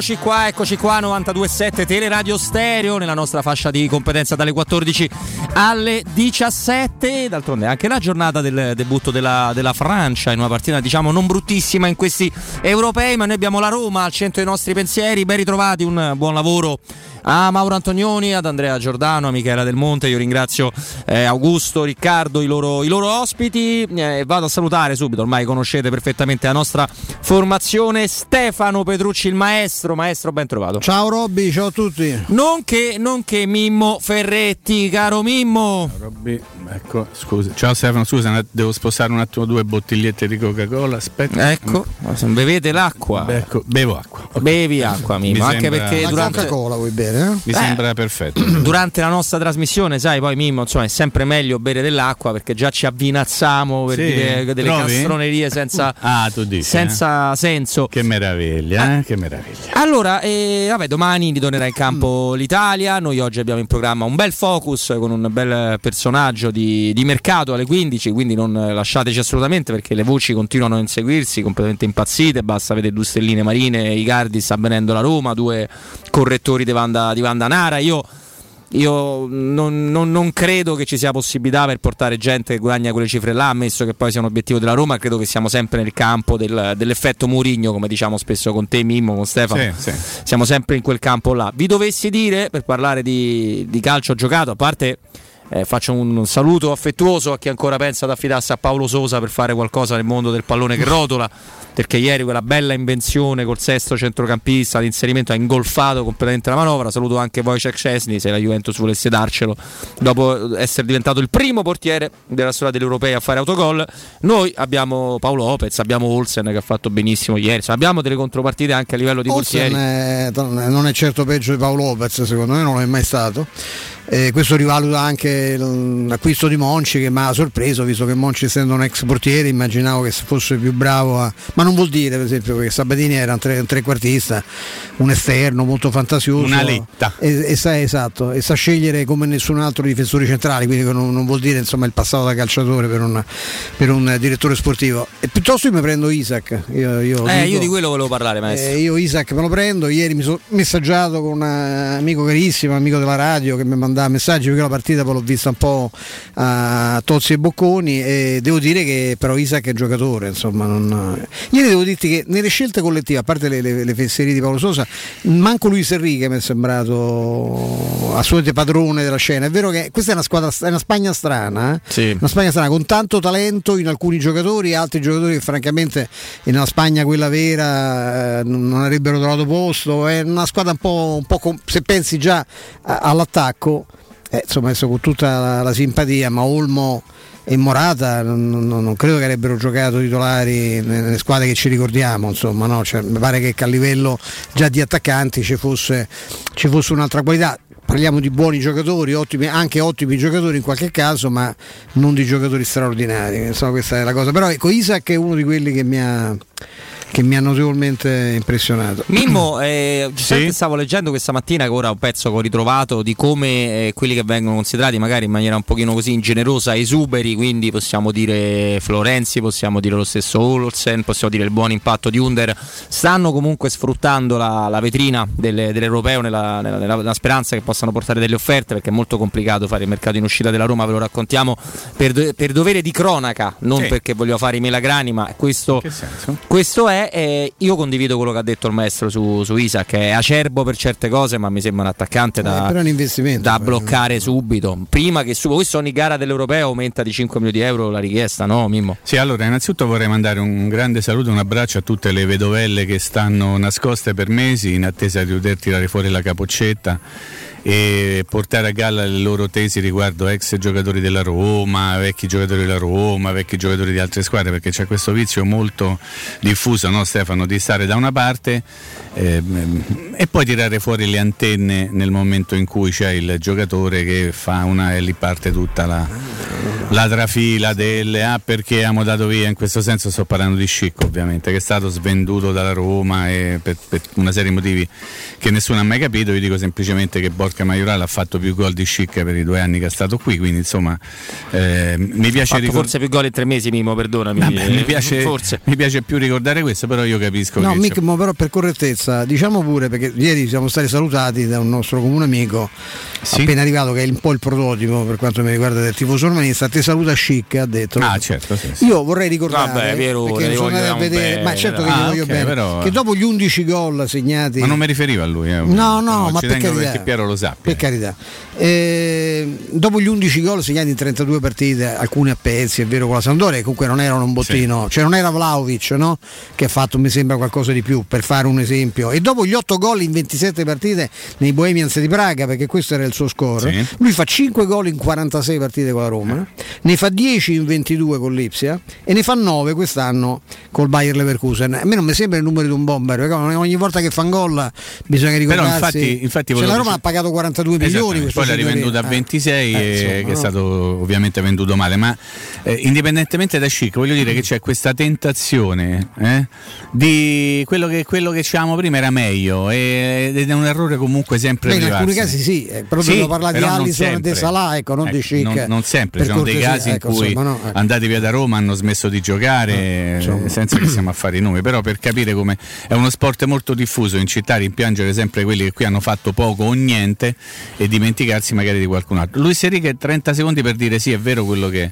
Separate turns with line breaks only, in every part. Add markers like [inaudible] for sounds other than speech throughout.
Eccoci qua, eccoci qua, 92.7 Teleradio Stereo nella nostra fascia di competenza dalle 14 alle 17. D'altronde anche la giornata del debutto della, della, Francia in una partita diciamo non bruttissima in questi europei, ma noi abbiamo la Roma al centro dei nostri pensieri. Ben ritrovati, un buon lavoro a Mauro Antonioni, ad Andrea Giordano, a Michela Del Monte. Io ringrazio eh, Augusto, Riccardo, i loro, i loro ospiti. Eh, vado a salutare subito, ormai conoscete perfettamente la nostra formazione. Stefano Petrucci, il maestro. Maestro, ben trovato.
Ciao Robby, ciao a tutti.
Nonché, nonché Mimmo Ferretti, caro Mimmo.
Ciao Robby, ecco, scusa. Ciao Stefano, scusa, devo spostare un attimo due bottigliette di Coca-Cola. Aspetta.
Ecco, bevete l'acqua.
Ecco, bevo acqua.
Okay. Bevi acqua, Mimmo. Anche
sembra...
perché durante.
Coca-Cola vuoi bere? Eh?
Mi sembra perfetto. [clears throat]
Durante la nostra trasmissione, sai, poi Mimmo, insomma, è sempre meglio bere dell'acqua perché già ci avvinazzamo per
Sì,
dire delle
trovi?
castronerie senza, [clears throat]
Ah, tu dici.
senza senso.
eh? Che meraviglia, eh? Che meraviglia.
Allora, eh, vabbè, domani ritornerà in campo l'Italia. Noi oggi abbiamo in programma un bel focus con un bel personaggio di, di mercato alle 15. Quindi non lasciateci assolutamente perché le voci continuano a inseguirsi, completamente impazzite. Basta vedere due stelline marine. Icardi sta venendo la Roma, due correttori di Vanda, di Vanda Nara. Io. Io non, non- non credo che ci sia possibilità per portare gente che guadagna quelle cifre là, ammesso che poi sia un obiettivo della Roma. Credo che siamo sempre nel campo del- dell'effetto Murigno, come diciamo spesso con te, Mimmo, con Stefano
Sì, sì.
siamo sempre in quel campo là. Vi dovessi dire, per parlare di, di calcio giocato, a parte eh, faccio un saluto affettuoso a chi ancora pensa ad affidarsi a Paolo Sosa per fare qualcosa nel mondo del pallone che rotola, perché ieri quella bella invenzione col sesto centrocampista, l'inserimento ha ingolfato completamente la manovra. Saluto anche Wojciech Szczesny, se la Juventus volesse darcelo, dopo essere diventato il primo portiere della storia degli europei a fare autogol. Noi abbiamo Paolo Lopez, abbiamo Olsen che ha fatto benissimo ieri, insomma, abbiamo delle contropartite anche a livello di
Olsen
portieri.
è- non è certo peggio di Paolo Lopez, secondo me non è mai stato. Eh, questo rivaluta anche l'acquisto di Monci che mi ha sorpreso, visto che Monci essendo un ex portiere immaginavo che fosse più bravo a... Ma non vuol dire per esempio che Sabatini era un, tre- un trequartista, un esterno molto fantasioso.
Una letta.
E, e sa, esatto, e sa scegliere come nessun altro i difensori centrali, quindi non, non vuol dire insomma, il passato da calciatore per un, per un direttore sportivo. E piuttosto io mi prendo Isaac. Io, io
Eh,
dico-
io di quello volevo parlare, maestro.
eh, io Isaac me lo prendo, ieri mi sono messaggiato con un amico carissimo, amico della radio che mi mandava messaggi perché la partita poi l'ho vista un po' a tozzi e bocconi e devo dire che però Isaac è giocatore, insomma. non- Ieri devo dirti che nelle scelte collettive, a parte le, le, le fesserie di Paolo Sosa, manco Luis Enrique mi è sembrato assolutamente padrone della scena. È vero che questa è una squadra, è una Spagna strana, eh?
Sì.
una Spagna strana con tanto talento in alcuni giocatori altri giocatori che francamente nella Spagna quella vera eh, non avrebbero trovato posto è una squadra un po', un po' com- se pensi già all'attacco eh, insomma adesso con tutta la, la simpatia ma Olmo e Morata non, non- non credo che avrebbero giocato titolari nelle squadre che ci ricordiamo insomma no? Cioè, mi pare che a livello già di attaccanti ci fosse, ci fosse un'altra qualità parliamo di buoni giocatori, ottimi, anche ottimi giocatori in qualche caso, ma non di giocatori straordinari. Insomma, questa è la cosa. Però ecco, Isaac è uno di quelli che mi ha, che mi ha notevolmente impressionato.
Mimmo, eh,
Sì?
stavo leggendo questa mattina che ora è un pezzo che ho ritrovato di come eh, quelli che vengono considerati magari in maniera un pochino così ingenerosa esuberi, quindi possiamo dire Florenzi, possiamo dire lo stesso Olsen, possiamo dire il buon impatto di Under, stanno comunque sfruttando la, la vetrina delle- dell'europeo nella, nella- nella- nella speranza che possano portare delle offerte perché è molto complicato fare il mercato in uscita della Roma, ve lo raccontiamo per, do- per dovere di cronaca, non
Sì.
perché voglio fare i melagrani, ma questo... Questo è, eh, io condivido quello che ha detto il maestro su, su Isaac, è acerbo per certe cose, ma mi sembra un attaccante
Eh,
da,
un investimento.
da
poi.
bloccare subito. Prima che su questo ogni gara dell'Europeo aumenta di 5 milioni di euro la richiesta, no Mimmo?
Sì, allora innanzitutto vorrei mandare un grande saluto, un abbraccio a tutte le vedovelle che stanno nascoste per mesi in attesa di poter tirare fuori la capoccetta e portare a galla le loro tesi riguardo ex giocatori della Roma, vecchi giocatori della Roma, vecchi giocatori di altre squadre, perché c'è questo vizio molto diffuso, no Stefano, di stare da una parte ehm, e poi tirare fuori le antenne nel momento in cui c'è il giocatore che fa una e lì parte tutta la, la trafila delle ah perché abbiamo dato via? In questo senso sto parlando di Schick ovviamente che è stato svenduto dalla Roma per, per, una serie di motivi che nessuno ha mai capito io dico semplicemente che Borca Maioral ha fatto più gol di Schick per i due anni che è stato qui quindi insomma eh, mi piace
ricordare forse più gol in tre mesi Mimo perdonami
Vabbè, mi, piace, [laughs] mi, piace, più ricordare questo però io capisco
no Mick, però per correttezza diciamo pure perché ieri siamo stati salutati da un nostro comune amico sì? appena arrivato che è un po' il prototipo per quanto mi riguarda del tifoso romanista ti saluta chic ha detto
ah certo sì, sì.
io vorrei ricordare Vabbè, Piero, perché sono andato a vedere bene. ma certo che ah, gli voglio okay, bene però... che dopo gli 11 gol segnati
ma non mi riferivo a lui eh.
no no ma per carità,
perché Piero lo sappia.
Per carità eh, dopo gli 11 gol segnati in 32 partite alcuni a pezzi è vero con la Sampdoria comunque non erano un bottino cioè non era Vlaovic no? che ha fatto mi sembra qualcosa di più per fare un esempio e dopo gli 8 gol in 27 partite nei Bohemians di Praga perché questo era il suo score lui fa 5 gol in 46 partite con la Roma ne fa 10 in 22 con l'Ipsia e ne fa 9 quest'anno col Bayer Leverkusen. A me non mi sembra il numero di un bomber, ogni volta che fa un gol bisogna ricordarsi. Però infatti, infatti cioè, la Roma ha pagato 42 milioni.
Poi l'ha rivenduta a 26 eh, insomma, che no. è stato ovviamente venduto male, ma eh, indipendentemente da Chic voglio dire che c'è questa tentazione eh, di quello che, quello che dicevamo prima era meglio ed è un errore comunque sempre
Beh, in alcuni casi sì, eh, però sì, parlare di Allison e De Salah, ecco, non di Chic.
Non, non sempre, ci sono dei casi ecco, in cui insomma, no, ecco. andati via da Roma hanno smesso di giocare no, senza che siamo a fare i nomi, però per capire come è uno sport molto diffuso in città rimpiangere sempre quelli che qui hanno fatto poco o niente e dimenticarsi magari di qualcun altro. Luis Enrique 30 secondi per dire sì, è vero quello che,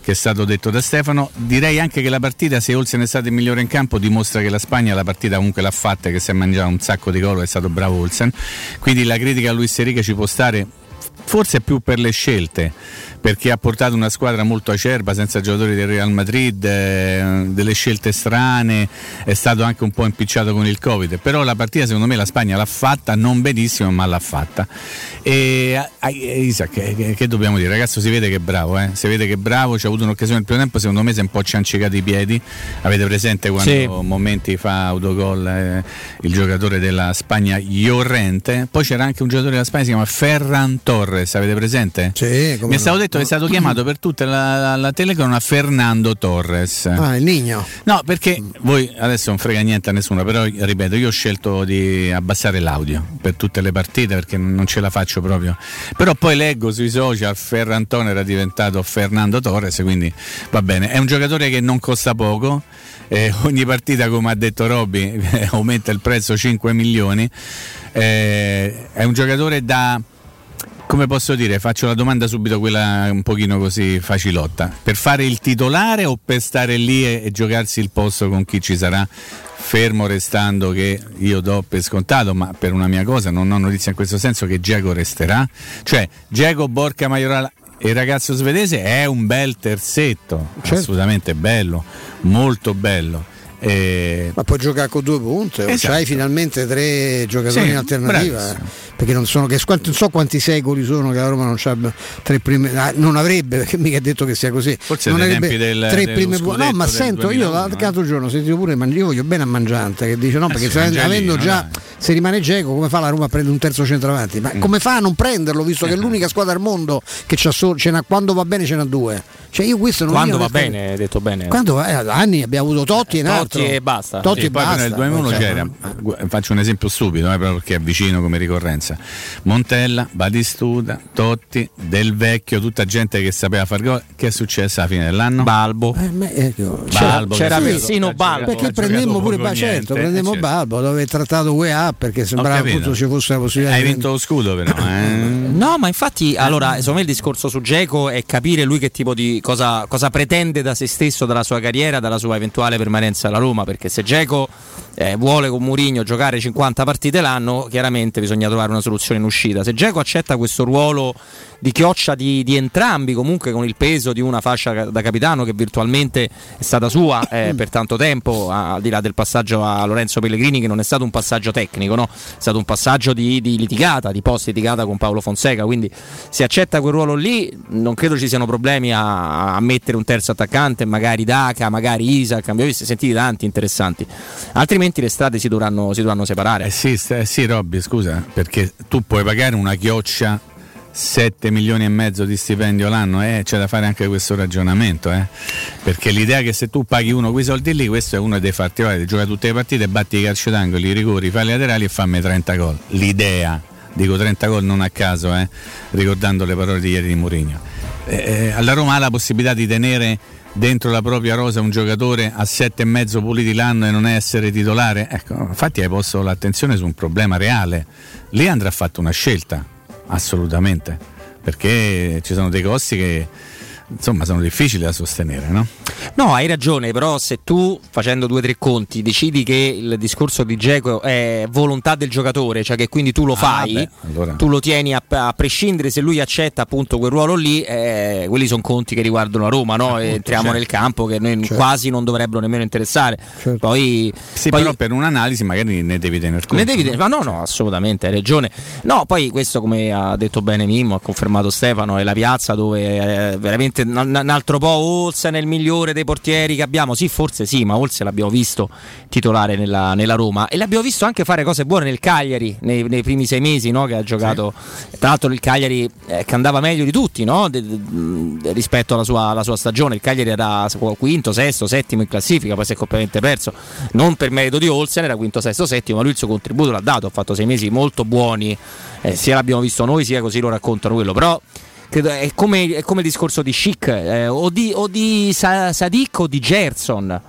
che, è stato detto da Stefano. Direi anche che la partita, se Olsen è stato il migliore in campo, dimostra che la Spagna la partita comunque l'ha fatta che si è mangiato un sacco di gol, è stato bravo Olsen. Quindi la critica a Luis Enrique ci può stare forse più per le scelte perché ha portato una squadra molto acerba senza giocatori del Real Madrid, eh, delle scelte strane, è stato anche un po' impicciato con il Covid, però la partita secondo me la Spagna l'ha fatta, non benissimo ma l'ha fatta. E eh, Isaac, che, che, dobbiamo dire? Ragazzo si vede che è bravo, eh? si vede che è bravo, ci ha avuto un'occasione nel primo tempo, secondo me si è un po' ciancicato i piedi, avete presente quando sì. momenti fa autogol eh, il giocatore della Spagna Llorente, poi c'era anche un giocatore della Spagna si chiama Ferran Torres, avete presente?
Sì,
Mi è stato detto detto che è stato chiamato per tutta la, la telecronaca Fernando Torres.
Ah, il Nigno.
No, perché voi adesso non frega niente a nessuno, però ripeto, io ho scelto di abbassare l'audio per tutte le partite perché non ce la faccio proprio. Però poi leggo sui social Ferrantone era diventato Fernando Torres, quindi va bene. È un giocatore che non costa poco. Eh, [laughs] ogni partita, come ha detto Robby, [laughs] aumenta il prezzo 5 milioni. Eh, è un giocatore da come posso dire, faccio la domanda subito, quella un pochino così facilotta. Per fare il titolare o per stare lì e, e giocarsi il posto con chi ci sarà? Fermo restando che io do per scontato, ma per una mia cosa non ho notizia in questo senso che Diego resterà. Cioè, Diego Borca Maioral e il ragazzo svedese è un bel terzetto, certo. assolutamente bello, molto bello
e... Ma puoi giocare con due punte, esatto. c'hai finalmente tre giocatori sì, in alternativa. Bravissimo. Perché non, sono, che, non so quanti secoli sono che la Roma non, tre prime, ah, non avrebbe, perché mica ha detto che sia così.
Forse
non
avrebbe del, tre prime buone.
No, ma sento, 2001, io l'altro eh? giorno ho sentito pure io voglio bene a Mangiante che dice no, eh perché sì, avendo già, dai. se rimane Geco, come fa la Roma a prendere un terzo centravanti? Ma mm. come fa a non prenderlo, visto che è l'unica squadra al mondo che c'ha solo, ce n'ha, quando va bene ce n'ha due? Cioè io questo non
Quando va bene, hai detto bene.
Quando va, eh, anni abbiamo avuto Totti e
Totti e basta.
Totti e, poi basta.
nel 2001 okay. c'era, faccio un esempio stupido, eh, perché è vicino come ricorrenza. Montella, Batistuta, Totti, Del Vecchio, tutta gente che sapeva fare gol. Che è successo alla fine dell'anno?
Balbo.
Eh, me, ecco,
Balbo c'era, c'era persino Balbo.
Perché prendemmo pure ba, certo, prendemmo certo. Balbo dove è trattato UEA perché sembrava appunto ci fosse la possibilità.
Hai vinto lo scudo però. Eh? [laughs]
No, ma infatti allora, secondo me il discorso su Geco è capire lui che tipo di cosa, cosa pretende da se stesso, dalla sua carriera, dalla sua eventuale permanenza alla Roma, perché se Geco eh, vuole con Mourinho giocare 50 partite l'anno, chiaramente bisogna trovare una soluzione in uscita. Se Geco accetta questo ruolo di chioccia di, di, entrambi, comunque con il peso di una fascia da capitano che virtualmente è stata sua eh, per tanto tempo, al di là del passaggio a Lorenzo Pellegrini, che non è stato un passaggio tecnico, no? è stato un passaggio di, di litigata, di post litigata con Paolo Fonseca. Quindi se accetta quel ruolo lì, non credo ci siano problemi a, a mettere un terzo attaccante, magari Daca, magari Isaac. Abbiamo visto sentiti tanti interessanti. Altrimenti le strade si dovranno, si dovranno separare.
Eh sì, eh sì, Robby, scusa, perché tu puoi pagare una chioccia 7 milioni e mezzo di stipendio l'anno, eh, c'è da fare anche questo ragionamento, eh? perché l'idea che se tu paghi uno quei soldi lì, questo è uno dei fatti, vai, gioca tutte le partite, batti i calci d'angolo, i rigori, fai i laterali e fammi 30 gol. L'idea, dico 30 gol non a caso, eh? ricordando le parole di ieri di Mourinho. Eh, eh, alla Roma ha la possibilità di tenere dentro la propria rosa un giocatore a sette e mezzo puliti l'anno e non essere titolare? Ecco, infatti hai posto l'attenzione su un problema reale. Lì andrà fatta una scelta, assolutamente, perché ci sono dei costi che insomma sono difficili da sostenere, no?
No, hai ragione, però se tu facendo due o tre conti decidi che il discorso di Geco è volontà del giocatore, cioè che quindi tu lo ah, fai, beh, allora. tu lo tieni a, a, prescindere se lui accetta appunto quel ruolo lì, eh, quelli sono conti che riguardano la Roma, no? Appunto, entriamo certo. nel campo che noi certo. quasi non dovrebbero nemmeno interessare. Certo. Poi,
sì,
poi,
però per un'analisi magari ne devi tener conto. Ne devi
tener, ma no, no, assolutamente, hai ragione. No, poi questo come ha detto bene Mimmo, ha confermato Stefano, è la piazza dove eh, veramente un altro po' Olsen è il migliore dei portieri che abbiamo. Sì, forse sì, ma Olsen l'abbiamo visto titolare nella, nella, Roma e l'abbiamo visto anche fare cose buone nel Cagliari nei, nei primi sei mesi no? che ha giocato. Sì. Tra l'altro il Cagliari eh, che andava meglio di tutti no? de, de, rispetto alla sua, alla sua, stagione. Il Cagliari era quinto, sesto, settimo in classifica, poi si è completamente perso. Non per merito di Olsen, era quinto, sesto, settimo, ma lui il suo contributo l'ha dato. Ha fatto sei mesi molto buoni, eh, sia l'abbiamo visto noi, sia così lo raccontano quello. Però credo, è, come, è, come, il discorso di Chic eh, o di, o di Sa- Sadik o di Gerson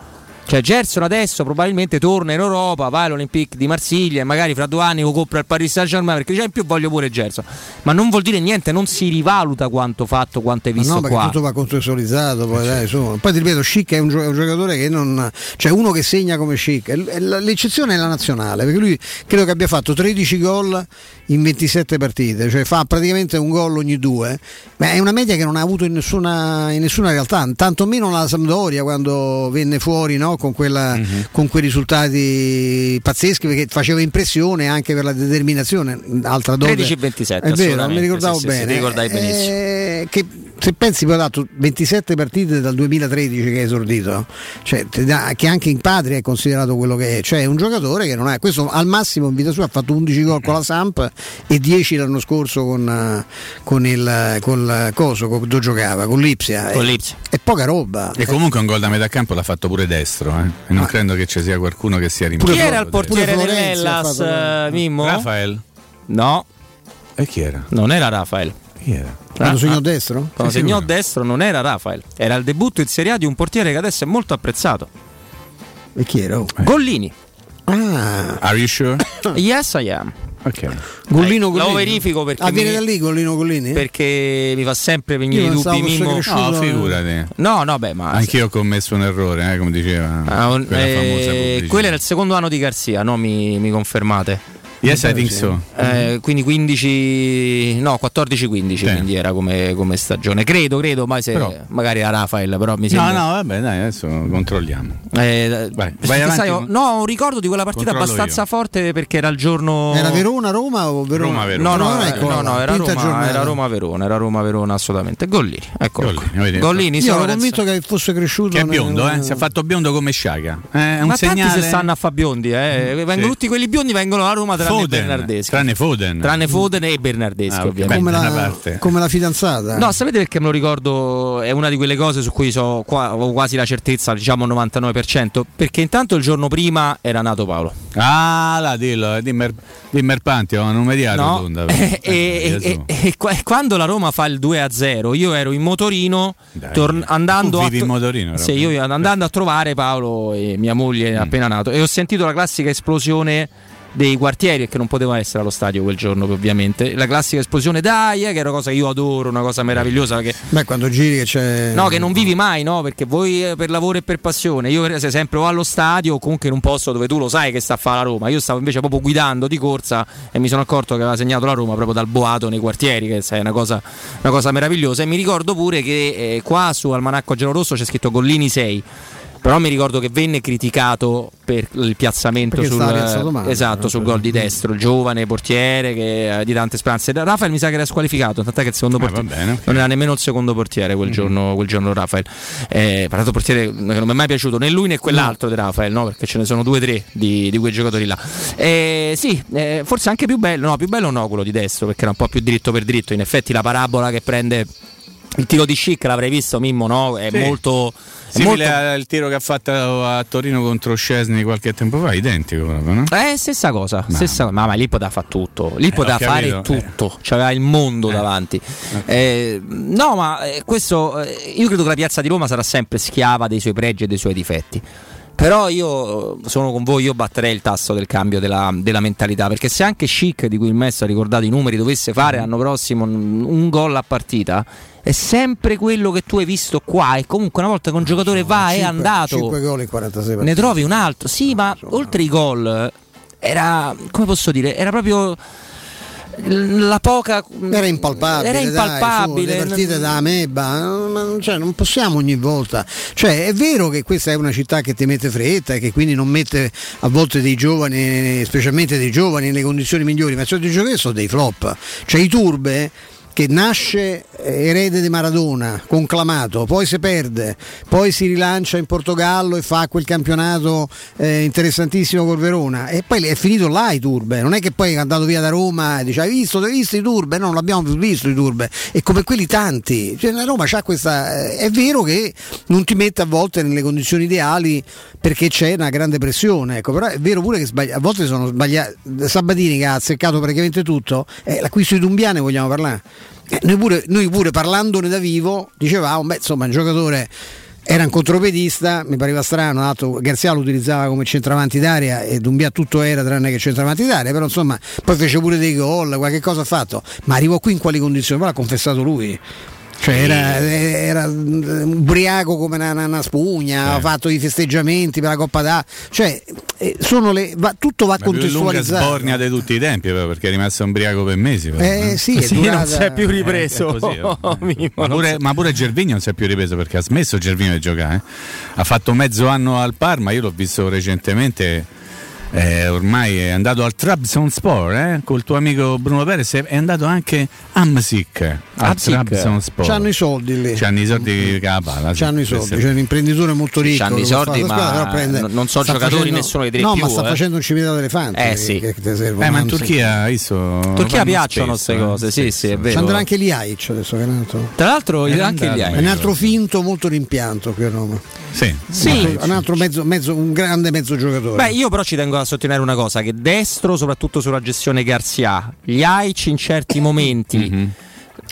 cioè Gerson adesso probabilmente torna in Europa, va all'Olympique di Marsiglia e magari fra due anni lo compra il Paris Saint Germain perché già in più voglio pure Gerson. Ma non vuol dire niente, non si rivaluta quanto fatto, quanto hai visto
no,
qua.
tutto va contestualizzato, poi, dai, poi ti ripeto, Schick è un, giocatore che non... cioè uno che segna come Schick. L'eccezione è la nazionale, perché lui credo che abbia fatto 13 gol in 27 partite, cioè fa praticamente un gol ogni due, ma è una media che non ha avuto in nessuna, in nessuna realtà, tantomeno la Sampdoria quando venne fuori no? Con, quella, uh-huh. con, quei risultati pazzeschi perché faceva impressione anche per la determinazione. Altra
13-27,
è vero, mi ricordavo sì, bene.
Sì,
eh, che se pensi poi ha dato 27 partite dal 2013 che è esordito, cioè, che anche in patria è considerato quello che è, cioè è un giocatore che non è, questo al massimo in vita sua ha fatto 11 gol con la Samp e 10 l'anno scorso con, con il con Coso, con, dove giocava, con l'Ipsia.
Con l'Ipsia.
È, poca roba.
E comunque un gol da metà campo l'ha fatto pure destro, eh? e non ah. credo che ci sia qualcuno che sia rimasto.
Chi era il portiere dell'Ellas, uh, Mimmo?
Rafael?
No.
E chi era?
Non era Rafael.
Chi era?
Quando segnò ah, destro?
Quando segnò destro non era Rafael, era il debutto in Serie A di un portiere che adesso è molto apprezzato.
E chi era? Oh.
Gollini.
Ah.
Are you sure?
yes, I am.
Ok.
Gollino, Gollino.
Lo verifico perché.
Ah, viene da lì Gollino Gollini?
Perché mi fa sempre venire i dubbi. Mimmo.
No, figurati.
No, no, beh, ma.
Anch'io ho commesso un errore, eh, come diceva. Ah, un, quella eh,
quello era il secondo anno di Garzia, no? Mi, mi confermate.
Yes, I think so.
Eh, quindi 15, no, 14-15 sì. quindi era come, come, stagione. Credo, credo, ma se, però, magari era Rafael, però mi sembra.
No, no, vabbè, dai, adesso controlliamo.
Eh, vai, vai avanti, sai, no, un ricordo di quella partita abbastanza io. forte perché era il giorno.
Era Verona-Roma o Verona?
Roma-Verona.
No, no, ecco, no, no, era, Roma, era Roma-Verona, era Roma-Verona assolutamente. Gollini, ecco. Gollini,
Gollini io ero convinto che fosse cresciuto.
Che è biondo, eh? si è fatto biondo come Sciaga. Eh, è un
ma
segnale...
tanti se stanno a fa biondi, eh? Mm, vengono tutti quelli biondi vengono a Roma tranne Bernardeschi.
Tranne Foden.
Tranne Foden e Bernardeschi, ah, ovviamente.
Come la, come la, fidanzata.
No, sapete perché me lo ricordo? È una di quelle cose su cui so, qua, ho quasi la certezza, diciamo 99%. Perché intanto il giorno prima era nato Paolo.
Ah, là, dillo, eh, dimmi, dimmi il pantio, non mi dia
no.
rotonda. [laughs]
e, e, e, e, quando la Roma fa il 2-0, io ero in motorino, tor- andando,
a, in motorino,
sì, io andando a trovare Paolo e mia moglie mm. appena nato e ho sentito la classica esplosione dei quartieri e che non poteva essere allo stadio quel giorno ovviamente. La classica esplosione dai eh, che è una cosa che io adoro una cosa meravigliosa che
beh quando giri che c'è
no che non vivi mai no perché voi eh, per lavoro e per passione. Io se sempre o allo stadio o comunque in un posto dove tu lo sai che sta a fare la Roma. Io stavo invece proprio guidando di corsa e mi sono accorto che aveva segnato la Roma proprio dal boato nei quartieri che è una cosa, una cosa meravigliosa. E mi ricordo pure che eh, qua su Almanacco Gelo Rosso c'è scritto Gollini 6 però mi ricordo che venne criticato per il piazzamento
Perché
sul,
male,
esatto,
no?
sul gol di destro, il giovane portiere che ha di tante speranze. Rafael mi sa che era squalificato, tant'è che il secondo portiere
va bene, ok.
non era nemmeno il secondo portiere quel, giorno, quel giorno Rafael. Eh, parlato portiere che non mi è mai piaciuto né lui né quell'altro di Rafael, no? perché ce ne sono due o tre di, di quei giocatori là. Eh, sì, eh, forse anche più bello, no, più bello no quello di destro perché era un po' più dritto per dritto. In effetti la parabola che prende il tiro di Schick l'avrei visto Mimmo, no? È
Sì.
molto...
Simile
molto...
al tiro che ha fatto a Torino contro Scesni qualche tempo fa, identico proprio, no?
Eh, stessa cosa, stessa cosa. Ma, ma lì poteva fare tutto, lì poteva
ho
fare
capito, eh.
tutto, c'aveva il mondo davanti. Eh, no, ma eh, questo, eh, io credo che la piazza di Roma sarà sempre schiava dei suoi pregi e dei suoi difetti. Però io sono con voi, io batterei il tasso del cambio della, della mentalità, perché se anche Chic, di cui il Messi ha ricordato i numeri, dovesse fare l'anno prossimo un, un gol a partita, è sempre quello che tu hai visto qua e comunque una volta che un giocatore va è andato
5 gol in 46 partite.
ne trovi un altro. Sì, ma oltre i gol era come posso dire, era proprio la poca
Era impalpabile,
Era
dai,
impalpabile.
su, le partite da ameba, cioè, non possiamo ogni volta. Cioè, è vero che questa è una città che ti mette fretta e che quindi non mette a volte dei giovani, specialmente dei giovani, nelle condizioni migliori, ma certi giocatori sono dei flop. Cioè i turbe che nasce eh, erede di Maradona, conclamato, poi si perde, poi si rilancia in Portogallo e fa quel campionato eh, interessantissimo col Verona e poi è finito là i turbe, non è che poi è andato via da Roma e dice hai visto, hai visto i turbe? No, non l'abbiamo più visto i turbe e come quelli tanti, cioè, la Roma c'ha questa, eh, è vero che non ti mette a volte nelle condizioni ideali perché c'è una grande pressione, ecco, però è vero pure che sbaglia- a volte sono sbagliati, Sabatini che ha azzeccato praticamente tutto, eh, l'acquisto di Dumbiane vogliamo parlare. Eh, noi, pure, noi pure parlandone da vivo dicevamo, beh insomma un giocatore era un contropedista, mi pareva strano, altro, Garzia lo utilizzava come centravanti d'aria e Dumbia tutto era tranne che centravanti d'aria, però insomma poi fece pure dei gol, qualche cosa ha fatto, ma arrivò qui in quali condizioni? Poi l'ha confessato lui. Cioè era, era ubriaco come una, una- una spugna, ha fatto i festeggiamenti per la Coppa d'A, cioè eh, sono le, va- tutto va
La più lunga
contestualizzato.
sbornia di tutti i tempi, però, perché è rimasto umbriaco per mesi. però,
Eh
eh.
sì, è [laughs]
Sì,
durata-
non si è più ripreso.
È così, eh. [laughs]
Mimmo,
ma, pure, ma pure Gervigno non si è più ripreso perché ha smesso Gervigno di giocare. eh. Ha fatto mezzo anno al Parma, io l'ho visto recentemente. Eh, ormai è andato al Trabzonspor eh, col tuo amico Bruno Perez è andato anche a Msic al
Amsic.
Trabzonspor
C'hanno i soldi lì.
C'hanno i soldi che la palla.
C'hanno i soldi,
è-
c'è un imprenditore molto ricco.
C'hanno i
che
soldi,
squadra,
ma
però prende-
non sono
sta
giocatori,
facendo-
nessuno dei tre
No,
più,
ma sta
eh.
facendo un cimentato d'elefanti.
Eh,
che-
sì.
che servono,
Eh, ma in. Turchia visto
Turchia piacciono queste
eh,
cose, sì, sì, è vero.
Ci andrà anche Liaic adesso che è un altro,
Tra l'altro anche gli
andato,
è un altro finto molto rimpianto qui a Roma.
Sì.
Sì.
Un altro mezzo, mezzo- un grande mezzo giocatore.
Beh, io però ci tengo a sottolineare una cosa: che destro, soprattutto sulla gestione Garzia, gli Aic in certi momenti.
Mhm.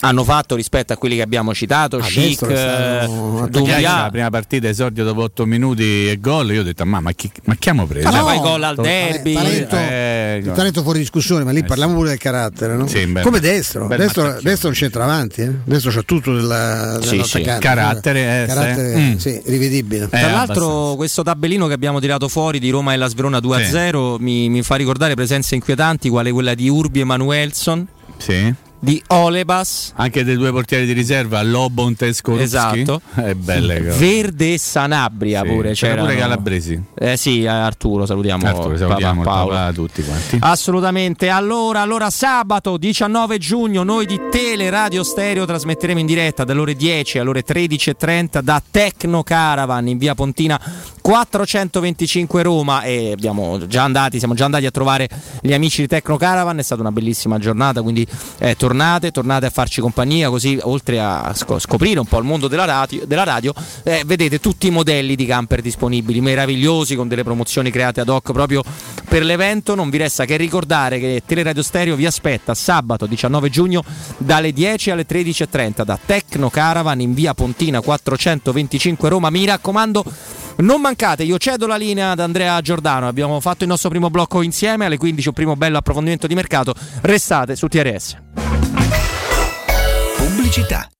Hanno fatto rispetto a quelli che abbiamo citato,
A
Chic, eh, Dumbia.
la prima partita esordio dopo 8 minuti e gol io ho detto ma, ma chi, ma chi abbiamo preso?
Vabbè,
No,
poi gol al
to-
derby.
talento,
Eh,
il talento fuori discussione, ma lì
Eh,
parliamo
sì.
pure del carattere, no?
Sì, beh,
Come destro, destro, destro non c'entra avanti, eh? destro c'ha tutto della,
Sì,
dell'attaccante.
Carattere, eh,
carattere
sì. Mm.
sì, rivedibile.
Eh,
Tra l'altro,
abbastanza.
questo tabellino che abbiamo tirato fuori di Roma e la Sverona 2-0 mi, mi fa ricordare presenze inquietanti, quale quella di Urbi Emanuelson,
Sì.
Di Olebas,
Anche dei due portieri di riserva, Lobont e Skorupski.
Esatto.
È [laughs] belle cose.
Verde e Sanabria
Sì,
pure.
c'era pure Calabresi.
Eh sì, Arturo, salutiamo.
Arturo, salutiamo
papà Paolo.
papà, tutti quanti.
Assolutamente. Allora, allora, sabato 19 giugno noi di Tele Radio Stereo trasmetteremo in diretta dalle ore 10 alle ore 13.30 da Tecno Caravan in via Pontina 425 Roma e abbiamo già andati, siamo già andati a trovare gli amici di Tecno Caravan, è stata una bellissima giornata, quindi eh, tornate, tornate a farci compagnia così oltre a sco- scoprire un po' il mondo della radio, della radio eh, vedete tutti i modelli di camper disponibili, meravigliosi con delle promozioni create ad hoc proprio per l'evento, non vi resta che ricordare che Teleradio Stereo vi aspetta sabato 19 giugno dalle 10 alle 13.30 da Tecno Caravan in via Pontina 425 Roma, mi raccomando non mancate, io cedo la linea ad Andrea Giordano. Abbiamo fatto il nostro primo blocco insieme. Alle 15 un primo bello approfondimento di mercato. Restate su TRS.
Pubblicità.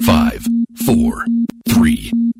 5, 4, 3,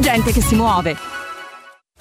gente che si muove.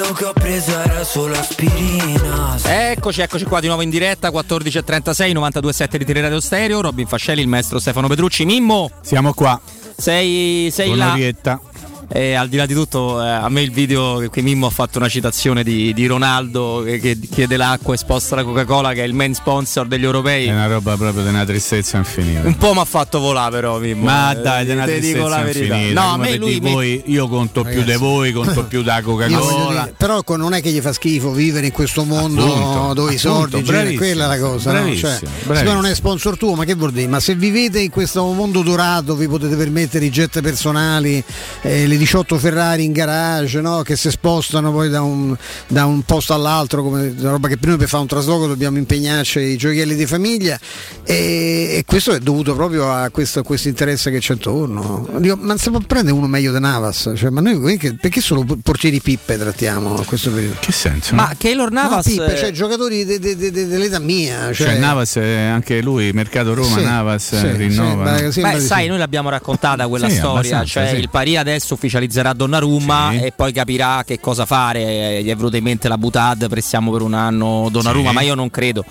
quello che ho preso era solo aspirina
Eccoci, eccoci qua di nuovo in diretta 14.36 92.7 di Teleradio Stereo Robin Fascelli, il maestro Stefano Petrucci Mimmo,
Siamo qua.
sei, sei là
Un'orietta.
E al di là di tutto eh, a me il video che qui Mimmo ha fatto una citazione di, di Ronaldo che, che chiede l'acqua esposta alla Coca-Cola che è il main sponsor degli europei
È una roba proprio di una tristezza infinita.
un po' mi ha fatto volare però Mimmo
Ma dai, di una
te dico la
tristezza
verità
infinita.
no a me lui mi-
voi, io conto più di voi, conto più da [laughs] Coca-Cola.
dire, però non è che gli fa schifo vivere in questo mondo
Appunto,
dove i soldi girano, quella è la cosa. No? Cioè,
bravissimo.
non è sponsor tuo, ma che vuol dire? Ma se vivete in questo mondo dorato, vi potete permettere i jet personali, eh, le 18 Ferrari in garage, no? che si spostano poi da un, da un posto all'altro, come la roba che prima per fare un trasloco dobbiamo impegnarci ai gioielli di famiglia. E, e questo è dovuto proprio a questo, a questo interesse che c'è intorno. Dico, ma non si può prendere uno meglio di Navas? Cioè, ma noi perché, perché solo portieri pippe trattiamo a questo periodo?
Che senso?
ma Keylor Navas
No, Pippe, cioè giocatori de- de- de- de- dell'età mia. Cioè,
Cioè, Navas, è anche lui, Mercato Roma,
Sì,
Navas
sì,
rinnova.
sì,
no?
beh,
Beh, sai,
sì.
noi l'abbiamo raccontata quella
Sì,
storia. Cioè,
sì.
il Pari adesso ufficializzerà Donnarumma
Sì.
e poi capirà che cosa fare. Eh, Gli è venuta in mente la Butad, pressiamo per un anno Donnarumma,
Sì.
ma io non credo.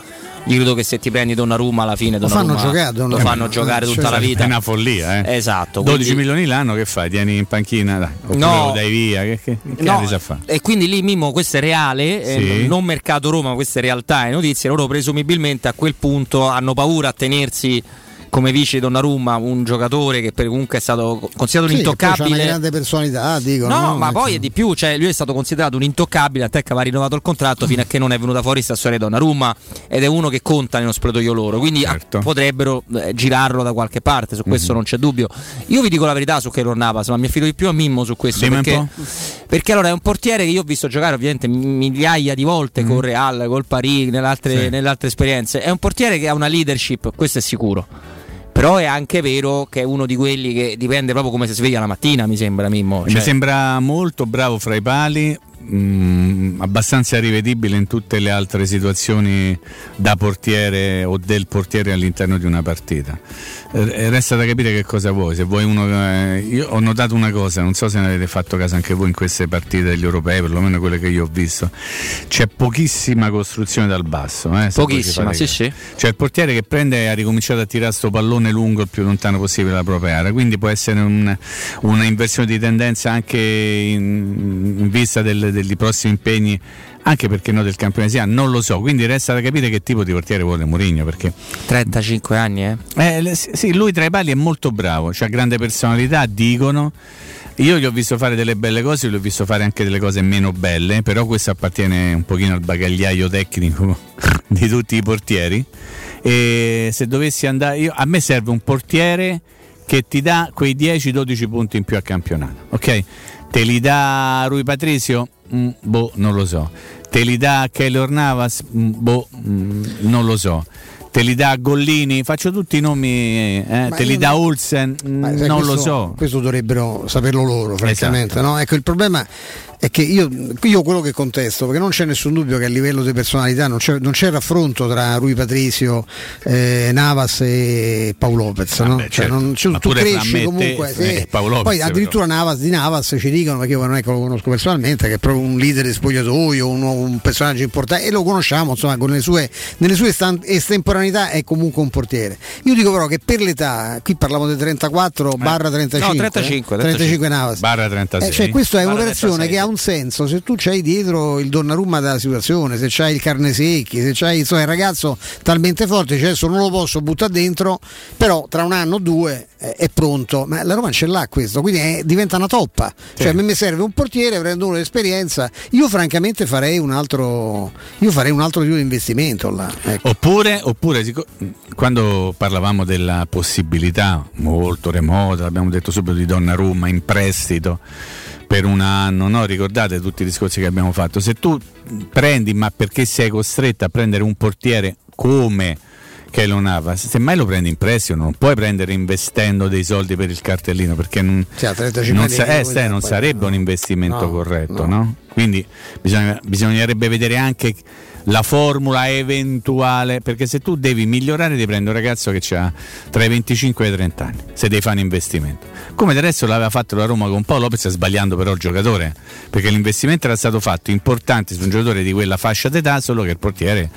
Io credo che se ti prendi Donnarumma alla fine
Lo
Donnarumma
fanno giocare,
lo fanno giocare
Eh,
tutta
cioè,
la vita.
È una follia, eh.
Esatto.
12
quindi-
milioni l'anno che fai? Tieni in panchina? Dai.
No.
lo dai via? Che, che, che
No, e quindi lì Mimmo questo è reale, eh,
Sì.
non mercato Roma, questa è realtà e notizie, loro presumibilmente a quel punto hanno paura a tenersi come vice di Donnarumma un giocatore che per- comunque è stato considerato un
Sì, c'ha
intoccabile.
una grande personalità, dico.
No, ma poi è di più, cioè lui è stato considerato un intoccabile, a te che aveva rinnovato il contratto fino a che non è venuta fuori sta storia di Donnarumma ed è uno che conta nello spogliatoio loro, quindi
Certo.
potrebbero eh, girarlo da qualche parte, su questo
Mhm.
non c'è dubbio. Io vi dico la verità su Keylor Navas, ma mi affido di più a Mimmo su questo
un
perché, perché allora è un portiere che io ho visto giocare ovviamente migliaia di volte con Real, col Paris, nelle altre.
Sì.
nelle altre esperienze. È un portiere che ha una leadership, questo è sicuro. Però è anche vero che è uno di quelli che dipende proprio come si sveglia la mattina, mi sembra Mimmo.
Mi
Cioè-
sembra molto bravo fra i pali, mm, abbastanza rivedibile in tutte le altre situazioni da portiere o del portiere all'interno di una partita. Eh, Resta da capire che cosa vuoi. Se vuoi uno, eh, io ho notato una cosa, non so se ne avete fatto caso anche voi in queste partite degli europei, perlomeno quelle che io ho visto. C'è pochissima costruzione dal basso. Eh,
Pochissima, sì, sì.
Cioè il portiere che prende e ha ricominciato a tirare sto pallone lungo il più lontano possibile dalla propria area, quindi può essere un- una inversione di tendenza anche in, in vista del- degli prossimi impegni, anche perché no del campione sia, non lo so, quindi resta da capire che tipo di portiere vuole Mourinho, perché
35 anni, eh?
eh, sì, lui tra i pali è molto bravo, ha grande personalità, dicono. Io gli ho visto fare delle belle cose, gli ho visto fare anche delle cose meno belle, però questo appartiene un pochino al bagagliaio tecnico [laughs] di tutti i portieri. E se dovessi andare, io, a me serve un portiere che ti dà quei 10-12 punti in più a campionato, ok? Te li dà Rui Patricio? Mm, boh, non lo so. Te li dà Keylor Navas? Mm, boh, mm, non lo so. Te li dà Gollini? Faccio tutti i nomi, eh,
Ma
te li dà Olsen?
Ma
non
questo-
lo so.
Questo dovrebbero saperlo loro, francamente.
Esatto.
no? Ecco, il problema è che io, io quello che contesto, perché non c'è nessun dubbio che a livello di personalità non c'è, non c'è raffronto tra Rui Patricio, eh, Navas e Paolo Lopez. no?
Vabbè,
Cioè,
certo.
non- cioè, tu cresci
me e te,
comunque. sì.
eh, Paolo Lopez,
Poi addirittura Navas di Navas ci dicono, perché io non è che lo conosco personalmente, che è proprio un leader di spogliatoio, un, un personaggio importante e lo conosciamo, insomma, con le sue, nelle sue estan- estemporaneità è comunque un portiere. Io dico però che per l'età, qui parliamo di 34 barra 35,
No, 35,
35 Navas.
Barra 36.
Eh, cioè, questa è un'operazione
36.
che ha un senso se tu c'hai dietro il Donnarumma della situazione, se c'hai il Carnesecchi, se c'hai insomma, il ragazzo talmente forte, cioè adesso non lo posso buttare dentro, però tra un anno o due eh, è pronto. Ma la Roma ce l'ha questo, quindi è- diventa una toppa. Cioè a me mi serve un portiere, prendo uno di esperienza. Io francamente farei un altro, io farei un altro tipo di investimento là. ecco.
Oppure, oppure sic- quando parlavamo della possibilità molto remota, abbiamo detto subito di Donnarumma in prestito per un anno, no? ricordate tutti i discorsi che abbiamo fatto, se tu prendi ma perché sei costretto a prendere un portiere come Keylor Navas, se mai lo prendi in prestito non puoi prendere investendo dei soldi per il cartellino perché non,
35
non sa-
che
eh, sai, non sarebbe un investimento
No,
corretto,
no.
no? Quindi bisogna- bisognerebbe vedere anche la formula eventuale, perché se tu devi migliorare devi prendere un ragazzo che ha tra i 25 e i 30 anni, se devi fare un investimento. Come del resto l'aveva fatto la Roma con Paolo Lopez sbagliando però il giocatore, perché l'investimento era stato fatto importante su un giocatore di quella fascia d'età, solo che il portiere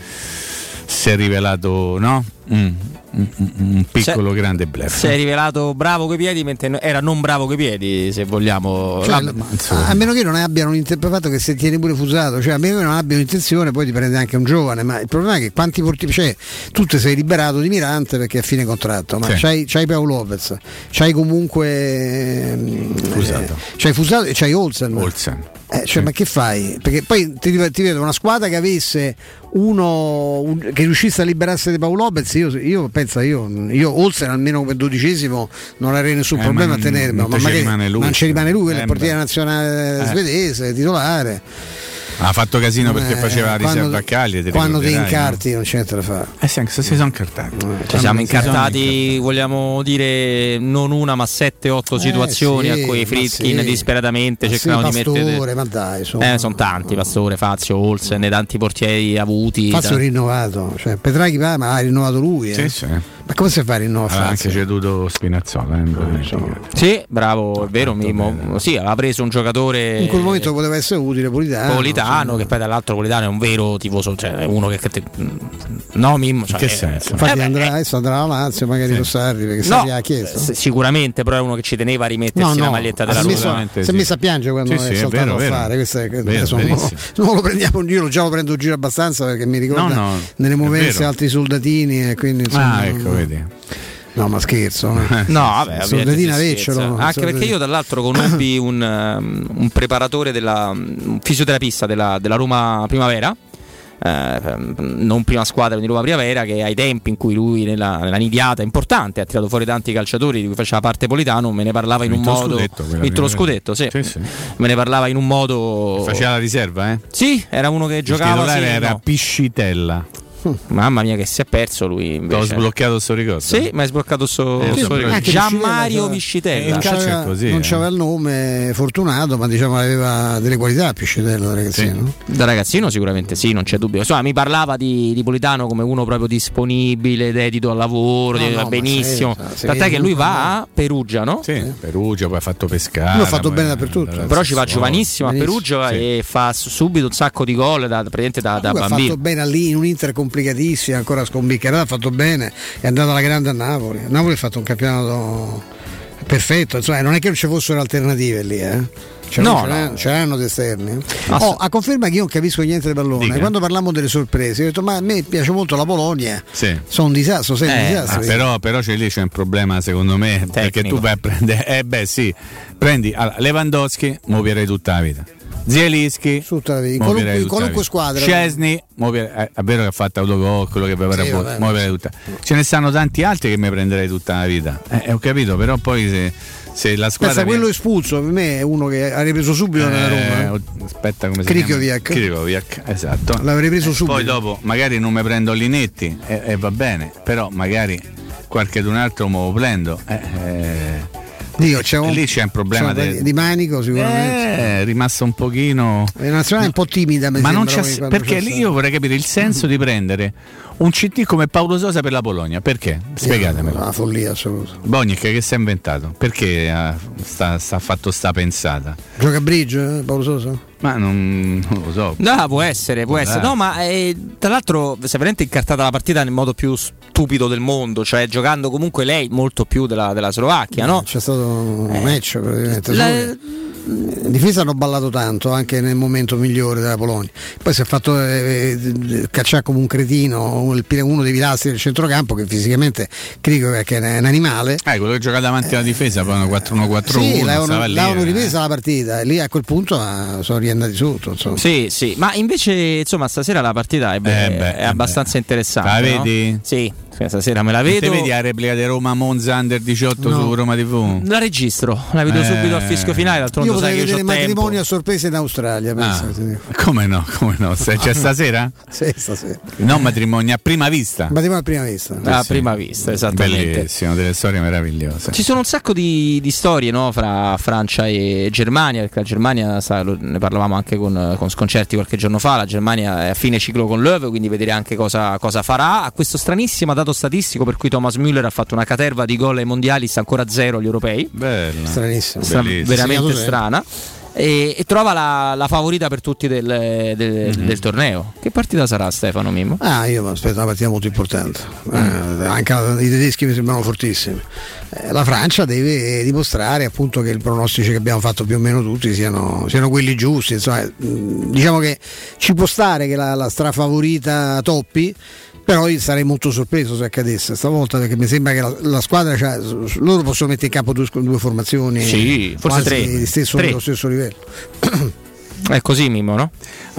si è rivelato no? Mm, un, un piccolo
Si è-
grande bluff.
Si è rivelato bravo coi piedi, mentre era non bravo coi piedi, se vogliamo.
Cioè,
La-
a, a meno che non abbiano un'interpretato che se tieni pure fusato, cioè a meno che non abbiano intenzione, poi ti prende anche un giovane. Ma il problema è che quanti portieri, cioè tu ti sei liberato di Mirante perché è a fine contratto, ma
Sì.
c'hai, c'hai Paolo Lopez, c'hai comunque ehm,
Fusato.
eh, c'hai Fusato e c'hai Olsen.
Olsen.
Eh, cioè, Ma che fai? Perché poi ti, ti vedo una squadra che avesse uno un- che riuscisse a liberarsi di Paolo Lopez. Io, io penso, io, io Olsen almeno come dodicesimo non avrei nessun
Eh,
problema
ma
a tenerlo.
non
Ma
rimane lui.
non ci rimane lui, quello è
Eh,
il portiere
beh.
nazionale
Eh.
svedese, titolare.
Ha fatto casino perché
Eh,
faceva la riserva
quando-
a Cagliari.
Quando ti incarti non c'è niente da fare.
no? Eh sì, anche se si sono incartati.
Ci siamo incartati, vogliamo dire, non una ma 7-8 situazioni
Eh, sì,
a cui Fritkin
sì.
disperatamente
Ma sì,
cercavano di
Pastore,
mettere.
ma dai, insomma.
Eh, sono tanti, Pastore, Fazio, Olsen, e tanti portieri avuti.
Fazio
da-
rinnovato, cioè Petraghi va, ma ha rinnovato lui. eh.
Sì, sì.
Ma come si fa a rinnovare Fazio?
anche ceduto Spinazzola. eh, dimentichiamo.
Sì, bravo, è vero. Mimo. Sì, aveva preso un giocatore.
In quel momento poteva essere utile Politano.
Politano, che poi dall'altro Politano è un vero tifoso, cioè è uno che. che te- no, Mimmo. Cioè,
che
eh,
senso?
Infatti
eh,
andrà, adesso andrà alla Lazio, magari lo Sarri, perché
No,
ha chiesto.
sicuramente, però è uno che ci teneva a rimettersi
No, no,
la maglietta della Roma.
si è messo a piangere quando
Sì,
è
sì,
saltato
vero,
a fare. Questo è,
Vero,
non, lo, prendiamo in giro, già lo prendo in giro abbastanza perché mi ricorda nelle movenze altri soldatini e quindi insomma,
Ah, ecco, vedi.
No, ma scherzo.
No, vabbè,
Soldatina
scherza. Anche
Soldatina.
perché io, tra l'altro, [coughs] conobbi un, um, un preparatore, della, un fisioterapista della, della Roma Primavera. eh, non prima squadra di Roma Primavera che ai tempi in cui lui nella, nella nidiata importante ha tirato fuori tanti calciatori di cui faceva parte Politano me ne parlava in un
Vinto
modo
scudetto,
vinto lo scudetto sì.
Sì, sì.
me ne parlava in un modo
Faceva la riserva, eh?
sì era uno che
Il
giocava sì,
era
no.
Piscitella.
Mamma mia che si è perso lui
L'ho
invece
sbloccato sto ricordo.
sì ma hai sbloccato so,
Eh,
so-
sì, anche
Gian
Piscitella,
Mario
cioè, c'aveva,
così,
non
eh.
c'aveva il nome fortunato, ma diciamo aveva delle qualità Piscitello da ragazzino. no?
Da ragazzino sicuramente sì, non c'è dubbio. Insomma, mi parlava di, di Politano come uno proprio disponibile, dedito al lavoro,
No, no,
benissimo.
sì, sì,
Tant'è
sì,
che lui
sì.
va a Perugia, no?
Sì, Perugia, poi ha fatto pescare.
Lui ha fatto bene dappertutto.
Però ci va giovanissimo a Perugia
sì.
e fa subito un sacco di gol da, praticamente da, da
Lui ha
bambino.
fatto bene lì in un Inter complicatissima, ancora scombiccherata, ha fatto bene, è andato alla grande a Napoli. A Napoli ha fatto un campionato perfetto, insomma, non è che non ci fossero alternative lì, eh. C'erano,
No,
c'erano,
no.
c'erano esterni. Oh, a conferma che io non capisco niente di pallone.
Dica.
Quando parliamo delle sorprese, ho detto: Ma a me piace molto la Polonia.
Sì.
Sono un disastro, sei un
Eh,
disastro.
Ah, però, però c'è lì c'è un problema secondo me perché tu vai a prendere [laughs] eh beh sì prendi allora, Lewandowski muoverei tutta la vita Zielinski
qualunque- qualunque squadra.
Muoverei- eh, è vero che ha fatto autogol quello che aveva
Sì, vabbè,
tutta ce ne stanno tanti altri che mi prenderei tutta la vita eh, ho capito però poi se, se la squadra
Pensa, quello espulso per me è uno che ha ripreso subito nella Roma.
eh,
eh.
aspetta come si
Krikoviak.
chiama Krikoviak, esatto
L'avrei preso
Eh,
subito.
poi dopo magari non mi prendo Linetti e, e va bene però magari qualche d'un altro me lo prendo eh, eh,
Dico, c'è un,
lì c'è un problema
c'è un-
del-
di manico sicuramente.
eh, è rimasto un pochino
La nazionale è un po' timida, mi
ma non c'è perché lì io vorrei capire il senso di prendere un CT come Paolo Sosa per la Polonia perché? spiegatemelo
Una follia assoluta.
Bognic che si è inventato perché ha sta, sta fatto sta pensata
Gioca a bridge eh, Paolo Sosa?
ma non, non lo so
No, può essere, può
Può
essere.
darsi.
No, ma eh, tra l'altro si è veramente incartata la partita nel modo più stupido del mondo, cioè giocando comunque lei molto più della, della Slovacchia, no?
C'è stato un match praticamente.
La-
In difesa hanno ballato tanto anche nel momento migliore della Polonia. Poi si è fatto eh, eh, cacciare come un cretino il- uno dei pilastri del centrocampo che fisicamente credo che è un animale.
eh, quello che gioca davanti alla difesa poi una 4-1-4-1
Sì, l'avevano,
eh.
ripresa la partita e lì a quel punto ah, sono riandati sotto. Insomma.
Sì, sì, ma invece insomma stasera la partita è, be-
Eh beh,
è
eh
abbastanza interessante.
La
no?
vedi?
Sì, sì, stasera me la
te
vedo.
vedi la replica di Roma Monza Under 18
No.
su Roma TV?
La registro, la vedo
Eh.
subito al fischio finale, d'altronde
Io
sai
potrei
che io
vedere
ho tempo.
matrimonio a sorpresa in Australia.
Ah, come no, come no? Se- C'è [laughs] stasera?
Sì, stasera.
Non matrimonio a prima vista.
Matrimonio a prima vista.
A
sì.
prima vista, esattamente.
Bellissimo, delle storie meravigliose.
Ci sono un sacco di, di storie no, fra Francia e Germania, perché la Germania, sa, ne parlavamo anche con, con Sconcerti qualche giorno fa, la Germania è a fine ciclo con Löw, quindi vedere anche cosa, cosa farà. Ha questo stranissimo dato statistico per cui Thomas Müller ha fatto una caterva di gol ai mondiali, sta ancora a zero agli europei.
Bella.
Stranissimo.
Stra- veramente
Segnato
strana. E, e trova la, la favorita per tutti del, del- del torneo. Che partita sarà Stefano Mimmo?
Ah, io mi aspetto una partita molto importante. Eh, anche la- i tedeschi mi sembrano fortissimi. Eh, la Francia deve dimostrare appunto che i pronostici che abbiamo fatto più o meno tutti siano, siano quelli giusti. Insomma, mh, diciamo che ci può stare che la, la strafavorita toppi. Però io sarei molto sorpreso se accadesse stavolta perché mi sembra che la, la squadra, cioè, loro possono mettere in campo due, due formazioni
Sì, forse tre.
di stesso,
Tre.
dello stesso livello.
È così Mimmo, no?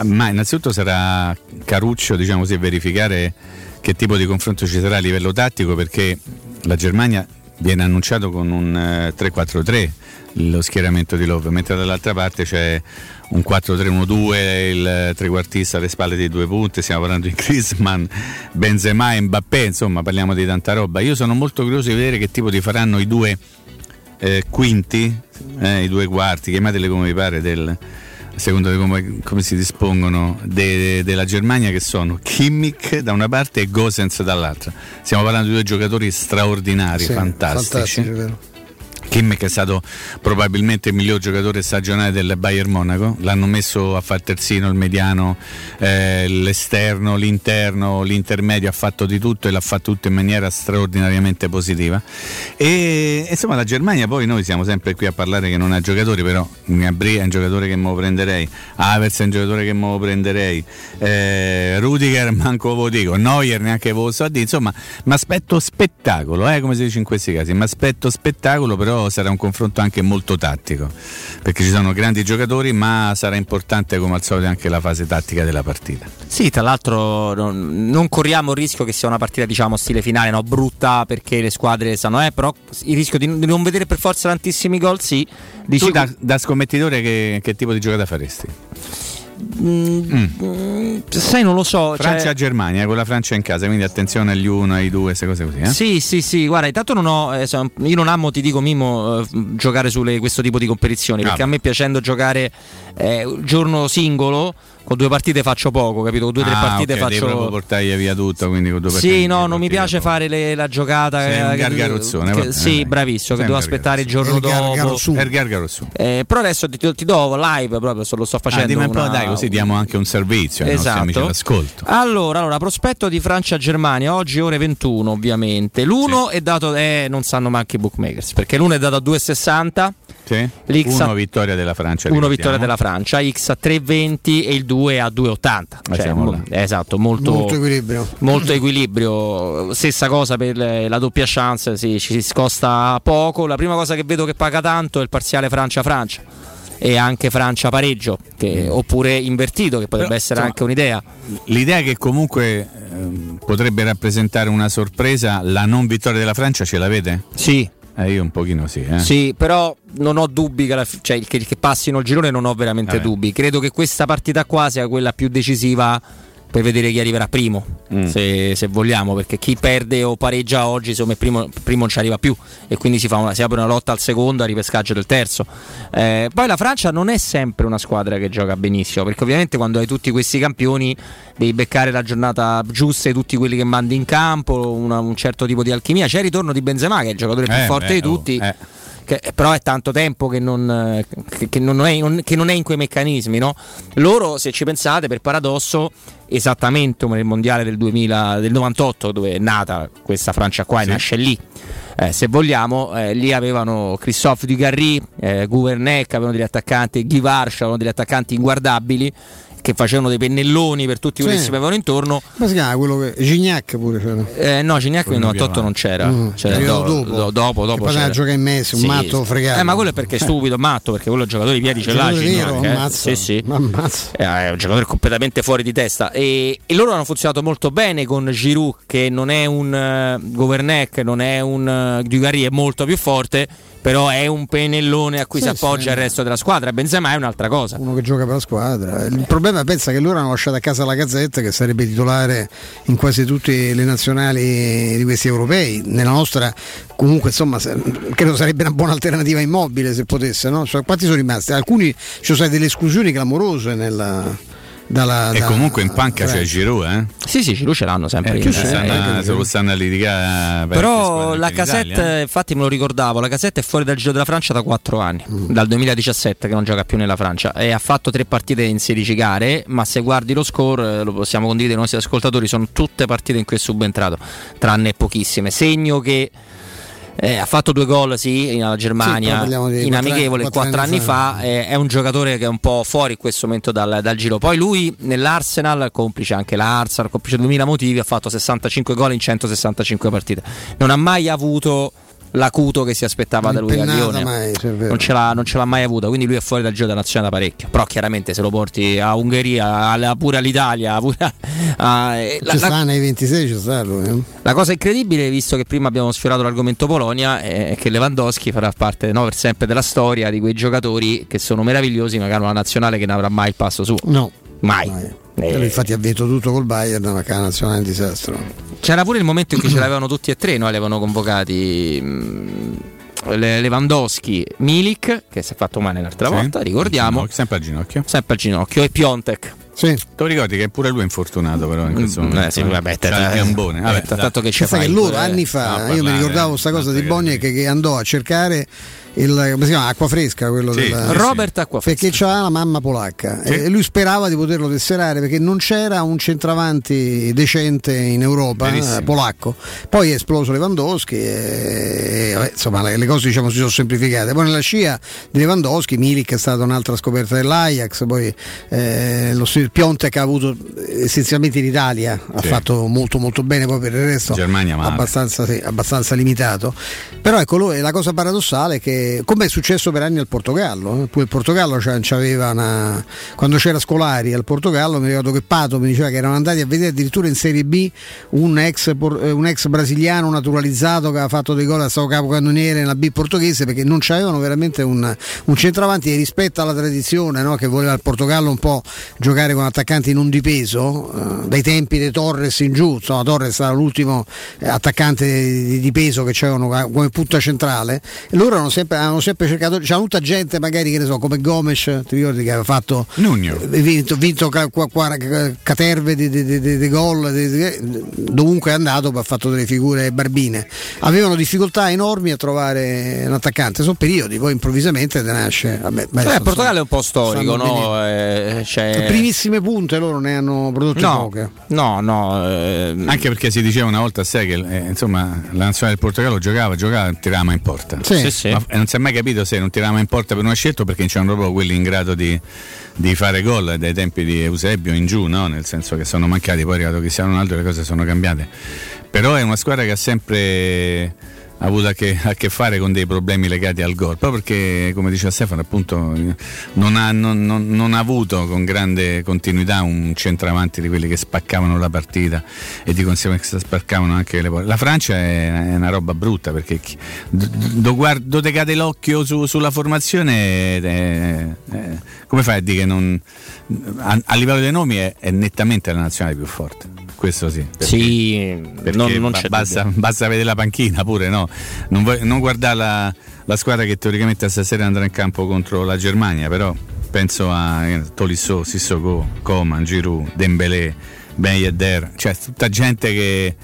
Ma innanzitutto sarà Caruccio, diciamo così, verificare che tipo di confronto ci sarà a livello tattico perché la Germania viene annunciato con un eh, 3-4-3 lo schieramento di Love, mentre dall'altra parte c'è un 4-3-1-2, il trequartista alle spalle dei due punti, stiamo parlando di Griezmann, Benzema e Mbappé, insomma parliamo di tanta roba. Io sono molto curioso di vedere che tipo di faranno i due eh, quinti, eh, i due quarti, chiamateli come vi pare, del, a seconda di come, come si dispongono, de- della Germania che sono Kimmich da una parte e Gosens dall'altra. Stiamo parlando di due giocatori straordinari,
Sì,
fantastici.
Vero.
Kimmich è stato probabilmente il miglior giocatore stagionale del Bayern Monaco, l'hanno messo a far terzino, il mediano, eh, l'esterno, l'interno, l'intermedio, ha fatto di tutto e l'ha fatto tutto in maniera straordinariamente positiva. E insomma la Germania poi noi siamo sempre qui a parlare che non ha giocatori, però Gnabry è un giocatore che me lo prenderei, Havertz è un giocatore che me lo prenderei, eh, Rudiger manco lo dico, Neuer neanche ve lo so dire, insomma mi aspetto spettacolo, eh, come si dice in questi casi, mi aspetto spettacolo, però sarà un confronto anche molto tattico, perché ci sono grandi giocatori, ma sarà importante come al solito anche la fase tattica della partita.
Sì, tra l'altro non, non corriamo il rischio che sia una partita, diciamo, stile finale, no? brutta perché le squadre sanno, eh, però il rischio di, di non vedere per forza tantissimi gol, sì. Dici
tu da, da scommettitore che, che tipo di giocata faresti?
Mm, sai, non lo so. cioè-
Francia-Germania, con la Francia in casa, quindi attenzione agli uno, ai due, queste cose così. Eh?
Sì, sì, sì, guarda, intanto non ho, eh, io non amo, ti dico Mimo, eh, giocare su questo tipo di competizioni, perché
Ah.
a me piacendo giocare eh, giorno singolo, con due partite faccio poco, capito? Con due o tre
Ah,
partite
ok, devi
faccio...
proprio portargli via tutto, quindi con due partite
Sì, no, non mi piace fare le- la giocata.
Sei un
che-
gargarozzone,
che-
vabbè,
sì, bravissimo,
Sei
che
un
devo aspettare il giorno
Il
dopo.
Il gargarosu.
Eh, però adesso ti, ti do live proprio, se lo sto facendo.
Ah, un po',
una-
dai, così diamo anche un servizio ai
Esatto.
amici all'ascolto.
Allora, allora, prospetto di Francia-Germania, oggi ore 21 ovviamente. L'uno è dato, eh, non sanno manco i bookmakers, perché l'uno è dato a 2,60,
Sì?
L'X
Uno vittoria della Francia.
uno
ricordiamo.
vittoria della Francia, X a 3,20 e il 2 a 2,80.
Ma
Cioè,
siamo
mo-
là.
esatto, molto,
Molto equilibrio.
molto equilibrio. Stessa cosa per le- la doppia chance, sì, ci si scosta poco. La prima cosa che vedo che paga tanto è il parziale Francia-Francia. E anche Francia pareggio, che- oppure invertito, che potrebbe
Però,
essere
insomma,
anche un'idea.
L'idea che comunque ehm, potrebbe rappresentare una sorpresa, la non vittoria della Francia ce l'avete?
Sì.
Eh, io un pochino sì. Eh.
Sì, però non ho dubbi che, fi- cioè, che- che passino il girone, non ho veramente
Vabbè.
dubbi. Credo che questa partita qua sia quella più decisiva per vedere chi arriverà primo,
Mm.
se, se vogliamo, perché chi perde o pareggia oggi, insomma, il primo, primo non ci arriva più e quindi si, fa una, si apre una lotta al secondo, a ripescaggio del terzo. Eh, poi la Francia non è sempre una squadra che gioca benissimo, perché ovviamente quando hai tutti questi campioni devi beccare la giornata giusta e tutti quelli che mandi in campo, una- un certo tipo di alchimia. C'è il ritorno di Benzema, che è il giocatore più
Eh,
forte
beh,
di
oh,
tutti.
eh.
Che, però è tanto tempo che non, che, che non è, non- che non è in quei meccanismi. No? Loro, se ci pensate, per paradosso, esattamente come nel mondiale del, 2000, del 98, dove è nata questa Francia qua, e
Sì.
nasce lì. Eh, se vogliamo, eh, lì avevano Christophe Dugarry, eh, Gouvernec, avevano degli attaccanti, Guy Varch, avevano degli attaccanti inguardabili che facevano dei pennelloni per tutti quelli
Sì.
che si avevano intorno.
Come si chiama quello che. Gignac pure c'era.
Eh, no, Gignac nel
Quello
98 non c'era.
Mm,
c'era do-
dopo.
do- dopo,
Che
dopo c'era.
a giocare in Messi, un matto fregato.
Eh, ma quello è perché è stupido, matto, perché quello è un giocatore di piedi ce l'ha.
Giocatore
Gignac, eh.
ammazza.
Sì, sì.
Ammazza.
Eh, È un giocatore completamente fuori di testa. E, e loro hanno funzionato molto bene con Giroud, che non è un uh, Governec, non è un uh, Dugarry, è molto più forte. Però è un pennellone a cui
Sì,
si appoggia
sì.
il resto della squadra. Benzema è un'altra cosa.
Uno che gioca per la squadra. Il problema ma pensa che loro hanno lasciato a casa la Gazzetta che sarebbe titolare in quasi tutte le nazionali di questi europei. Nella nostra comunque insomma credo sarebbe una buona alternativa immobile se potesse, no? Cioè, quanti sono rimasti? Alcuni ci sono state delle esclusioni clamorose nella dalla,
e
da,
comunque in panca c'è Giroud, eh?
Sì, sì, Giroud ce l'hanno sempre.
Eh, se, stanno, se lo stanno a litigare.
Però la casetta, eh? infatti me lo ricordavo, la casetta è fuori dal giro della Francia da 4 anni, mm. dal 2017 che non gioca più nella Francia e ha fatto tre partite in 16 gare, ma se guardi lo score, eh, lo possiamo condividere i nostri ascoltatori, sono tutte partite in cui è subentrato, tranne pochissime. Segno che eh, ha fatto due gol sì, in Germania sì, in amichevole quattro anni, anni fa, fa. Eh, è un giocatore che è un po' fuori in questo momento dal, dal, giro. Poi lui nell'Arsenal complice anche l'Arsenal complice 2000 motivi ha fatto 65 gol in 165 partite. Non ha mai avuto l'acuto che si aspettava da lui a Lione mai, non, ce non, ce l'ha, mai avuta quindi lui è fuori dal giro della nazionale da parecchio. Però chiaramente se lo porti a Ungheria a, pure all'Italia [laughs] pure a,
a, ci la, sta la, nei 26 ci sta lui eh?
la cosa incredibile visto che prima abbiamo sfiorato l'argomento Polonia è che Lewandowski farà parte no, per sempre della storia di quei giocatori che sono meravigliosi magari una nazionale che non avrà mai il passo su
no.
Mai, mai.
Eh. infatti ha vinto tutto col Bayern ma che nazionale è un disastro
c'era pure il momento in cui ce l'avevano tutti e tre, noi li avevano convocati. Mh, mm, Lewandowski, Milik, che si è fatto male l'altra sì, volta, ricordiamo.
sempre al ginocchio.
Sempre al ginocchio. E Piontek.
Sì.
Tu ricordi che pure lui è infortunato però in questo mm, momento.
Eh, sì, vabbè,
t-
è
un buone.
Vabbè, tanto che c'è
che loro anni fa, io mi ricordavo questa cosa di Boniek che andò a cercare il, come si chiama? Acqua fresca, quello
sì,
del,
sì, Robert Acqua
Fresca. Perché c'aveva la mamma polacca sì. e lui sperava di poterlo tesserare perché non c'era un centravanti decente in Europa, eh, polacco. Poi è esploso Lewandowski e, e insomma le, le, cose diciamo si sono semplificate. Poi nella scia di Lewandowski Milik è stata un'altra scoperta dell'Ajax, poi eh, lo Piontek ha avuto essenzialmente in Italia, ha fatto molto molto bene, poi per il resto
Germania,
abbastanza, abbastanza limitato. Però ecco, la cosa paradossale è che come è successo per anni al Portogallo. Eh? Il Portogallo c'aveva una, quando c'era Scolari al Portogallo, mi ricordo che Pato mi diceva che erano andati a vedere addirittura in Serie B un ex, eh, un ex brasiliano naturalizzato che aveva fatto dei gol a stato capocannoniere nella B portoghese perché non c'avevano veramente un, un centravanti e rispetto alla tradizione no? che voleva il Portogallo un po' giocare con attaccanti non di peso, eh, dai tempi dei Torres in giù, insomma Torres era l'ultimo eh, attaccante di, di peso che c'erano come punta centrale loro erano sempre sempre, hanno sempre cercato, c'è tutta gente magari che ne so, come Gomes, ti ricordi che aveva fatto
Nugno.
vinto, vinto caterve di, di, di, di gol, dovunque è andato ha fatto delle figure barbine. Avevano difficoltà enormi a trovare un attaccante, sono periodi, poi improvvisamente te nasce. Vabbè,
beh, Portogallo è un po' storico, no? Eh,
cioè... primissime punte loro ne hanno prodotte
no,
poche.
No, no. Eh...
Anche perché si diceva una volta a sé che eh, insomma, la nazionale del Portogallo giocava, giocava e tirava in porta.
Sì, sì, sì.
Ma non si è mai capito se non tiravamo in porta per una scelta perché c'erano proprio quelli in grado di, di fare gol dai tempi di Eusebio in giù, no? nel senso che sono mancati, poi è arrivato Cristiano Ronaldo e le cose sono cambiate. Però è una squadra che ha sempre avuto a che, a che, fare con dei problemi legati al gol, proprio perché, come diceva Stefano, appunto non ha, non, non, non ha, avuto con grande continuità un centravanti di quelli che spaccavano la partita e di conseguenza spaccavano anche le porte. La Francia è, è, una roba brutta perché do, guard, do te cade l'occhio su, sulla formazione, è, come fai a dire che non, a, a, livello dei nomi è, nettamente la nazionale più forte? Questo sì.
Perché, sì,
perché non, non basta, [laughs] basta vedere la panchina pure, no? non, non guardare la, la, squadra che teoricamente stasera andrà in campo contro la Germania, però penso a eh, Tolisso, Sissoko, Coman, Giroud, Dembélé, Ben Yedder, cioè tutta gente che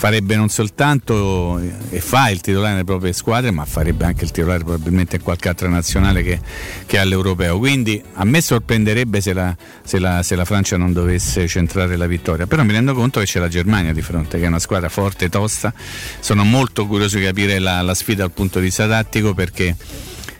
farebbe non soltanto e fa il titolare nelle proprie squadre, ma farebbe anche il titolare probabilmente in qualche altra nazionale che, che ha l'europeo. Quindi a me sorprenderebbe se la, se, la, se la, Francia non dovesse centrare la vittoria, però mi rendo conto che c'è la Germania di fronte, che è una squadra forte, tosta. Sono molto curioso di capire la, la sfida dal punto di vista tattico perché,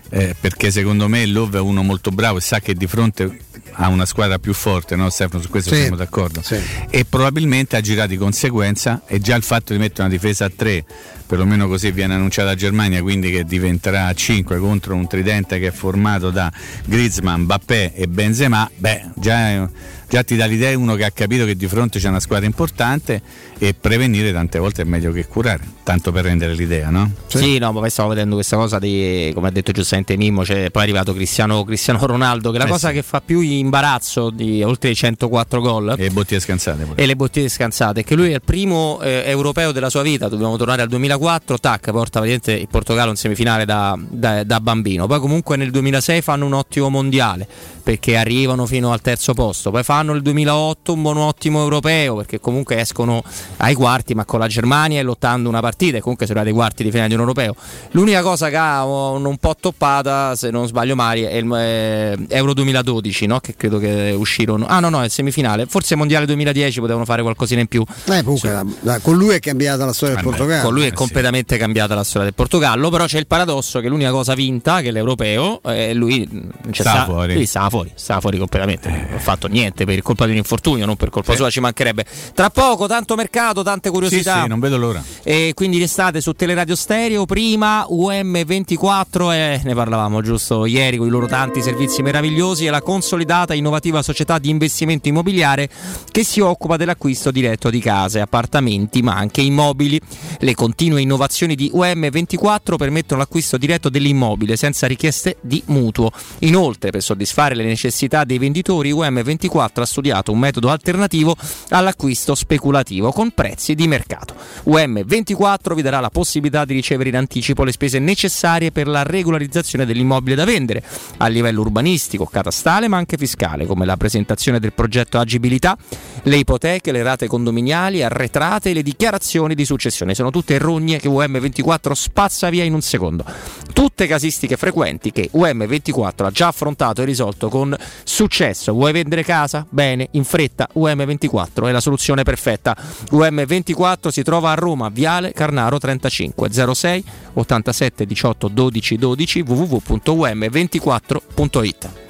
eh, perché secondo me Love è uno molto bravo e sa che di fronte ha una squadra più forte, no Stefano? Su questo sì, siamo d'accordo.
Sì.
E probabilmente ha girato di conseguenza e già il fatto di mettere una difesa a 3, perlomeno così viene annunciata a Germania, quindi che diventerà a 5 contro un tridente che è formato da Griezmann, Bappé e Benzema, beh, già già ti dà l'idea uno che ha capito che di fronte c'è una squadra importante e prevenire tante volte è meglio che curare, tanto per rendere l'idea, no?
Sì, sì no, ma poi stavo vedendo questa cosa di, come ha detto giustamente Mimmo, cioè, poi è arrivato Cristiano, Cristiano Ronaldo, che la
Eh
cosa
sì.
che fa più imbarazzo di oltre i 104 gol
E bottiglie scansate. pure.
e le bottiglie scansate, è che lui è il primo eh, europeo della sua vita, dobbiamo tornare al 2004, tac, porta praticamente il Portogallo in semifinale da, da- da bambino, poi comunque nel 2006 fanno un ottimo mondiale perché arrivano fino al terzo posto, poi fanno il 2008 un buon ottimo europeo perché comunque escono ai quarti ma con la Germania e lottando una partita e comunque sono ai quarti di finale di un europeo. L'unica cosa che ha un, un po' toppata, se non sbaglio Mari, è il eh, Euro 2012, no? che credo che uscirono. Ah no, no, è il semifinale. Forse Mondiale 2010 potevano fare qualcosina in più.
Eh, comunque, la- la- con lui è cambiata la storia del
Vabbè,
Portogallo.
Con lui è completamente cambiata la storia del Portogallo, però c'è il paradosso che l'unica cosa vinta, che è l'europeo, e lui mm, c'è
Stava fuori.
Lui stava fuori, stava fuori completamente. Non ha fatto niente per colpa di un infortunio, non per colpa sua, ci mancherebbe. Tra poco, tanto mercato, tante
Sì,
curiosità.
sì, non vedo l'ora.
E quindi restate su Teleradio Stereo, prima UM24 e ne parlavamo giusto ieri con i loro tanti servizi meravigliosi e la consolidata innovativa società di investimento immobiliare che si occupa dell'acquisto diretto di case, appartamenti ma anche immobili. Le continue innovazioni di UM24 permettono l'acquisto diretto dell'immobile senza richieste di mutuo. Inoltre per soddisfare le necessità dei venditori UM24 ha studiato un metodo alternativo all'acquisto speculativo con prezzi di mercato. UM24 vi darà la possibilità di ricevere in anticipo le spese necessarie per la regolarizzazione dell'immobile da vendere a livello urbanistico, catastale ma anche fiscale, come la presentazione del progetto agibilità, le ipoteche, le rate condominiali, arretrate e le dichiarazioni di successione. Sono tutte rogne che UM24 spazza via in un secondo. Tutte casistiche frequenti che UM24 ha già affrontato e risolto con successo. Vuoi vendere casa? Bene, in fretta UM24 è la soluzione perfetta. UM24 si trova a Roma, Viale Carnaro 35 06 87 18 12 12 www.um24.it.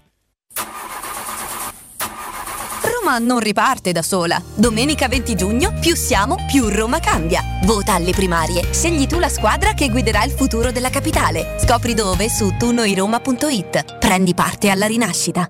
Roma non riparte da sola. Domenica 20 giugno, più siamo, più Roma cambia. Vota alle primarie. Scegli tu la squadra che guiderà il futuro della capitale. Scopri dove su tunoiroma.it. Prendi parte alla rinascita.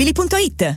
automobili.it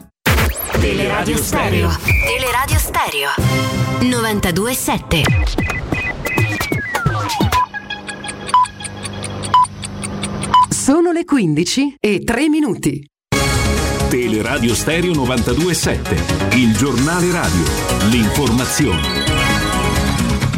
Teleradio Stereo.
Teleradio Stereo. 92.7.
Sono le 15 e 3 minuti.
Teleradio Stereo 92.7. Il giornale radio. L'informazione.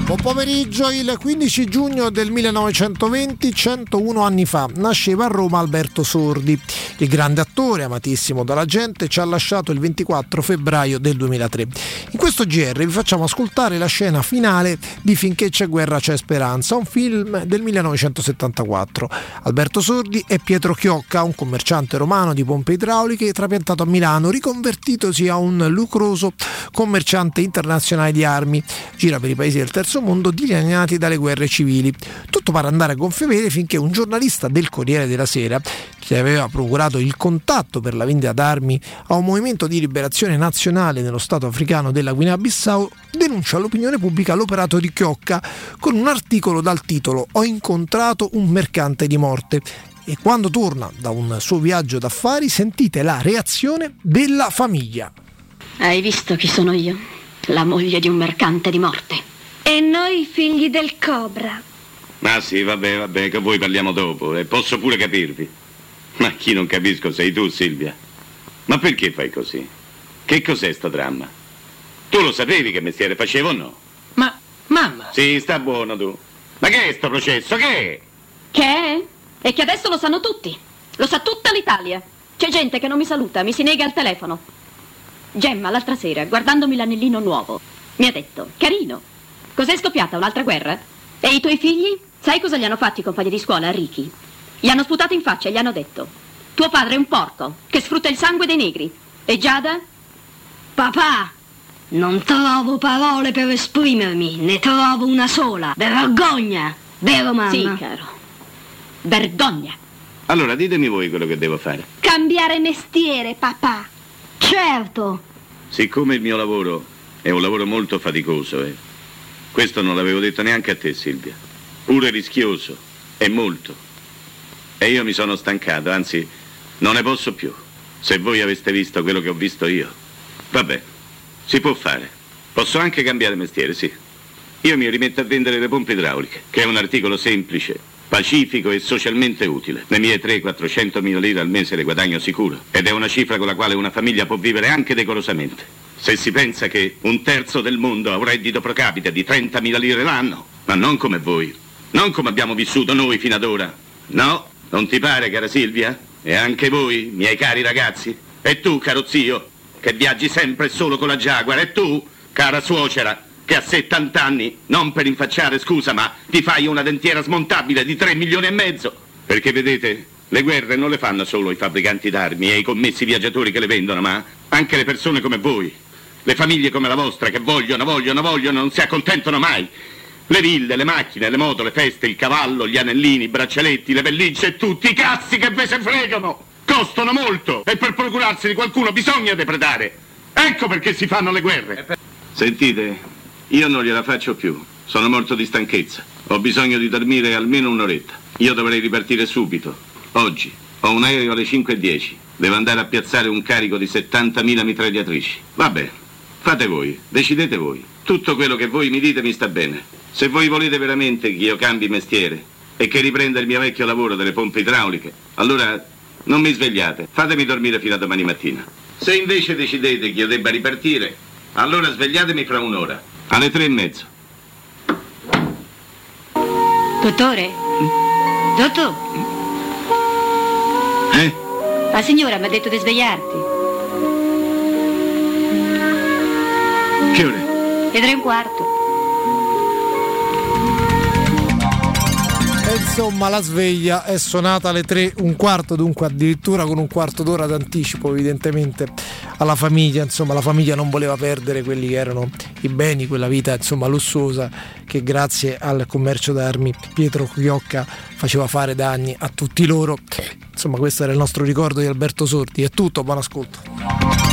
Buon pomeriggio, il 15 giugno del 1920, 101 anni fa, nasceva a Roma Alberto Sordi. Il grande attore, amatissimo dalla gente, ci ha lasciato il 24 febbraio del 2003. In questo GR vi facciamo ascoltare la scena finale di Finché c'è guerra c'è speranza, un film del 1974. Alberto Sordi è Pietro Chiocca, un commerciante romano di pompe idrauliche trapiantato a Milano, riconvertitosi a un lucroso commerciante internazionale di armi. Gira per i paesi del terzo mondo dilaniati dalle guerre civili. Tutto pare andare a gonfie vele finché un giornalista del Corriere della Sera, che aveva procurato il contatto per la vendita d'armi a un movimento di liberazione nazionale nello Stato africano della Guinea-Bissau, denuncia all'opinione pubblica l'operato di Chiocca con un articolo dal titolo Ho incontrato un mercante di morte e quando torna da un suo viaggio d'affari sentite la reazione della famiglia.
Hai visto chi sono io? La moglie di un mercante di morte.
E noi figli del Cobra.
Ma sì, vabbè, vabbè, che voi parliamo dopo e posso pure capirvi. Ma chi non capisco sei tu, Silvia. Ma perché fai così? Che cos'è sta dramma? Tu lo sapevi che mestiere facevo o no?
Ma, mamma.
Sì, sta buono tu. Ma che è sto processo? Che è?
Che è? E che adesso lo sanno tutti. Lo sa tutta l'Italia. C'è gente che non mi saluta, mi si nega al telefono. Gemma, l'altra sera, guardandomi l'anellino nuovo, mi ha detto, carino, Cos'è scoppiata? Un'altra guerra? E i tuoi figli? Sai cosa gli hanno fatto i compagni di scuola a Ricky? Gli hanno sputato in faccia e gli hanno detto: Tuo padre è un porco che sfrutta il sangue dei negri. E Giada?
Papà, non trovo parole per esprimermi, ne trovo una sola. Vergogna! Vero, mamma?
Sì, caro. Vergogna.
Allora ditemi voi quello che devo fare.
Cambiare mestiere, papà. Certo.
Siccome il mio lavoro è un lavoro molto faticoso, eh, Questo non l'avevo detto neanche a te, Silvia. Pure rischioso. E molto. E io mi sono stancato, anzi, non ne posso più. Se voi aveste visto quello che ho visto io. Vabbè, si può fare. Posso anche cambiare mestiere, sì. Io mi rimetto a vendere le pompe idrauliche, che è un articolo semplice, pacifico e socialmente utile. Le mie 300-400 mila lire al mese le guadagno sicuro. Ed è una cifra con la quale una famiglia può vivere anche decorosamente. Se si pensa che un terzo del mondo ha un reddito pro capite di 30.000 lire l'anno, ma non come voi, non come abbiamo vissuto noi fino ad ora. No, non ti pare, cara Silvia? E anche voi, miei cari ragazzi? E tu, caro zio, che viaggi sempre solo con la Jaguar? E tu, cara suocera, che a 70 anni, non per infacciare scusa, ma ti fai una dentiera smontabile di 3 milioni e mezzo? Perché vedete, le guerre non le fanno solo i fabbricanti d'armi e i commessi viaggiatori che le vendono, ma anche le persone come voi. Le famiglie come la vostra che vogliono, vogliono, vogliono, non si accontentano mai. Le ville, le macchine, le moto, le feste, il cavallo, gli anellini, i braccialetti, le pellicce e tutti i cazzi che ve se fregano. Costano molto e per procurarsene qualcuno bisogna depredare. Ecco perché si fanno le guerre. Sentite, io non gliela faccio più. Sono morto di stanchezza. Ho bisogno di dormire almeno un'oretta. Io dovrei ripartire subito. Oggi. Ho un aereo alle 5.10. Devo andare a piazzare un carico di 70.000 mitragliatrici. Vabbè, fate voi, decidete voi. Tutto quello che voi mi dite mi sta bene. Se voi volete veramente che io cambi mestiere e che riprenda il mio vecchio lavoro delle pompe idrauliche, allora non mi svegliate, fatemi dormire fino a domani mattina. Se invece decidete che io debba ripartire, allora svegliatemi fra un'ora, alle tre e mezzo.
Dottore? Dottor?
Eh?
La signora mi ha detto di svegliarti.
Che ore?
Le tre e un quarto.
E insomma la sveglia è suonata alle 3 un quarto, dunque addirittura con un quarto d'ora d'anticipo evidentemente alla famiglia, insomma la famiglia non voleva perdere quelli che erano i beni, quella vita insomma lussuosa che grazie al commercio d'armi Pietro Chiocca faceva fare da anni a tutti loro. Insomma questo era il nostro ricordo di Alberto Sordi. È tutto, buon ascolto.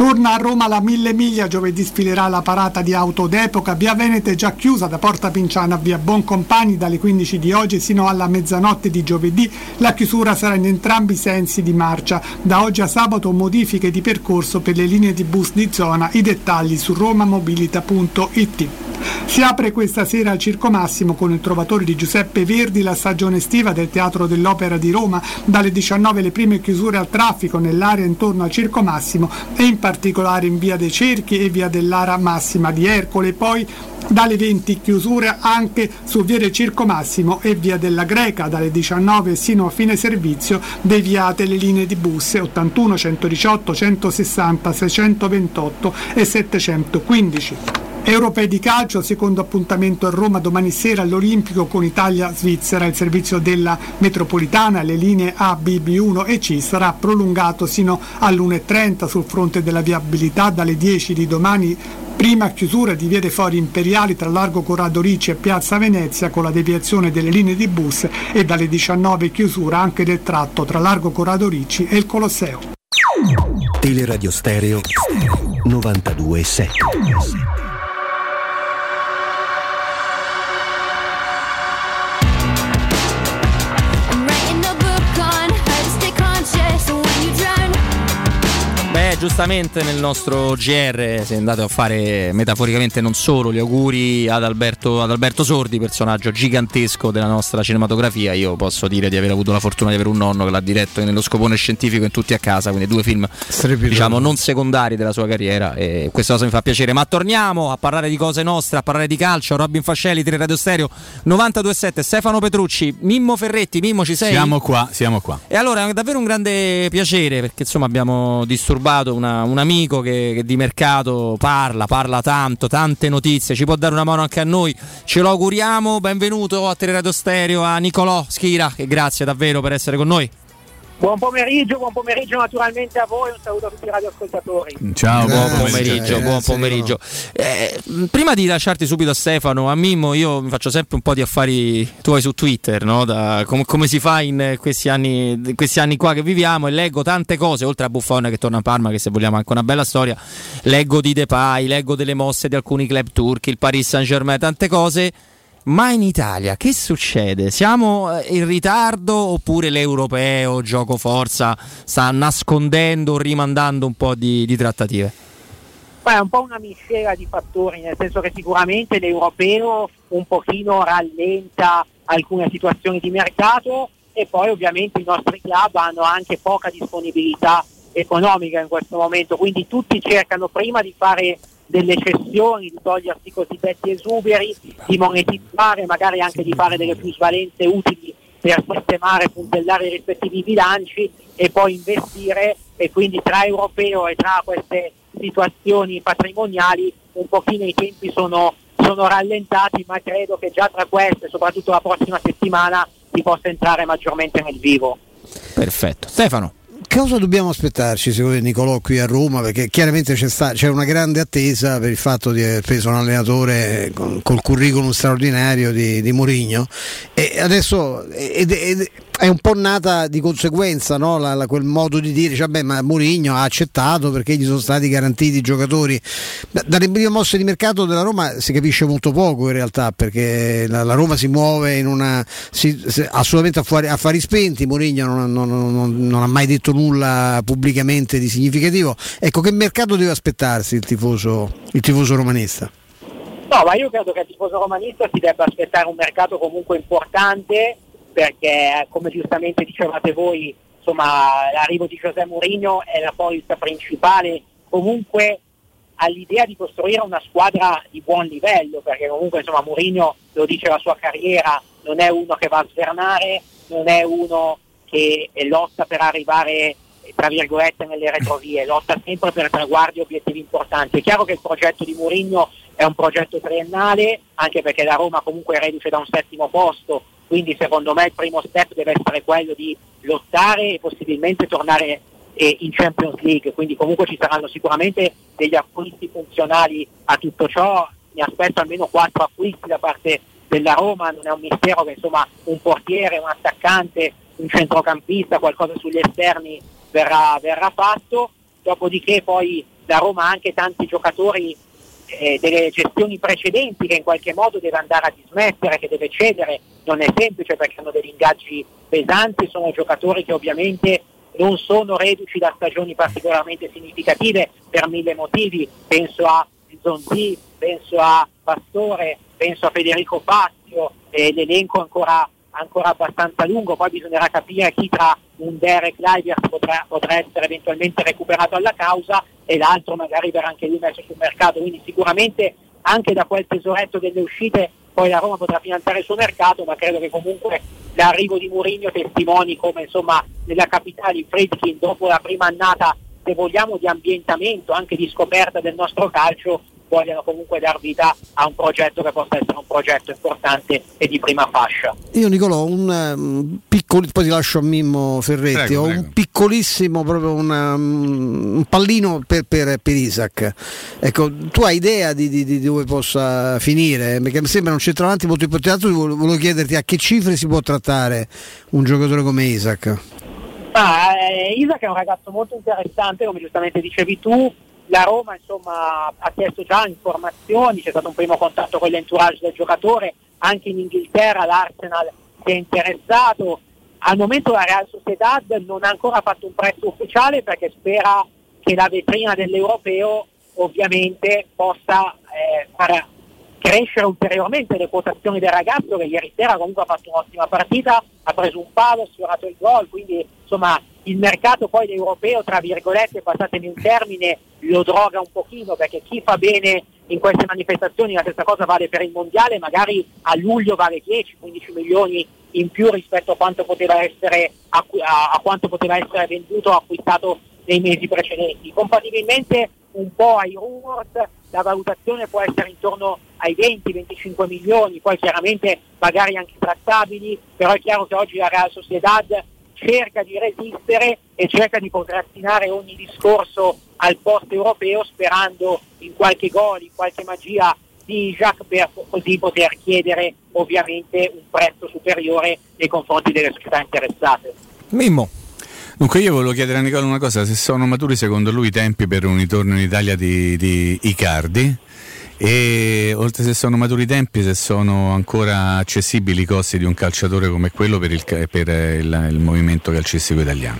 Torna a Roma la Mille Miglia, giovedì sfilerà la parata di auto d'epoca. Via Veneta è già chiusa da Porta Pinciana a via Boncompagni dalle 15 di oggi sino alla mezzanotte di giovedì. La chiusura sarà in entrambi i sensi di marcia. Da oggi a sabato modifiche di percorso per le linee di bus di zona. I dettagli su romamobilita.it. Si apre questa sera al Circo Massimo con il trovatore di Giuseppe Verdi la stagione estiva del Teatro dell'Opera di Roma. Dalle 19 le prime chiusure al traffico nell'area intorno al Circo Massimo e in particolare in via dei Cerchi e via dell'Ara Massima di Ercole. Poi dalle 20 chiusure anche su via del Circo Massimo e via della Greca dalle 19 sino a fine servizio deviate le linee di bus 81 118 160 628 e 715. Europei di calcio, secondo appuntamento a Roma domani sera all'Olimpico con Italia-Svizzera. Il servizio della metropolitana, le linee A, B, B1 e C sarà prolungato sino all'1.30 sul fronte della viabilità dalle 10 di domani Prima chiusura di vie dei Fori Imperiali tra Largo Corrado Ricci e Piazza Venezia con la deviazione delle linee di bus e dalle 19 chiusura anche del tratto tra Largo Corrado Ricci e il Colosseo.
Teleradio Stereo 92.7
giustamente nel nostro GR si è andato a fare metaforicamente non solo gli auguri ad Alberto, ad Alberto Sordi, personaggio gigantesco della nostra cinematografia. Io posso dire di aver avuto la fortuna di avere un nonno che l'ha diretto nello scopone scientifico in tutti a casa, quindi due film diciamo non secondari della sua carriera e questa cosa mi fa piacere. Ma torniamo a parlare di cose nostre, a parlare di calcio. Robin Fascelli, 3 Radio Stereo 927, Stefano Petrucci, Mimmo Ferretti, Mimmo ci sei?
Siamo qua, siamo qua.
E allora è davvero un grande piacere perché insomma abbiamo disturbato invitato una- un amico che, che di mercato parla, parla tanto, tante notizie, ci può dare una mano anche a noi, ce lo auguriamo, benvenuto a Teleradio Stereo a Nicolò Schira e grazie davvero per essere con noi.
Buon pomeriggio, buon pomeriggio naturalmente a voi, un saluto a tutti i radioascoltatori.
Ciao, buon
Grazie,
pomeriggio,
grazie,
buon pomeriggio. Eh, prima di lasciarti subito a Stefano, a Mimmo, io mi faccio sempre un po' di affari tuoi su Twitter, no? Da- com- come si fa in questi anni, in questi anni qua che viviamo e leggo tante cose, oltre a Buffon che torna a Parma, che se vogliamo è anche una bella storia, leggo di Depay, leggo delle mosse di alcuni club turchi, il Paris Saint Germain, tante cose. Ma in Italia che succede? Siamo eh, in ritardo oppure l'europeo, gioco forza, sta nascondendo rimandando un po' di, di trattative?
Ma è un po' una miscela di fattori, nel senso che sicuramente l'europeo un pochino rallenta alcune situazioni di mercato e poi ovviamente i nostri club hanno anche poca disponibilità economica in questo momento, quindi tutti cercano prima di fare delle cessioni, di togliersi i cosiddetti esuberi, di monetizzare, magari anche di fare delle plusvalenze utili per sistemare e puntellare i rispettivi bilanci e poi investire e quindi tra europeo e tra queste situazioni patrimoniali un pochino i tempi sono, sono rallentati ma credo che già tra queste, soprattutto la prossima settimana, si possa entrare maggiormente nel vivo.
Perfetto. Stefano.
Cosa dobbiamo aspettarci secondo Nicolò qui a Roma? Perché chiaramente c'è, sta- c'è una grande attesa per il fatto di aver preso un allenatore con, col curriculum straordinario di, di Mourinho e adesso ed- ed- è un po' nata di conseguenza no? La- la- quel modo di dire, cioè, vabbè, ma Mourinho ha accettato perché gli sono stati garantiti i giocatori. Da- Dalle prime mosse di mercato della Roma si capisce molto poco in realtà perché la, la Roma si muove in una, si- si- assolutamente a fuori- a affari spenti, Mourinho non, non- non- non ha mai detto nulla pubblicamente di significativo. Ecco che mercato deve aspettarsi il tifoso, il tifoso romanista?
No, ma io credo che il tifoso romanista si debba aspettare un mercato comunque importante perché come giustamente dicevate voi, insomma, l'arrivo di José Mourinho è la forza principale comunque all'idea di costruire una squadra di buon livello, perché comunque insomma Mourinho lo dice la sua carriera, non è uno che va a svernare, non è uno che lotta per arrivare tra virgolette nelle retrovie, lotta sempre per traguardi e obiettivi importanti. È chiaro che il progetto di Mourinho è un progetto triennale, anche perché la Roma comunque reduce da un settimo posto, quindi secondo me il primo step deve essere quello di lottare e possibilmente tornare eh, in Champions League, quindi comunque ci saranno sicuramente degli acquisti funzionali a tutto ciò, mi aspetto almeno quattro acquisti da parte della Roma, non è un mistero che insomma un portiere, un attaccante, un centrocampista, qualcosa sugli esterni verrà, verrà fatto, dopodiché poi la Roma ha anche tanti giocatori eh, delle gestioni precedenti che in qualche modo deve andare a dismettere, che deve cedere, non è semplice perché hanno degli ingaggi pesanti, sono giocatori che ovviamente non sono reduci da stagioni particolarmente significative per mille motivi, penso a Zonzi, penso a Pastore, penso a Federico Fazio, eh, l'elenco ancora, ancora abbastanza lungo, poi bisognerà capire chi tra un Derek Livers potrà, potrà essere eventualmente recuperato alla causa e l'altro magari verrà anche lui messo sul mercato, quindi sicuramente anche da quel tesoretto delle uscite poi la Roma potrà finanziare il suo mercato, ma credo che comunque l'arrivo di Mourinho testimoni come insomma nella capitale i Friedkin dopo la prima annata, se vogliamo, di ambientamento, anche di scoperta del nostro calcio, vogliano comunque dar vita a un progetto che possa essere un progetto importante e di prima fascia.
Io Nicolò, un um, piccolo, poi ti lascio a Mimmo Ferretti,
Prego,
ho
prego.
un piccolissimo, proprio una, um, un pallino per, per, per Isaac. Ecco, tu hai idea di, di- di dove possa finire? Perché mi sembra un centravanti molto importante, volevo volevo chiederti a che cifre si può trattare un giocatore come Isaac?
Ah, eh, Isaac è un ragazzo molto interessante, come giustamente dicevi tu. La Roma insomma, ha chiesto già informazioni, c'è stato un primo contatto con l'entourage del giocatore, anche in Inghilterra l'Arsenal si è interessato. Al momento la Real Sociedad non ha ancora fatto un prezzo ufficiale perché spera che la vetrina dell'europeo ovviamente possa eh, far crescere ulteriormente le quotazioni del ragazzo che ieri sera comunque ha fatto un'ottima partita, ha preso un palo, ha sfiorato il gol, quindi insomma il mercato poi l'europeo, tra virgolette, passatemi un termine, lo droga un pochino perché chi fa bene in queste manifestazioni la stessa cosa vale per il mondiale, magari a luglio vale 10-15 milioni in più rispetto a quanto poteva essere, acqu- a, a quanto poteva essere venduto o acquistato nei mesi precedenti. Compatibilmente un po' ai rumors, la valutazione può essere intorno ai 20-25 milioni, poi chiaramente magari anche trattabili, però è chiaro che oggi la Real Sociedad cerca di resistere e cerca di procrastinare ogni discorso al post europeo sperando in qualche gol, in qualche magia di Jacques per così poter chiedere ovviamente un prezzo superiore nei confronti delle società interessate.
Mimmo. Dunque io volevo chiedere a Nicola una cosa, se sono maturi secondo lui i tempi per un ritorno in Italia di, di Icardi e oltre se sono maturi i tempi, se sono ancora accessibili i costi di un calciatore come quello per il, per il, il movimento calcistico italiano.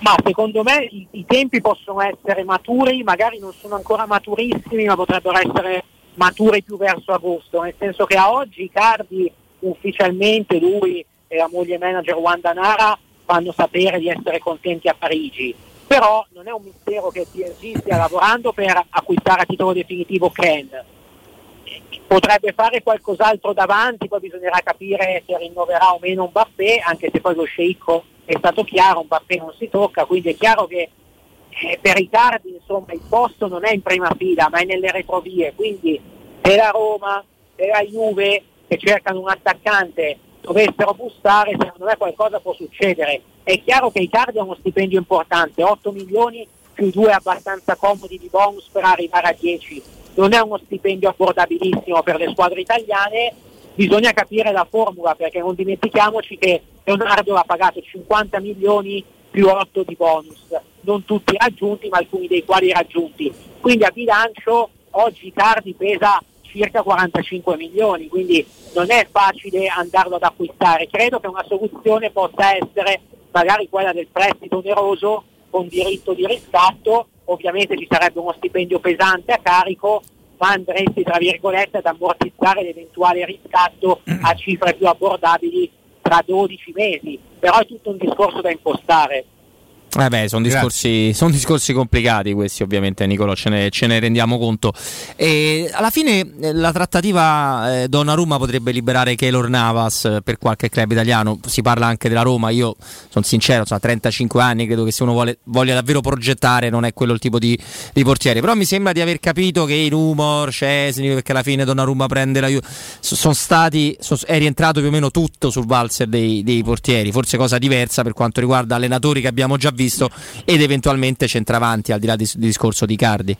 Ma secondo me i, i, tempi possono essere maturi, magari non sono ancora maturissimi, ma potrebbero essere maturi più verso agosto, nel senso che a oggi Icardi ufficialmente lui e la moglie manager Wanda Nara fanno sapere di essere contenti a Parigi, però non è un mistero che PSG stia lavorando per acquistare a titolo definitivo Ken. Potrebbe fare qualcos'altro davanti, poi bisognerà capire se rinnoverà o meno un Bappé, anche se poi lo sceicco è stato chiaro, un Bappé non si tocca, quindi è chiaro che eh, per i tardi insomma, il posto non è in prima fila ma è nelle retrovie, quindi se la Roma, se la Juve che cercano un attaccante dovessero bussare, secondo me qualcosa può succedere. È chiaro che Icardi ha uno stipendio importante, 8 milioni più 2 abbastanza comodi di bonus per arrivare a 10. Non è uno stipendio abbordabilissimo per le squadre italiane, bisogna capire la formula perché non dimentichiamoci che Leonardo ha pagato 50 milioni più 8 di bonus, non tutti raggiunti ma alcuni dei quali raggiunti. Quindi a bilancio oggi Icardi pesa circa 45 milioni, quindi non è facile andarlo ad acquistare. Credo che una soluzione possa essere magari quella del prestito oneroso con diritto di riscatto, ovviamente ci sarebbe uno stipendio pesante a carico, ma andresti tra virgolette ad ammortizzare l'eventuale riscatto a cifre più abbordabili tra 12 mesi, però è tutto un discorso da impostare.
Eh beh, sono discorsi, son discorsi, complicati questi, ovviamente, Nicolo, ce ne, ce ne rendiamo conto. E alla fine eh, la trattativa eh, Donnarumma potrebbe liberare Keylor Navas per qualche club italiano. Si parla anche della Roma. Io sono sincero, sono 35 anni, credo che se uno vuole, voglia davvero progettare non è quello il tipo di, di, portiere. Però mi sembra di aver capito che i rumor, Cesni, perché alla fine Donnarumma prende la sono stati, sono, è rientrato più o meno tutto sul valzer dei, dei portieri. Forse cosa diversa per quanto riguarda allenatori che abbiamo già visto visto ed eventualmente centravanti al di là del discorso di Cardi.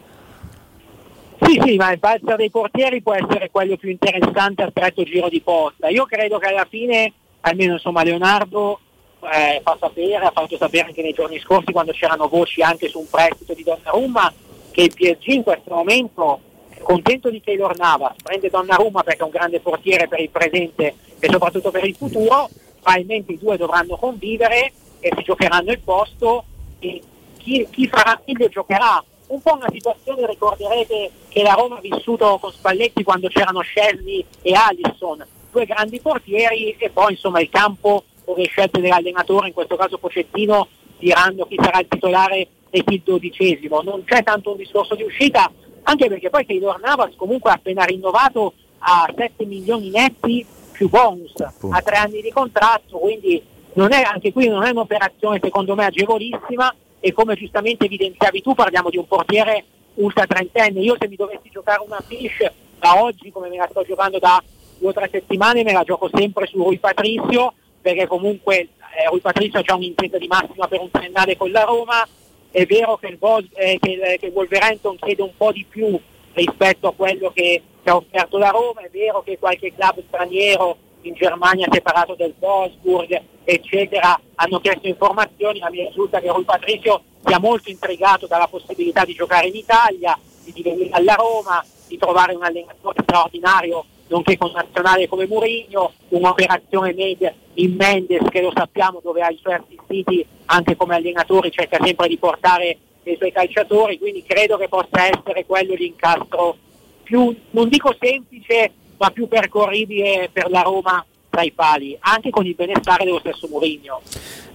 Sì, sì, ma il balzo dei portieri può essere quello più interessante a stretto giro di posta. Io credo che alla fine, almeno insomma, Leonardo eh, fa sapere, ha fatto sapere anche nei giorni scorsi quando c'erano voci anche su un prestito di Donnarumma, che il PSG in questo momento è contento di Taylor Navas, prende Donnarumma perché è un grande portiere per il presente e soprattutto per il futuro, probabilmente i due dovranno convivere e si giocheranno il posto e chi, chi farà meglio giocherà. Un po' una situazione, ricorderete che la Roma ha vissuto con Spalletti quando c'erano Scelni e Alisson, due grandi portieri e poi insomma il campo con le scelte dell'allenatore, in questo caso Pocettino, diranno chi sarà il titolare e chi il dodicesimo. Non c'è tanto un discorso di uscita, anche perché poi Taylor Navas comunque ha appena rinnovato a 7 milioni netti più bonus, a tre anni di contratto, quindi non è, anche qui non è un'operazione secondo me agevolissima e come giustamente evidenziavi tu parliamo di un portiere ultra trentenne. Io se mi dovessi giocare una fish da oggi come me la sto giocando da due o tre settimane me la gioco sempre su Rui Patrizio perché comunque eh, Rui Patrizio ha già un'intesa di massima per un triennale con la Roma. È vero che il, Vol- eh, che, che il Wolverhampton chiede un po' di più rispetto a quello che, che ha offerto la Roma, è vero che qualche club straniero in Germania separato del Wolfsburg, eccetera, hanno chiesto informazioni, ma mi risulta che Rui Patricio sia molto intrigato dalla possibilità di giocare in Italia, di venire alla Roma, di trovare un allenatore straordinario, nonché con nazionale come Mourinho, un'operazione media in Mendes che lo sappiamo dove ha i suoi assistiti anche come allenatori, cerca sempre di portare i suoi calciatori, quindi credo che possa essere quello l'incastro più, non dico semplice, ma più percorribile per la Roma tra i pali, anche con il benestare dello stesso Mourinho.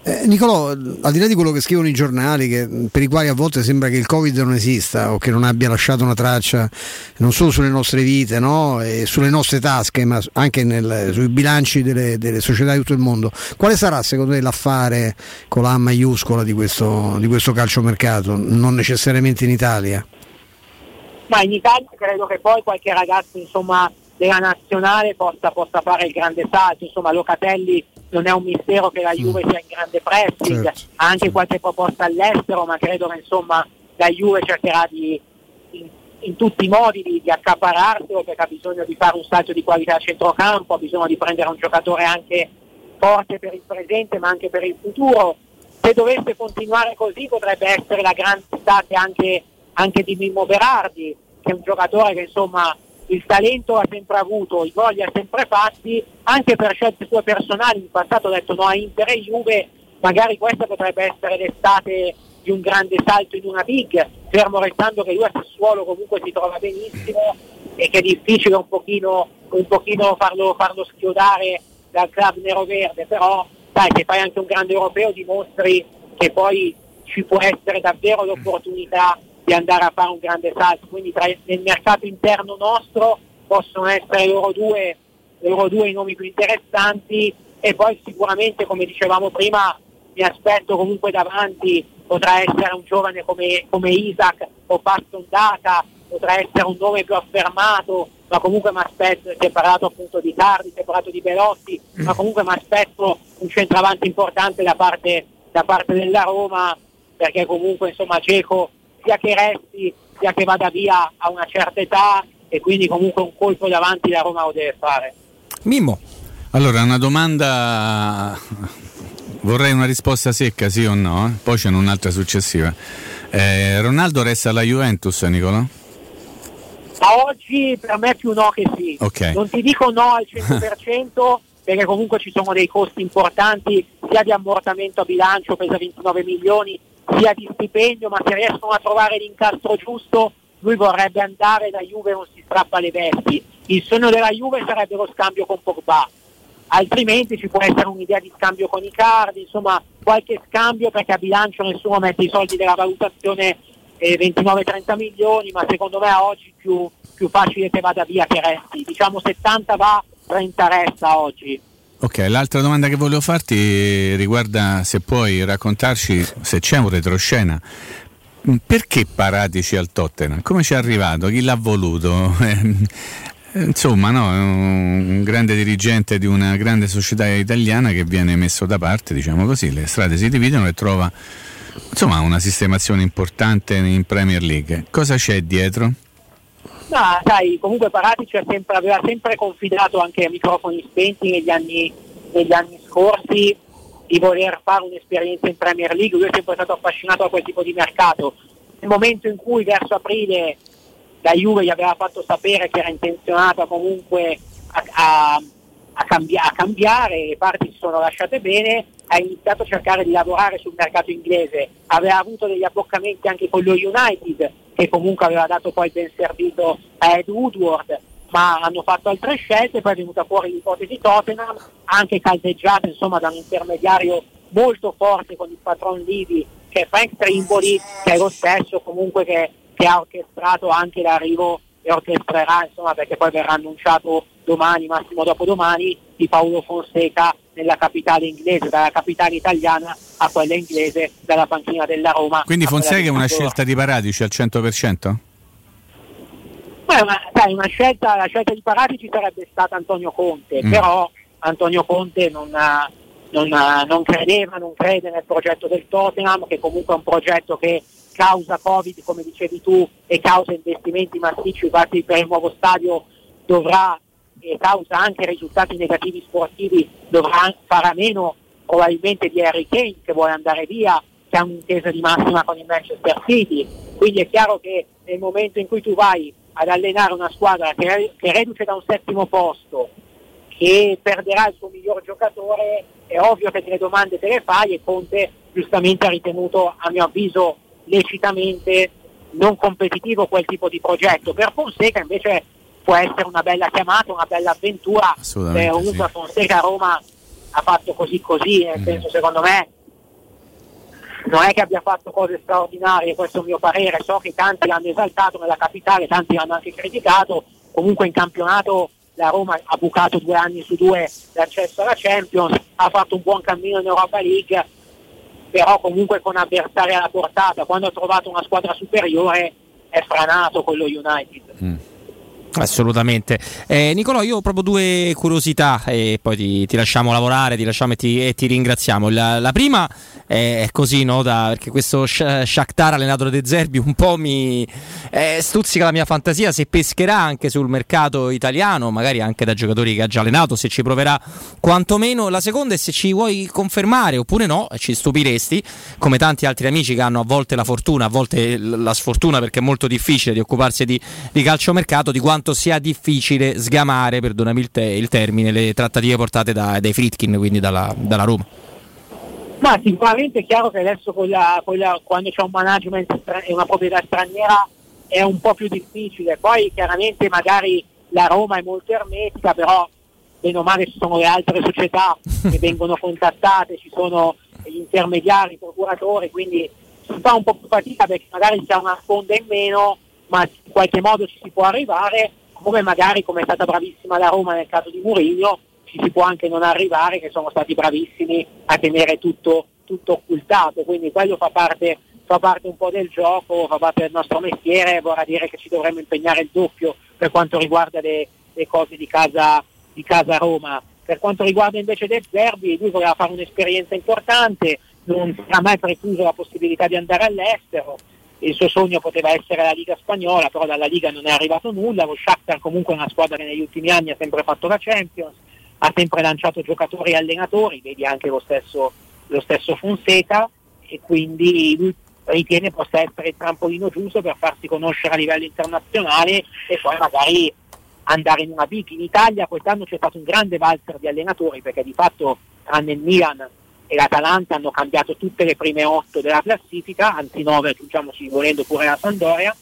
Eh, Nicolò, al di là di quello che scrivono i giornali, che, per i quali a volte sembra che il Covid non esista o che non abbia lasciato una traccia non solo sulle nostre vite no? e sulle nostre tasche, ma anche nel, sui bilanci delle, delle, società di tutto il mondo, quale sarà secondo te l'affare con la A maiuscola di questo, di questo calciomercato, non necessariamente in Italia?
Ma in Italia credo che poi qualche ragazzo insomma, della nazionale possa, possa fare il grande salto, insomma Locatelli non è un mistero che la Juve sia in grande pressing,
Certo.
ha anche qualche proposta all'estero, ma credo che insomma la Juve cercherà di in, in tutti i modi di, di accaparrarselo perché ha bisogno di fare un salto di qualità a centrocampo, ha bisogno di prendere un giocatore anche forte per il presente ma anche per il futuro. Se dovesse continuare così potrebbe essere la grande estate anche, anche di Mimmo Berardi, che è un giocatore che insomma il talento l'ha sempre avuto, i gol li ha sempre fatti, anche per scelte sue personali, in passato ha detto no a Inter e Juve, magari questa potrebbe essere l'estate di un grande salto in una big, fermo restando che lui a Sassuolo comunque si trova benissimo e che è difficile un pochino, un pochino farlo, farlo schiodare dal club nero-verde, però dai, se fai anche un grande europeo dimostri che poi ci può essere davvero l'opportunità di andare a fare un grande salto, quindi tra, nel mercato interno nostro possono essere loro due, loro due i nomi più interessanti. E poi sicuramente come dicevamo prima mi aspetto comunque davanti potrà essere un giovane come, come Isaac o Baston Data, potrà essere un nome più affermato, ma comunque mi aspetto, si è parlato appunto di Cardi, si è parlato di Belotti, ma comunque mi aspetto un centravanti importante da parte, da parte della Roma, perché comunque insomma Geco sia che resti sia che vada via a una certa età e quindi comunque un colpo davanti la Roma lo deve fare.
Mimmo.
Allora, una domanda. Vorrei una risposta secca, sì o no? eh? Poi c'è un'altra successiva. Eh, Ronaldo resta alla Juventus, Nicolò?
A oggi per me più no che sì.
Ok.
Non ti dico no al 100% [laughs] perché comunque ci sono dei costi importanti sia di ammortamento a bilancio, pesa 29 milioni, sia di stipendio, ma se riescono a trovare l'incastro giusto lui vorrebbe andare da Juve non si strappa le vesti. Il sogno della Juve sarebbe lo scambio con Pogba. Altrimenti ci può essere un'idea di scambio con i cardi, insomma qualche scambio perché a bilancio nessuno mette i soldi della valutazione eh, 29-30 milioni, ma secondo me oggi più, più facile che vada via che resti. Diciamo 70 va, 30 resta oggi.
Ok, l'altra domanda che volevo farti riguarda se puoi raccontarci se c'è un retroscena. Perché Paratici al Tottenham? Come ci è arrivato? Chi l'ha voluto? [laughs] Eh, Insomma, no, un grande dirigente di una grande società italiana che viene messo da parte, diciamo così, le strade si dividono e trova insomma, una sistemazione importante in Premier League. Cosa c'è dietro?
No, sai, comunque Paratici sempre- aveva sempre confidato anche a microfoni spenti negli anni, negli anni scorsi di voler fare un'esperienza in Premier League, lui è sempre stato affascinato da quel tipo di mercato. Nel momento in cui verso aprile la Juve gli aveva fatto sapere che era intenzionata comunque a, a- a cambia- a cambiare, le parti si sono lasciate bene, ha iniziato a cercare di lavorare sul mercato inglese, aveva avuto degli abboccamenti anche con lo United, che comunque aveva dato poi ben servito a Ed Woodward, ma hanno fatto altre scelte, poi è venuta fuori l'ipotesi Tottenham, anche caldeggiata insomma da un intermediario molto forte con il patron Livi, che è Frank Trimboli, che è lo stesso comunque che, che ha orchestrato anche l'arrivo e orchestrerà insomma perché poi verrà annunciato domani, massimo dopodomani, di Paolo Fonseca nella capitale inglese, dalla capitale italiana a quella inglese, dalla panchina della Roma.
Quindi Fonseca è una scelta di Paratici al 100%?
Ma è una, sai, una scelta, la scelta di Paratici sarebbe stata Antonio Conte,
Mm.
però Antonio Conte non, ha- non ha- non credeva, non crede nel progetto del Tottenham, che comunque è un progetto che causa Covid, come dicevi tu, e causa investimenti massicci, infatti per il nuovo stadio dovrà, e causa anche risultati negativi sportivi, dovrà fare a meno probabilmente di Harry Kane che vuole andare via, che ha un'intesa di massima con il Manchester City. Quindi è chiaro che nel momento in cui tu vai ad allenare una squadra che, che reduce da un settimo posto, che perderà il suo miglior giocatore, è ovvio che delle domande te le fai e Conte giustamente ha ritenuto, a mio avviso, lecitamente non competitivo quel tipo di progetto. Per Fonseca invece può essere una bella chiamata, una bella avventura. Eh, comunque Fonseca a Roma ha fatto così così, nel senso secondo me non è che abbia fatto cose straordinarie, questo è il mio parere, so che tanti l'hanno esaltato nella capitale, tanti l'hanno anche criticato, comunque in campionato la Roma ha bucato due anni su due l'accesso alla Champions, ha fatto un buon cammino in Europa League, però comunque con avversari alla portata, quando ha trovato una squadra superiore è franato con lo United.
Assolutamente. Eh, Nicolò, io ho proprio due curiosità e poi ti, ti lasciamo lavorare, ti lasciamo e ti, e ti ringraziamo. La, la, prima è così, no? Da, perché questo Shakhtar allenato da De Zerbi un po' mi eh, stuzzica la mia fantasia se pescherà anche sul mercato italiano, magari anche da giocatori che ha già allenato, se ci proverà quantomeno. La seconda è se ci vuoi confermare oppure no, ci stupiresti, come tanti altri amici che hanno a volte la fortuna, a volte la sfortuna perché è molto difficile di occuparsi di, di calciomercato, di quanto quanto sia difficile sgamare, perdonami il, te- il termine, le trattative portate da, dai Fritkin, quindi dalla, dalla Roma.
Ma sicuramente è chiaro che adesso con la, con la, quando c'è un management e una proprietà straniera è un po' più difficile. Poi chiaramente magari la Roma è molto ermetica, però bene o male ci sono le altre società che [laughs] vengono contattate, ci sono gli intermediari, i procuratori, quindi si fa un po' più fatica perché magari c'è una sponda in meno ma in qualche modo ci si può arrivare, come magari come è stata bravissima la Roma nel caso di Mourinho, ci si può anche non arrivare, che sono stati bravissimi a tenere tutto, tutto occultato, quindi quello fa parte, fa parte un po' del gioco, fa parte del nostro mestiere, vorrà dire che ci dovremmo impegnare il doppio per quanto riguarda le, le cose di casa, di casa Roma. Per quanto riguarda invece De Zerbi, lui voleva fare un'esperienza importante, non sarà mai precluso la possibilità di andare all'estero, il suo sogno poteva essere la Liga spagnola, però dalla Liga non è arrivato nulla, lo Shakhtar comunque è una squadra che negli ultimi anni ha sempre fatto la Champions, ha sempre lanciato giocatori e allenatori, vedi anche lo stesso, lo stesso Fonseca e quindi lui ritiene possa essere il trampolino giusto per farsi conoscere a livello internazionale e poi magari andare in una big. In Italia quest'anno c'è stato un grande valzer di allenatori perché di fatto tranne il Milan e l'Atalanta hanno cambiato tutte le prime otto della classifica, anzi nove, aggiungiamoci volendo pure la Sandoria,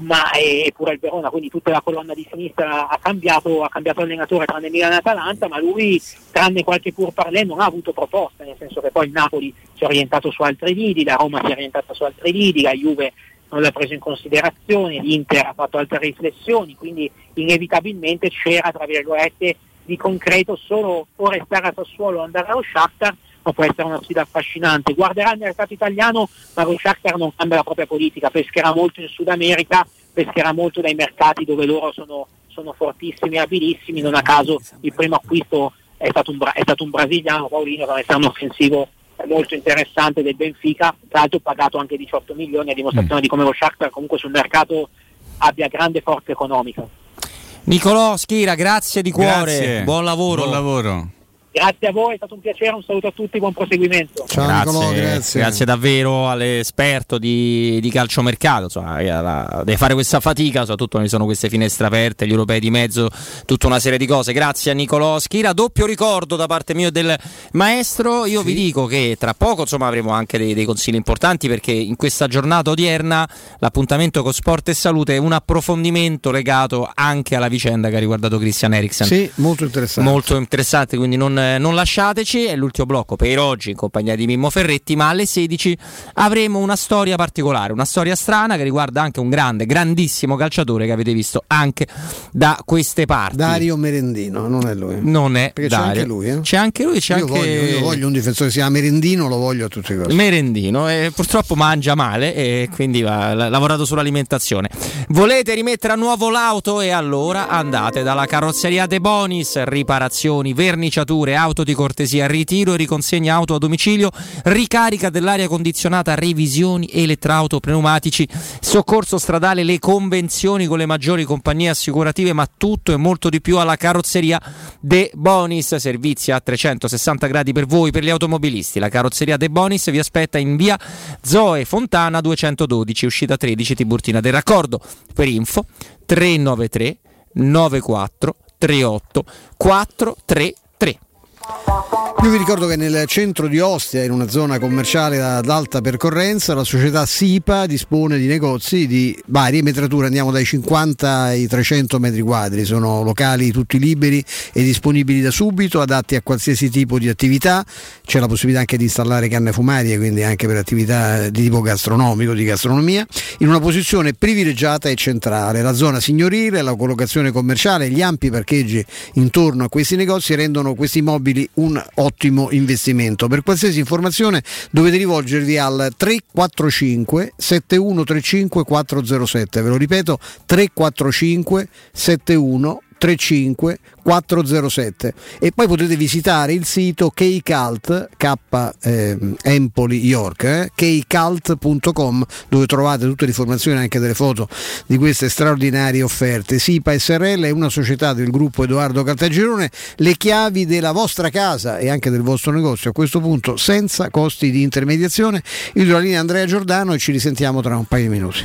ma è pure il Verona, quindi tutta la colonna di sinistra ha cambiato, ha cambiato allenatore tranne Milan e Atalanta, ma lui, tranne qualche pur parlé, non ha avuto proposta, nel senso che poi il Napoli si è orientato su altri lidi, la Roma si è orientata su altri lidi, la Juve non l'ha preso in considerazione, l'Inter ha fatto altre riflessioni, quindi inevitabilmente c'era, tra virgolette, di concreto solo o restare a Sassuolo o andare allo Shakhtar ma può essere una sfida affascinante. Guarderà il mercato italiano, ma lo Shakhtar non cambia la propria politica, pescherà molto in Sud America, pescherà molto dai mercati dove loro sono, sono fortissimi e abilissimi, non a caso il primo acquisto è stato un, è stato un brasiliano, Paolino, che è un offensivo molto interessante del Benfica, tra l'altro pagato anche 18 milioni a dimostrazione mm. di come lo Shakhtar comunque sul mercato abbia grande forza economica.
Nicolò Schira, grazie di cuore,
Grazie.
buon lavoro.
Buon lavoro.
Grazie a voi, è stato un piacere, un saluto a tutti, buon proseguimento.
Ciao
grazie,
Nicolò, grazie.
grazie davvero all'esperto di, di calciomercato. Insomma, la- deve fare questa fatica, soprattutto quando ci sono queste finestre aperte, gli europei di mezzo, tutta una serie di cose. Grazie a Nicolò Schira. Doppio ricordo da parte mia e del maestro. Io vi dico che tra poco insomma, avremo anche dei, dei consigli importanti perché in questa giornata odierna l'appuntamento con Sport e Salute è un approfondimento legato anche alla vicenda che ha riguardato Christian Eriksen.
Sì, molto interessante.
Molto interessante, quindi non, non lasciateci. È l'ultimo blocco per oggi in compagnia di Mimmo Ferretti. Ma alle 16 avremo una storia particolare, una storia strana che riguarda anche un grande, grandissimo calciatore che avete visto anche da queste parti.
Dario Merendino, non è lui.
Non è
Perché
Dario.
c'è anche lui, eh?
C'è anche lui, c'è
io,
anche
voglio, io voglio un difensore che si chiama Merendino, lo voglio a tutti i costi.
Merendino e purtroppo mangia male e quindi va, ha lavorato sull'alimentazione. Volete rimettere a nuovo l'auto e allora andate dalla carrozzeria De Bonis, riparazioni, verniciature, auto di cortesia, ritiro e riconsegna auto a domicilio, ricarica dell'aria condizionata, revisioni elettrauto pneumatici, soccorso stradale, le convenzioni con le maggiori compagnie assicurative, ma tutto e molto di più alla carrozzeria De Bonis, servizi a 360 gradi per voi, per gli automobilisti. La carrozzeria De Bonis vi aspetta in via Zoe Fontana 212, uscita 13 Tiburtina del Raccordo. Per info 393 94 38 433.
Io vi ricordo che nel centro di Ostia, in una zona commerciale ad alta percorrenza, la società SIPA dispone di negozi di varie metrature, andiamo dai 50 ai 300 metri quadri, sono locali tutti liberi e disponibili da subito, adatti a qualsiasi tipo di attività, c'è la possibilità anche di installare canne fumarie, quindi anche per attività di tipo gastronomico, di gastronomia, in una posizione privilegiata e centrale. La zona signorile, la collocazione commerciale, gli ampi parcheggi intorno a questi negozi rendono questi immobili un ottimo investimento. Per qualsiasi informazione dovete rivolgervi al 345 7135 407, ve lo ripeto 345 71 35 407 e poi potete visitare il sito kcult k eh, Empoli York eh, kcult.com dove trovate tutte le informazioni anche delle foto di queste straordinarie offerte. SIPA SRL è una società del gruppo Edoardo Caltagirone le chiavi della vostra casa e anche del vostro negozio a questo punto senza costi di intermediazione. Io do la linea Andrea Giordano e ci risentiamo tra un paio di minuti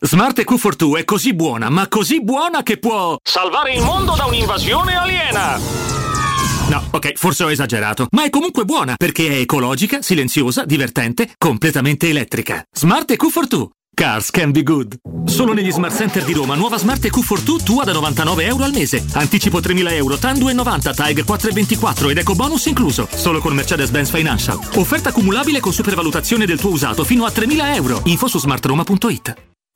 Smart EQ42 è così buona, ma così buona che può salvare il mondo da un'invasione aliena. No, ok, forse ho esagerato, ma è comunque buona perché è ecologica, silenziosa, divertente, completamente elettrica. Smart EQ42. Cars can be good. Solo negli Smart Center di Roma, nuova Smart EQ42 tua da 99 euro al mese. Anticipo 3.000 euro, TAN 2,90, TAG 4,24 ed eco bonus incluso. Solo con Mercedes-Benz Financial. Offerta cumulabile con supervalutazione del tuo usato fino a 3.000 euro. Info su smartroma.it.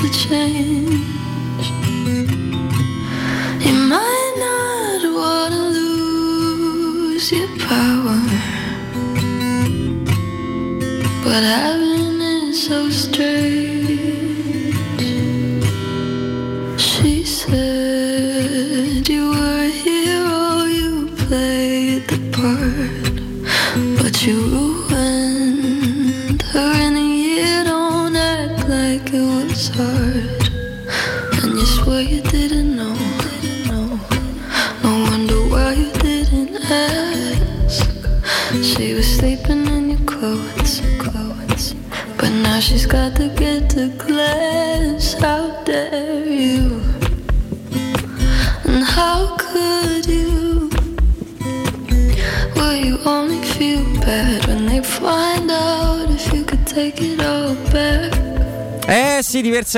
choose to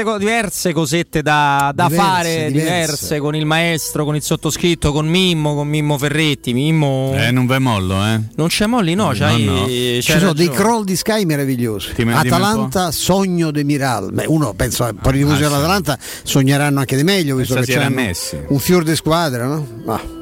diverse, diverse cosette da, da
Diverse,
fare, diverse.
diverse.
con il maestro, con il sottoscritto, con Mimmo, con Mimmo Ferretti. Mimmo.
Eh, non vai mollo, eh.
Non c'è molli, no, c'hai,
no.
c'hai
Ci sono dei
ragione.
crawl di Sky meravigliosi.
Dimmi
Atalanta, sogno de Miral. Beh, uno pensa a parli di musica
Ah, sì.
dell'Atalanta, sogneranno anche di meglio, visto che
Stasera
c'hanno
Messi.
un fior di squadra, no? Ma-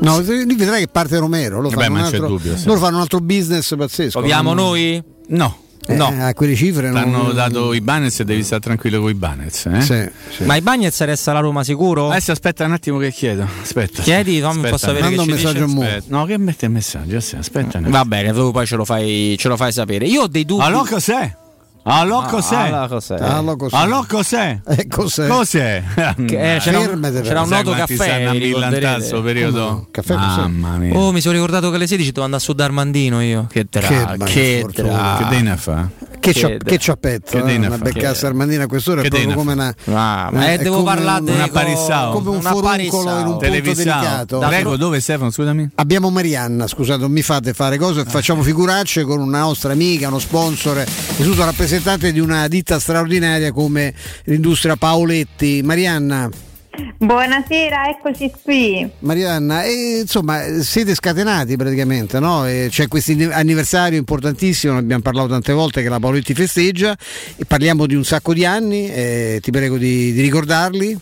No, lì vedrai che parte Romero. Loro,
Eh beh,
fanno, un
c'è
altro,
dubbio, sì.
loro fanno un altro business pazzesco.
Proviamo
Fanno-
noi?
No.
Eh, A quelle cifre
Ti hanno
non...
dato i Banez e devi stare tranquillo con i Banez. Eh?
Sì, sì.
Ma i Bagnets resta alla Roma sicuro?
Adesso aspetta un attimo che chiedo. Aspetta.
Chiedi, fammi-
Aspetta.
posso avere
un
ci
messaggio
dice?
No, che mette il messaggio? Aspetta.
Va bene, tu poi ce lo fai, ce lo fai sapere. Io ho dei dubbi.
Allora cos'è? Allora
Ah,
cos'è?
allora cos'è?
Allora cos'è?
Allora cos'è?
Eh, cos'è?
Cos'è?
Che, eh, c'era, un, c'era un noto caffè.
a periodo?
Come no? Caffè cos'è?
Mamma mia.
Oh, mi sono ricordato che alle 16 devo andare su Darmandino io. Che tra,
Che
che, tra.
Che deina fa?
Che, c'ha,
Che-
che ciappetto,
che
eh,
dena
una
Che-
armandina a quest'ora è proprio come una,
Ah, ma
eh,
devo
come
parlare
una Parissao.
come un
una
foruncolo in un punto
Televisao.
delicato.
Prego, dove Stefano? Scusami.
Abbiamo Marianna, scusate, non mi fate fare cose, facciamo figuracce con una nostra amica, uno sponsor e tutto rappresentante di una ditta straordinaria come l'industria Paoletti. Marianna,
Buonasera, eccoci qui.
Marianna, e, insomma, siete scatenati praticamente, no? E c'è questo anniversario importantissimo, ne abbiamo parlato tante volte che la Paoletti festeggia e parliamo di un sacco di anni, e ti prego di, di ricordarli.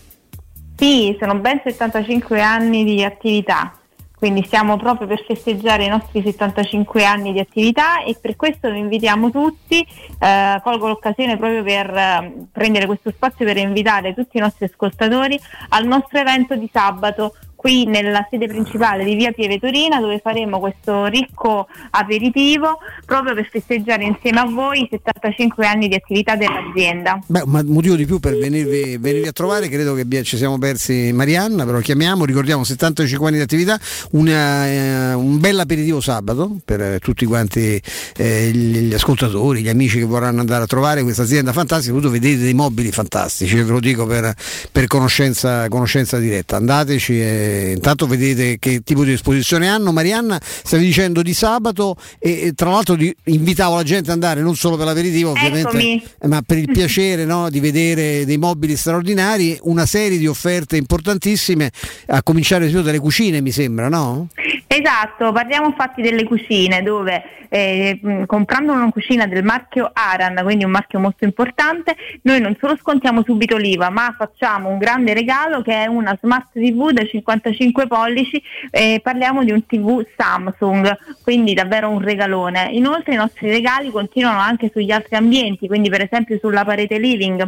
Sì, sono ben 75 anni di attività, quindi stiamo proprio per festeggiare i nostri 75 anni di attività e per questo vi invitiamo tutti, eh, colgo l'occasione proprio per eh, prendere questo spazio per invitare tutti i nostri ascoltatori al nostro evento di sabato qui nella sede principale di Via Pieve Torina dove faremo questo ricco aperitivo proprio per festeggiare insieme a voi i 75 anni di attività dell'azienda.
Beh, un motivo di più per venirvi, venirvi a trovare, credo che ci siamo persi Marianna, però chiamiamo, ricordiamo 75 anni di attività, una, eh, un bel aperitivo sabato per eh, tutti quanti eh, gli, gli ascoltatori, gli amici che vorranno andare a trovare questa azienda fantastica, soprattutto vedete dei mobili fantastici, ve lo dico per, per conoscenza, conoscenza diretta, andateci e intanto vedete che tipo di esposizione hanno. Marianna, stavi dicendo di sabato e, e tra l'altro di- invitavo la gente ad andare non solo per l'aperitivo ovviamente,
Eccomi.
eh, ma per il [laughs] piacere no, di vedere dei mobili straordinari, una serie di offerte importantissime, a cominciare dalle cucine mi sembra, no?
Esatto, parliamo infatti delle cucine dove eh, mh, comprando una cucina del marchio Aran, quindi un marchio molto importante, noi non solo scontiamo subito l'IVA, ma facciamo un grande regalo che è una Smart TV da 55 pollici, eh, parliamo di un TV Samsung, quindi davvero un regalone. Inoltre i nostri regali continuano anche sugli altri ambienti, quindi per esempio sulla parete living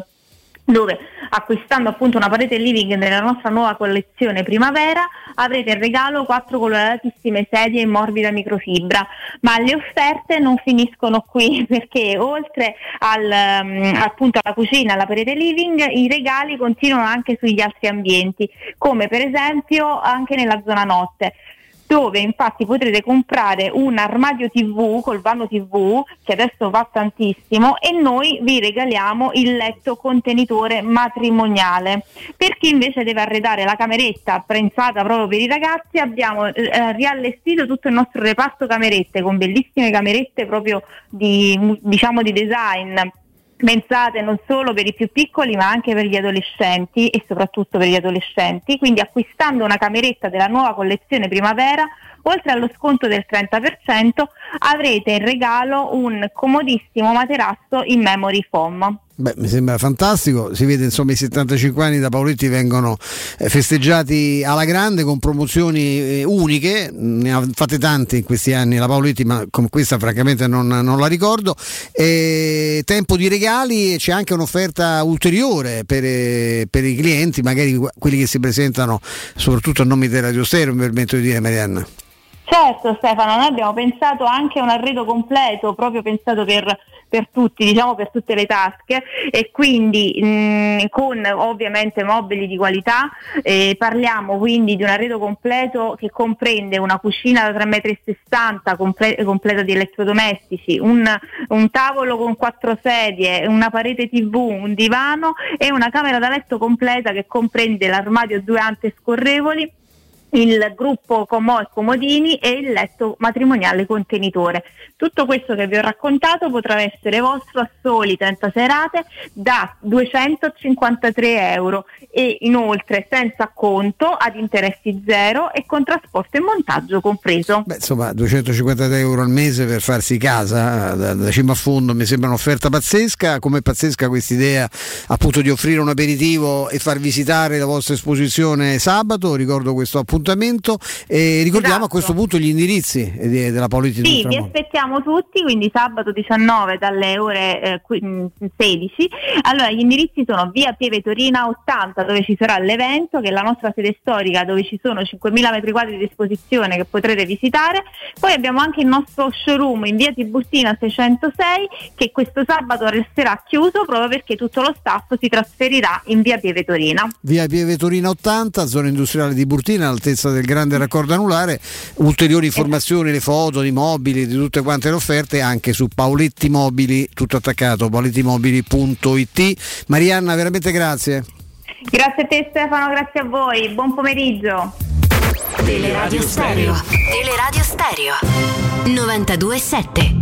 dove acquistando appunto una parete living nella nostra nuova collezione primavera avrete in regalo quattro coloratissime sedie in morbida microfibra. Ma le offerte non finiscono qui [laughs] perché oltre al, um, appunto alla cucina alla parete living i regali continuano anche sugli altri ambienti come per esempio anche nella zona notte dove infatti potrete comprare un armadio TV col vano TV che adesso va tantissimo e noi vi regaliamo il letto contenitore matrimoniale. Per chi invece deve arredare la cameretta pensata proprio per i ragazzi abbiamo eh, riallestito tutto il nostro reparto camerette con bellissime camerette proprio di, diciamo, di design pensate non solo per i più piccoli ma anche per gli adolescenti e soprattutto per gli adolescenti, quindi acquistando una cameretta della nuova collezione primavera, oltre allo sconto del 30% avrete in regalo un comodissimo materasso in memory foam.
Beh, mi sembra fantastico, si vede insomma i 75 anni da Paoletti vengono eh, festeggiati alla grande con promozioni eh, uniche, ne ha fatte tante in questi anni la Paoletti, ma con questa francamente non, non la ricordo. E tempo di regali e c'è anche un'offerta ulteriore per, eh, per i clienti, magari quelli che si presentano soprattutto a nome di Radio Stereo, mi permetto di dire Marianna.
Certo Stefano, noi abbiamo pensato anche a un arredo completo, proprio pensato per, per tutti, diciamo per tutte le tasche e quindi mh, con ovviamente mobili di qualità, eh, parliamo quindi di un arredo completo che comprende una cucina da 3,60 m comple- completa di elettrodomestici, un, un tavolo con quattro sedie, una parete tv, un divano e una camera da letto completa che comprende l'armadio due ante scorrevoli il gruppo Comò e Comodini e il letto matrimoniale contenitore. Tutto questo che vi ho raccontato potrà essere vostro a soli 30 serate da 253 euro e inoltre senza conto ad interessi zero e con trasporto e montaggio compreso.
Beh, insomma, 250 euro al mese per farsi casa da, da cima a fondo mi sembra un'offerta pazzesca. Come pazzesca questa idea appunto di offrire un aperitivo e far visitare la vostra esposizione sabato. Ricordo questo appuntamento e ricordiamo a questo punto gli indirizzi eh, della politica
Sì, vi aspettiamo tutti, quindi sabato 19 dalle ore eh, qui- mh, 16. Allora, gli indirizzi sono via Pieve Torina 80 dove ci sarà l'evento, che è la nostra sede storica dove ci sono 5.000 metri quadri di esposizione che potrete visitare. Poi abbiamo anche il nostro showroom in via Tiburtina 606 che questo sabato resterà chiuso proprio perché tutto lo staff si trasferirà in via Pieve Torina.
Via Pieve Torino 80, zona industriale di Burtina, all'altezza del grande raccordo anulare. Ulteriori informazioni, le foto, di mobili, di tutte quante le offerte anche su Paoletti Mobili, tutto attaccato, paolettimobili.it. Marianna, veramente grazie.
Grazie a te Stefano, grazie a voi, buon pomeriggio.
Teleradio Stereo. Teleradio Stereo. 92.7.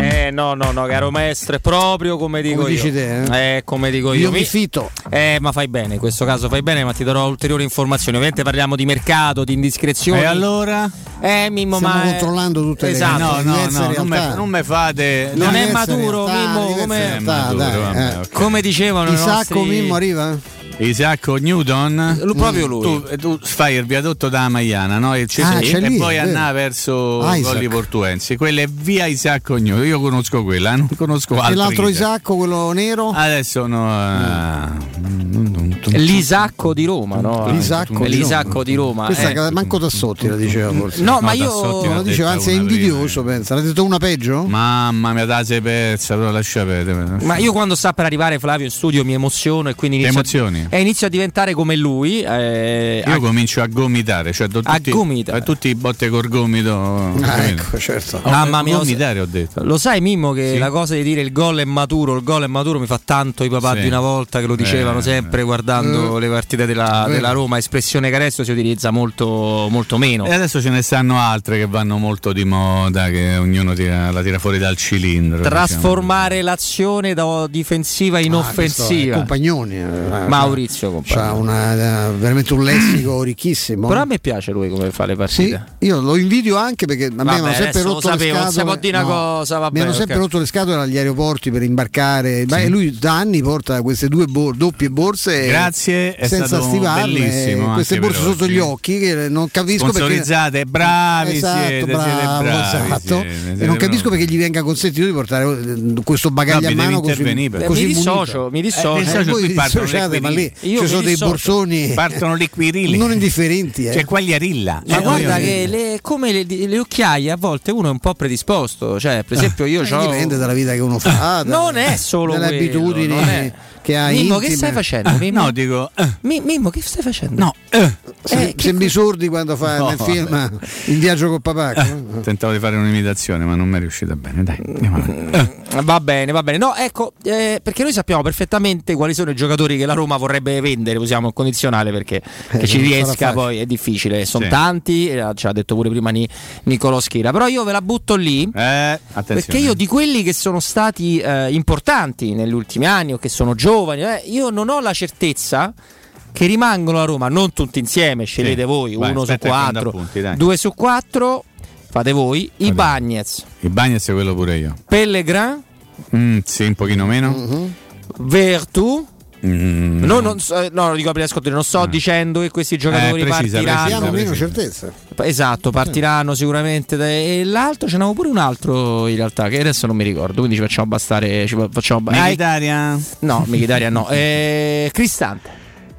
Eh no, no, no, caro maestro, è proprio come dico
Come
io.
te,
Eh, come dico io.
Io mi fito.
Eh, ma fai bene, in questo caso fai bene, ma ti darò ulteriori informazioni. Ovviamente parliamo di mercato, di indiscrezioni.
E allora?
Eh, Mimmo,
Stiamo
ma.
controllando tutte le
esatto.
No, no, no, non me, non me fate.
Non è
diverse
maturo,
realtà,
Mimmo, come-
realtà,
È maturo,
dai, eh.
ok.
Come dicevano
Isacco
nostri...
Mimmo arriva?
Isacco Newton
Lu- proprio lui.
tu, tu fai il viadotto da Maiana no? e,
Ah,
e
lì,
poi
è vero.
andare verso
Ah.
Colli Portuensi quella è via Isacco Newton io conosco quella [laughs] non conosco altri
E l'altro. Isacco, quello nero?
adesso no eh,
L'Isacco di Roma, no?
L'Isacco di
L'Isacco di Roma.
Questa
eh.
manco Tassotti la diceva forse.
No, ma io-
No,
l'ha
diceva, anzi è
una prima.
invidioso, pensa. L'ha detto una peggio?
Mamma mia, da sei persa, però lascia perdere.
Ma io quando sta per arrivare Flavio in studio mi emoziono e quindi
Ti
inizio,
emozioni?
E inizio a diventare come lui. eh,
Io
a-
comincio a gomitare, cioè do
A
tutti,
gomitare.
a tutti i botte col gomito.
Ah, ecco, certo.
Oh,
Mamma mia,
gomitare ho detto.
Lo sai Mimmo che
Sì.
la cosa di dire il gol è maturo, il gol è maturo mi fa tanto i papà
Sì.
di una volta che lo dicevano
Eh,
sempre guardando le partite della,
Eh.
della Roma, espressione che adesso si utilizza molto, molto meno.
E adesso ce ne stanno altre che vanno molto di moda, che ognuno tira- la tira fuori dal cilindro. diciamo.
Trasformare l'azione da difensiva in
Ah,
offensiva.
Compagnoni. eh,
Maurizio
Ha
Compagnoni.
una, eh, veramente un lessico [clears throat] ricchissimo.
Però a me piace lui come fa le
Sì,
partite.
io lo invidio anche perché a me
Vabbè,
mi hanno sempre rotto le
sapevo, si
scatole.
una cosa, vabbè,
mi hanno sempre rotto le scatole agli aeroporti per imbarcare. Beh, lui da anni porta queste due bor- doppie borse
Grazie, è
senza eh, queste borse sotto
oggi.
gli occhi che non capisco perché
bravi
Esatto,
siete, siete
bravo,
bravi,
esatto.
siete, siete
e non capisco
bravi.
perché gli venga consentito di portare eh, questo bagaglio
No,
a mano così,
però.
così
mi dissocio, mi dissocio.
Eh, dissocio,
voi dissociate,
le
ma lì
quirili.
Io
ci sono dei borsoni
Partono le quirili.
non indifferenti. Eh.
C'è Quagliarilla.
Ma
Eh,
guarda che le, come le, le occhiaie a volte uno è un po' predisposto, cioè per esempio io
Eh,
ho
dipende dalla vita che uno fa,
Non è solo
dalle
quello,
abitudini. Che ha
Mimmo,
intime.
che stai facendo? Mimmo?
No, dico. eh,
Mi- Mimmo, che stai facendo?
no, eh.
Se- sembri sordi quando fa
No,
nel film In viaggio col papà.
Tentavo di fare un'imitazione, ma non mi è riuscita bene. Dai, andiamo avanti. Eh.
Va bene, va bene. No, ecco, eh, perché noi sappiamo perfettamente quali sono i giocatori che la Roma vorrebbe vendere, usiamo il condizionale perché che ci riesca poi è difficile, sono
Sì.
tanti, eh, ci ha detto pure prima Ni- Nicolò Schira, però io ve la butto lì.
Eh, attenzione.
Perché io di quelli che sono stati eh, importanti negli ultimi anni o che sono giovani, eh, io non ho la certezza che rimangono a Roma, non tutti insieme, scegliete
Sì.
voi,
Vai,
uno su quattro,
appunti,
due su quattro, fate voi, i Bagnets,
Il Bagnets è quello pure io.
Pellegrin,
Mm, sì, un pochino meno.
Mhm.
Vertu.
Mm,
No, non so- no, lo dico per non sto dicendo che questi giocatori
Eh, precisa,
partiranno.
meno
precisa.
certezza.
Esatto, partiranno sicuramente. da- E l'altro ce n'avevo pure un altro in realtà, che adesso non mi ricordo. Quindi ci facciamo bastare. Ci fa- facciamo ba- Ah,
Mkhitaryan.
no, Michitaria no. Eh, Cristante.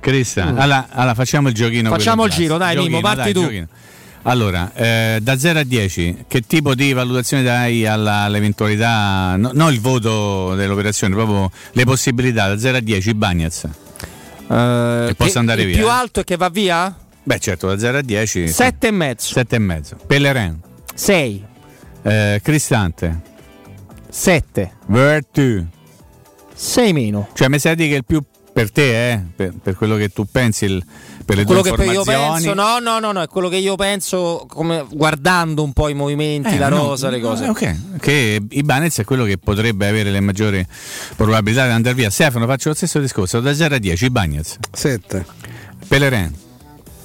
Cristian, allora, allora, facciamo il giochino.
Facciamo il giro, dai,
Giochino,
parti
dai,
tu.
giochino. Allora, eh, da 0 a 10, che tipo di valutazione dai alla- all'eventualità? No, non il voto dell'operazione, proprio le possibilità. Da 0 a 10, Bagnets.
Eh,
Che possa andare
il
via,
più
eh.
alto e che va via?
Beh, certo, da 0 a 10.
7 e mezzo.
7 e mezzo. Pellerin.
6.
Eh, Cristante.
7.
Vertu.
6 meno.
Cioè, mi sa di che il più per te, eh, per, per quello che tu pensi, il- per le
Quello
tue
che poi io penso, no, no, no, no, è quello che io penso come guardando un po' i movimenti,
Eh,
la
no,
rosa, le cose.
eh, ok, che Ibanez è quello che potrebbe avere le maggiori probabilità di andare via. Stefano, faccio lo stesso discorso, da 0 a 10, Ibanez,
7,
Pellerin,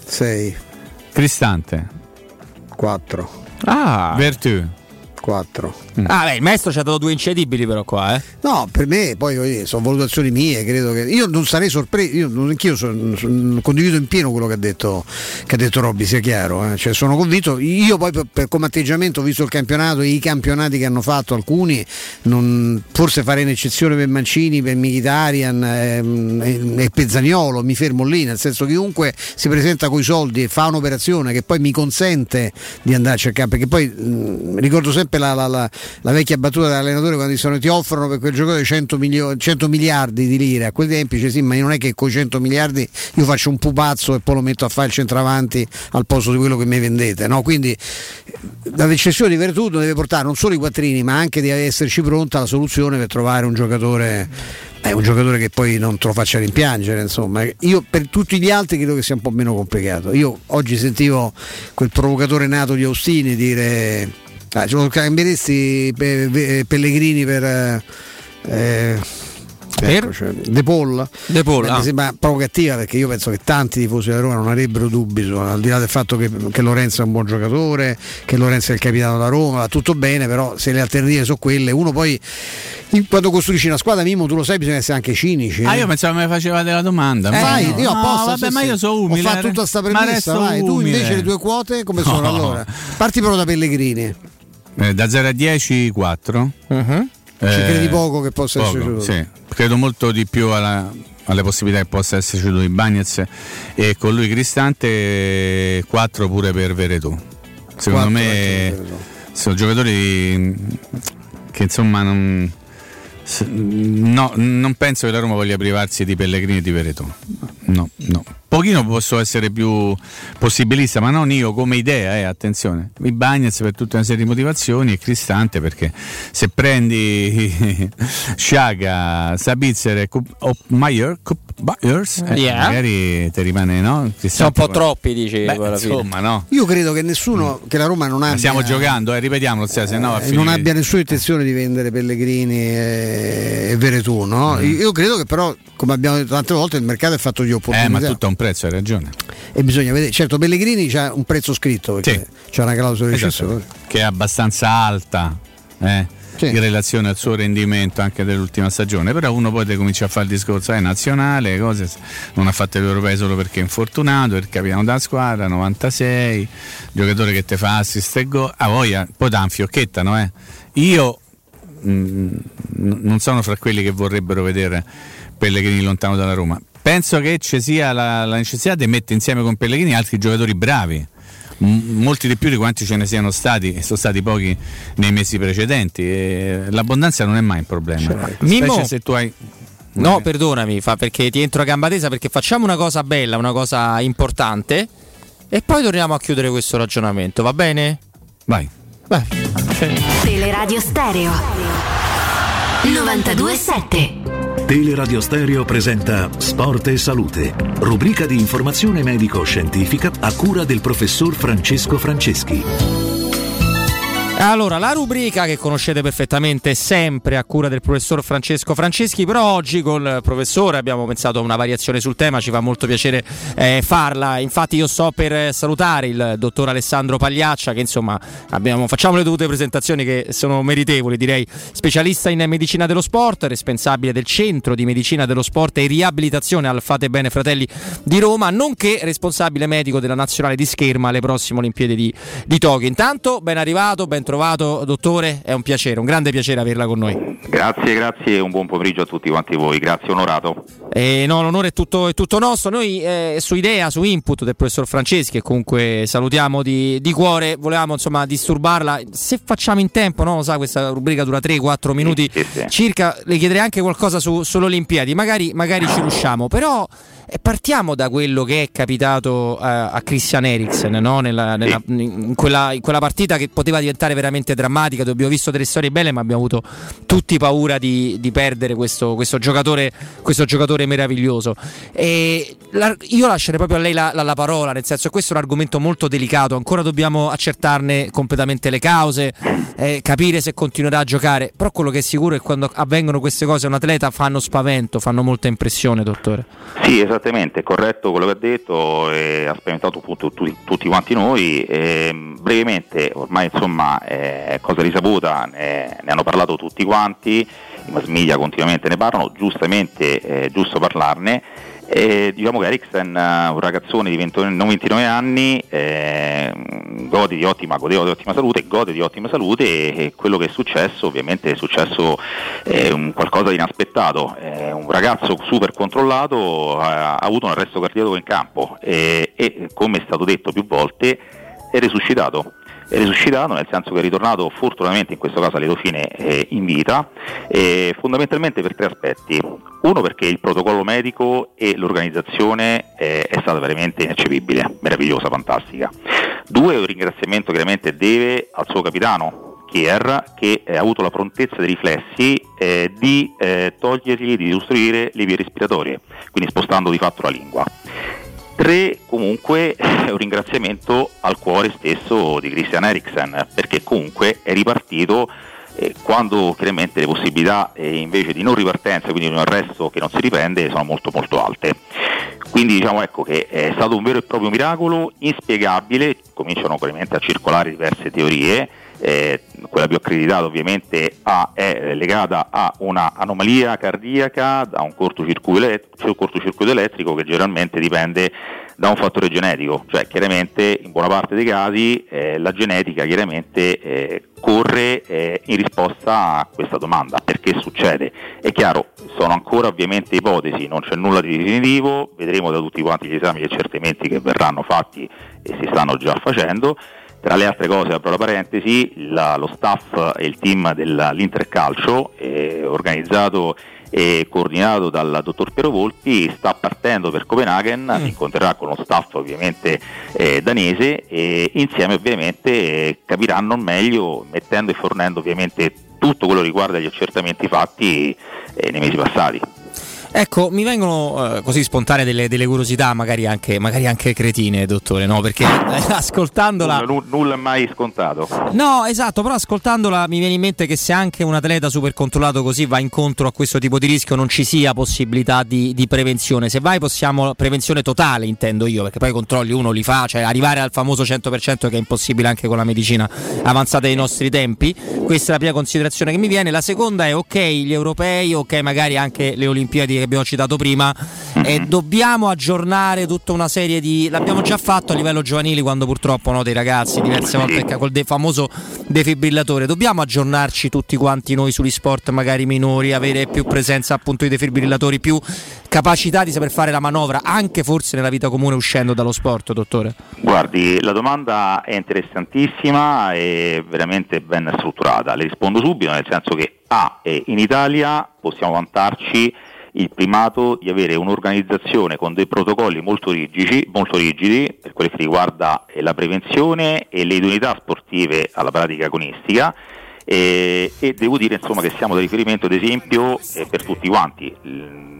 6,
Cristante,
4,
Ah.
Vertu.
4.
Ah, beh, il maestro ci ha dato due incedibili però qua, eh.
No, per me poi sono valutazioni mie, credo che io non sarei sorpreso, io non- anch'io son- son- condivido in pieno quello che ha detto, che ha detto Robby, sia chiaro, eh. Cioè, sono convinto, io poi per, per come atteggiamento ho visto il campionato e i campionati che hanno fatto alcuni, non- forse farei un'eccezione per Mancini, per Mkhitaryan ehm, e, e Pezzaniolo, mi fermo lì, nel senso chiunque si presenta coi soldi e fa un'operazione che poi mi consente di andare a cercare, perché poi mh, ricordo sempre la, la- la- la vecchia battuta dell'allenatore quando dicono ti offrono per quel giocatore 100, milio- 100 miliardi di lire, a quei tempi dice sì, ma non è che con 100 miliardi io faccio un pupazzo e poi lo metto a fare il centravanti al posto di quello che mi vendete, no? quindi eh, dall'eccessione di Vertuto deve portare non solo i quattrini ma anche di esserci pronta la soluzione per trovare un giocatore è un giocatore che poi non te lo faccia rimpiangere, insomma. Io per tutti gli altri credo che sia un po' meno complicato. Io oggi sentivo quel provocatore nato di Austini dire ah, lo cambieresti pe- pe- Pellegrini per eh, eh, ecco, cioè, De Paul,
De Paul, ah.
mi sembra provocativa perché io penso che tanti tifosi della Roma non avrebbero dubbi su- al di là del fatto che, che Lorenzo è un buon giocatore che Lorenzo è il capitano della Roma va tutto bene però se le alternative sono quelle uno poi quando costruisci una squadra Mimo tu lo sai bisogna essere anche cinici
Ah,
eh.
io pensavo me facevate la domanda.
Eh,
Ma
vai,
no,
io
no,
apposta
vabbè,
sì,
ma io sono umile.
ho fatto tutta sta
ma
premessa
resto
vai tu invece le tue quote come sono
No.
allora parti però da Pellegrini
Eh, da 0 a 10, 4.
ci credi poco che possa essere
poco,
successo?
sì. Credo molto di più alla. alle possibilità che possa essere ceduto in Bagnez e con lui Cristante 4 pure per Veretù. Secondo me sono giocatori che insomma non, no, non penso che la Roma voglia privarsi di Pellegrini e di Veretù. No, no. Pochino posso essere più possibilista, ma non io come idea, eh, attenzione. I Bagnets per tutta una serie di motivazioni e Cristante perché se prendi [laughs] Sciaga, Sabitzer e Kup- o Mayer, Kup- eh,
Yeah.
magari ti rimane no?
Sono un
Cristante
po'
poi-
troppi.
Beh,
fine.
insomma, no.
Io credo che nessuno, che la Roma non
Ma
abbia,
Stiamo giocando, eh, ripetiamolo, se no
eh, non abbia nessuna intenzione di vendere Pellegrini e, e Veretù. No?
Mm.
Io credo che però, come abbiamo detto tante volte, il mercato è fatto di
Eh,
opportunità.
ma tutto un prezzo, hai ragione.
E bisogna vedere. Certo, Pellegrini c'ha un prezzo scritto perché c'è una clausola di
Esatto, che è abbastanza alta eh, in relazione al suo rendimento anche dell'ultima stagione. Però uno poi te comincia a fare il discorso, è nazionale, cose, non ha fatto l'Europeo solo perché è infortunato, il capitano della squadra, 96, giocatore che te fa assist e gol. Ah, voglia, poi da un fiocchettano, eh. Io mh, n- non sono fra quelli che vorrebbero vedere Pellegrini lontano dalla Roma. Penso che ci sia la, la necessità di mettere insieme con Pellegrini altri giocatori bravi, molti di più di quanti ce ne siano stati, e sono stati pochi nei mesi precedenti. E l'abbondanza non è mai un problema. Specie
Mimmo-
se tu hai.
No, perdonami, fa perché ti entro a gamba tesa perché facciamo una cosa bella, una cosa importante e poi torniamo a chiudere questo ragionamento, va bene?
Vai.
Vai.
Teleradio Stereo 927
Teleradio Stereo presenta Sport e Salute, rubrica di informazione medico-scientifica a cura del professor Francesco Franceschi.
Allora, la rubrica che conoscete perfettamente sempre a cura del professor Francesco Franceschi, però oggi col professore abbiamo pensato a una variazione sul tema, ci fa molto piacere eh, farla. Infatti io sto per salutare il dottor Alessandro Pagliaccia che insomma abbiamo- facciamo le dovute presentazioni che sono meritevoli, direi specialista in medicina dello sport, responsabile del centro di medicina dello sport e riabilitazione al Fate Bene Fratelli di Roma, nonché responsabile medico della nazionale di scherma alle prossime Olimpiadi di, di Tokyo. Intanto ben arrivato, ben trovato dottore, è un piacere, un grande piacere averla con noi.
Grazie, grazie e un buon pomeriggio a tutti quanti voi, grazie onorato.
Eh, no, l'onore è tutto, è tutto nostro. Noi eh, su idea, su input del professor Franceschi, che comunque salutiamo di, di cuore, volevamo insomma disturbarla. Se facciamo in tempo, no? Sa, questa rubrica dura 3-4 minuti circa, le chiederei anche qualcosa su, sulle Olimpiadi, magari, magari ci riusciamo, però eh, partiamo da quello che è capitato eh, a Christian Eriksen no? Nella- nella- in, quella, in quella partita che poteva diventare veramente drammatica, dove abbiamo visto delle storie belle, ma abbiamo avuto tutti paura di, di perdere questo, questo giocatore, questo giocatore meraviglioso. E la- io lascerei proprio a lei la, la- la parola, nel senso che questo è un argomento molto delicato, ancora dobbiamo accertarne completamente le cause, eh, capire se continuerà a giocare, però quello che è sicuro è che quando avvengono queste cose a un atleta fanno spavento, fanno molta impressione, dottore.
Sì, esattamente, è corretto quello che ha detto, e ha spaventato appunto tu- tutti quanti noi. Ehm, brevemente, ormai insomma è cosa risaputa, ne, hanno parlato tutti quanti, i mass media continuamente ne parlano, giustamente è giusto parlarne. E diciamo che Eriksen, eh, un ragazzone di 20 non 29 anni, eh, gode di ottima, godeva di ottima salute, gode di ottima salute e, e quello che è successo ovviamente è successo eh, qualcosa di inaspettato. Eh, un ragazzo super controllato eh, ha avuto un arresto cardiaco in campo e, e, come è stato detto più volte è resuscitato. È resuscitato nel senso che è ritornato fortunatamente in questo caso alle fine eh, in vita, eh, fondamentalmente per tre aspetti. Uno perché il protocollo medico e l'organizzazione eh, è stata veramente ineccepibile, meravigliosa, fantastica. Due, un ringraziamento chiaramente deve al suo capitano, Kier, che eh, ha avuto la prontezza dei riflessi eh, di eh, togliergli, di ostruire le vie respiratorie, quindi spostando di fatto la lingua. Tre, comunque, è un ringraziamento al cuore stesso di Christian Eriksen, perché comunque è ripartito eh, quando chiaramente le possibilità eh, invece di non ripartenza, quindi di un arresto che non si riprende, sono molto molto alte. Quindi diciamo ecco che è stato un vero e proprio miracolo, inspiegabile, cominciano ovviamente a circolare diverse teorie, eh, quella più accreditata ovviamente ha- è legata a un'anomalia cardiaca, da un cortocircuito, elet- un cortocircuito elettrico che generalmente dipende da un fattore genetico, cioè chiaramente in buona parte dei casi eh, la genetica chiaramente eh, corre eh, in risposta a questa domanda, perché succede. È chiaro, sono ancora ovviamente ipotesi, non c'è nulla di definitivo, vedremo da tutti quanti gli esami e accertamenti che verranno fatti e si stanno già facendo. Tra le altre cose, apro la parentesi, la, lo staff e il team dell'Intercalcio eh, organizzato e coordinato dal dottor Piero Volpi sta partendo per Copenaghen, mm. incontrerà con lo staff ovviamente eh, danese e insieme ovviamente eh, capiranno meglio mettendo e fornendo ovviamente tutto quello che riguarda gli accertamenti fatti eh, nei mesi passati.
Ecco, mi vengono eh, così spontanee delle, delle curiosità, magari anche, magari anche, cretine, dottore, no? Perché [laughs] ascoltandola.
Nulla, nulla è mai scontato.
No, esatto, però ascoltandola mi viene in mente che se anche un atleta super controllato così va incontro a questo tipo di rischio, non ci sia possibilità di, di prevenzione. Se vai, possiamo. Prevenzione totale, intendo io, perché poi i controlli uno li fa, cioè arrivare al famoso 100% che è impossibile anche con la medicina avanzata dei nostri tempi. Questa è la prima considerazione che mi viene. La seconda è ok, gli europei, ok, magari anche le Olimpiadi che abbiamo citato prima, e dobbiamo aggiornare tutta una serie di. L'abbiamo già fatto a livello giovanili quando purtroppo no, dei ragazzi diverse volte col de- famoso defibrillatore. Dobbiamo aggiornarci tutti quanti noi sugli sport magari minori, avere più presenza appunto di defibrillatori, più capacità di saper fare la manovra, anche forse nella vita comune uscendo dallo sport, dottore?
Guardi, la domanda è interessantissima e veramente ben strutturata. Le rispondo subito, nel senso che A, in Italia possiamo vantarci il primato di avere un'organizzazione con dei protocolli molto rigidi, molto rigidi per quello che riguarda eh, la prevenzione e le idoneità sportive alla pratica agonistica e, e devo dire insomma, che siamo da riferimento ad esempio eh, per tutti quanti.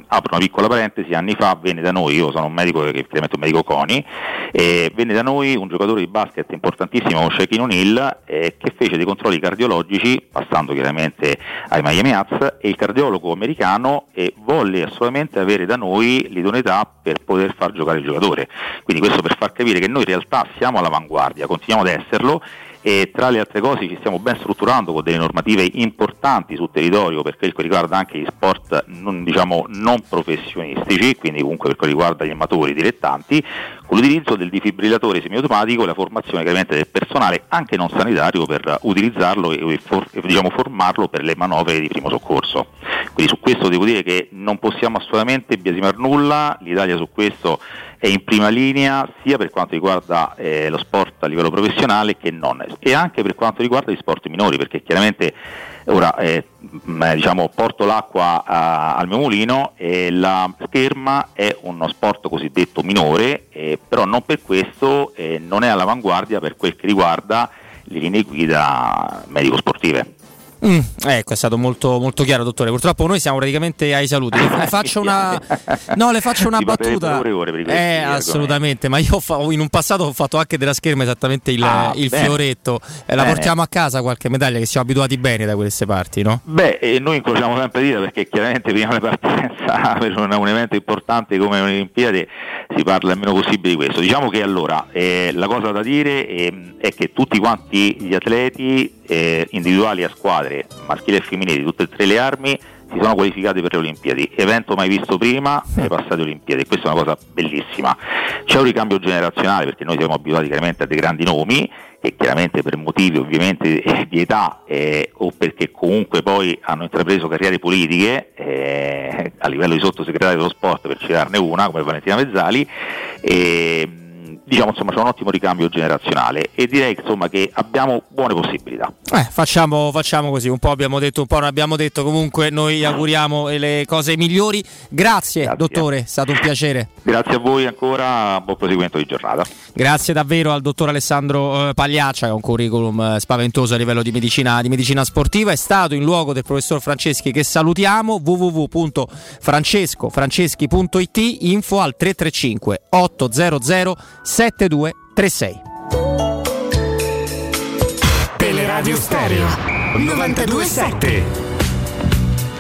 apro una piccola parentesi, anni fa venne da noi, io sono un medico, chiaramente un medico CONI, eh, venne da noi un giocatore di basket importantissimo, Shaquille O'Neal, eh, che fece dei controlli cardiologici, passando chiaramente ai Miami Hats, e il cardiologo americano eh, volle assolutamente avere da noi l'idoneità per poter far giocare il giocatore. Quindi questo per far capire che noi in realtà siamo all'avanguardia, continuiamo ad esserlo e tra le altre cose ci stiamo ben strutturando con delle normative importanti sul territorio per quel che riguarda anche gli sport non, diciamo, non professionistici, quindi comunque per quel che riguarda gli amatori, dilettanti, con l'utilizzo del defibrillatore semiautomatico e la formazione chiaramente del personale anche non sanitario per utilizzarlo e for, diciamo, formarlo per le manovre di primo soccorso. Quindi su questo devo dire che non possiamo assolutamente biasimare nulla, l'Italia su questo è in prima linea sia per quanto riguarda eh, lo sport a livello professionale che non e anche per quanto riguarda gli sport minori perché chiaramente ora eh, diciamo, porto l'acqua a, al mio mulino e la scherma è uno sport cosiddetto minore eh, però non per questo eh, non è all'avanguardia per quel che riguarda le linee guida medico-sportive.
Mm, ecco, è stato molto, molto, chiaro, dottore. Purtroppo noi siamo praticamente ai saluti. Le [laughs] faccio una, no, le faccio una battuta.
Ore, ore per
eh, assolutamente. Ma io fa, in un passato ho fatto anche della scherma esattamente il, ah, il fioretto. Eh, la portiamo a casa qualche medaglia che siamo abituati bene da queste parti, no?
Beh, e noi incrociamo sempre dire perché chiaramente prima di partenza per un, un, evento importante come le Olimpiadi si parla il meno possibile di questo. Diciamo che allora eh, la cosa da dire è, è che tutti quanti gli atleti eh, individuali a squadre maschili e femminili di tutte e tre le armi si sono qualificati per le Olimpiadi, evento mai visto prima nelle passate Olimpiadi, questa è una cosa bellissima. C'è un ricambio generazionale perché noi siamo abituati chiaramente a dei grandi nomi che chiaramente per motivi ovviamente [laughs] di età eh, o perché comunque poi hanno intrapreso carriere politiche eh, a livello di sottosegretario dello sport per citarne una come Valentina Mezzali. Eh, diciamo insomma c'è un ottimo ricambio generazionale e direi insomma che abbiamo buone possibilità.
Eh, facciamo, facciamo, così, un po' abbiamo detto, un po' non abbiamo detto, comunque noi auguriamo le cose migliori. Grazie, Grazie. dottore, è stato un piacere.
Grazie a voi ancora, buon proseguimento di giornata.
Grazie davvero al dottor Alessandro eh, Pagliaccia che ha un curriculum eh, spaventoso a livello di medicina, di medicina sportiva, è stato in luogo del professor Franceschi che salutiamo www.francescofranceschi.it info al 335 800 7236.
Teleradio Stereo 927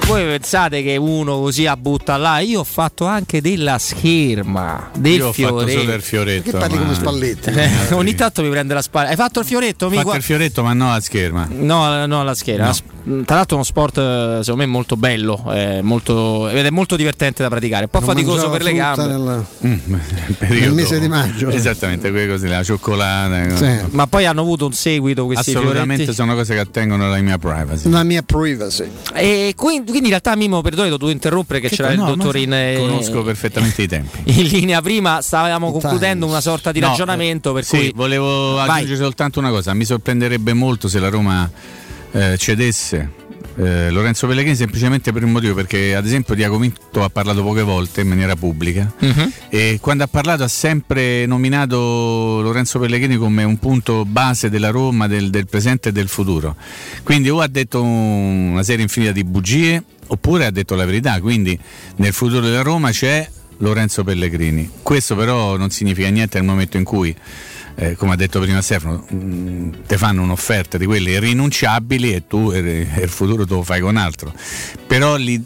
voi pensate che uno così a butta là? Io ho fatto anche della scherma, del
Io ho
fioretto.
fatto il fioretto.
Perché parli
ma-
come Spalletti?
Eh, [laughs] ogni tanto mi prende la spalla. Hai fatto il fioretto?
Ho
Mi
fatto il fioretto, ma no alla scherma.
No, no, la scherma.
No.
La tra l'altro è uno sport eh, secondo me molto bello, è molto, ed è molto divertente da praticare, un po'
Non
faticoso per le gambe.
nel-
Mm, [laughs]
nel mese di maggio.
Esattamente, quelle cose, la cioccolata.
Sì.
Ma poi hanno avuto un seguito questi
Assolutamente
fioretti.
sono cose che attengono la mia privacy.
La mia privacy.
E quindi, quindi in realtà Mimo, perdoni, ho dovuto interrompere che,
Che
c'era
co-
il
no,
dottor
ma
in, eh,
conosco perfettamente i tempi. [laughs]
in linea prima, stavamo concludendo una sorta di
No,
ragionamento per
sì,
cui
volevo
Vai.
aggiungere soltanto una cosa. Mi sorprenderebbe molto se la Roma eh, cedesse. Eh, Lorenzo Pellegrini semplicemente per un motivo perché ad esempio Diacominto ha parlato poche volte in maniera pubblica
Mhm.
e quando ha parlato ha sempre nominato Lorenzo Pellegrini come un punto base della Roma, del, del presente e del futuro. Quindi o ha detto un- una serie infinita di bugie oppure ha detto la verità. Quindi nel futuro della Roma c'è Lorenzo Pellegrini. Questo però non significa niente nel momento in cui, eh, come ha detto prima Stefano, ti fanno un'offerta di quelle irrinunciabili e tu e, e il futuro te lo fai con altro. Però lì-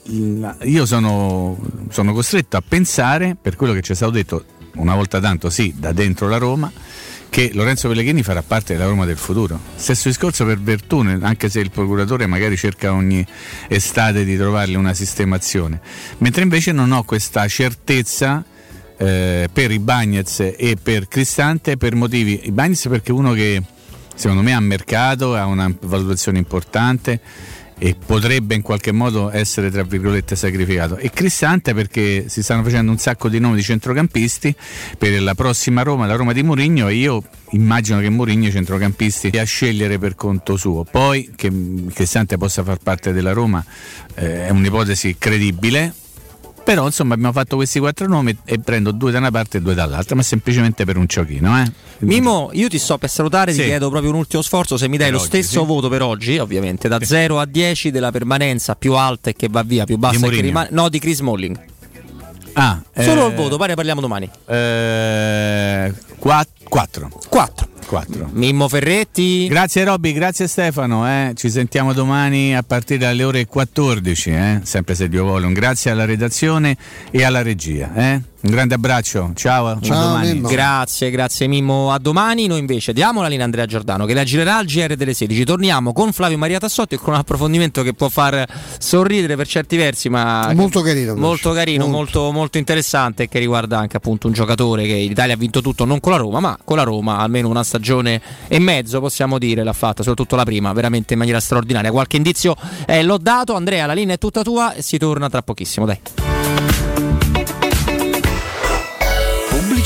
io sono, sono costretto a pensare, per quello che ci è stato detto una volta tanto, sì, da dentro la Roma, che Lorenzo Pellegrini farà parte della Roma del futuro. Stesso discorso per Bertone, anche se il procuratore magari cerca ogni estate di trovargli una sistemazione, mentre invece non ho questa certezza eh, per i Bagnets e per Cristante per motivi. I Bagnets perché è uno che secondo me ha mercato, ha una valutazione importante e potrebbe in qualche modo essere tra virgolette sacrificato e Cristante perché si stanno facendo un sacco di nomi di centrocampisti per la prossima Roma, la Roma di Mourinho e io immagino che Mourinho i centrocampisti a scegliere per conto suo poi che Cristante possa far parte della Roma eh, è un'ipotesi credibile però insomma abbiamo fatto questi quattro nomi e prendo due da una parte e due dall'altra ma semplicemente per un giochino eh?
Mimo, io ti sto per salutare,
Sì.
ti chiedo proprio un ultimo sforzo, se mi dai
Per
lo
oggi,
stesso
sì.
voto per oggi, ovviamente, da 0 a 10 della permanenza più alta e che va via, più bassa e che rimane. No, di Chris Molling.
ah,
Solo
eh,
il voto, pare ne parliamo domani.
eh, quatt- quattro
4.
4.
Mimmo Ferretti.
Grazie Robby, grazie Stefano, eh. ci sentiamo domani a partire dalle ore 14, eh. sempre se Dio vuole. Un grazie alla redazione e alla regia. eh. Un grande abbraccio, ciao, a domani.
Grazie, grazie Mimmo. A domani. Noi invece diamo la linea a Andrea Giordano che la girerà al GR delle 16. Torniamo con Flavio Maria Tassotti e con un approfondimento che può far sorridere per certi versi, ma
Molto carino,
molto carino, molto, molto interessante e che riguarda anche appunto un giocatore che in Italia ha vinto tutto non con la Roma, ma con la Roma almeno una stagione e mezzo possiamo dire l'ha fatta, soprattutto la prima, veramente in maniera straordinaria. Qualche indizio eh, l'ho dato, Andrea, la linea è tutta tua e si torna tra pochissimo, dai.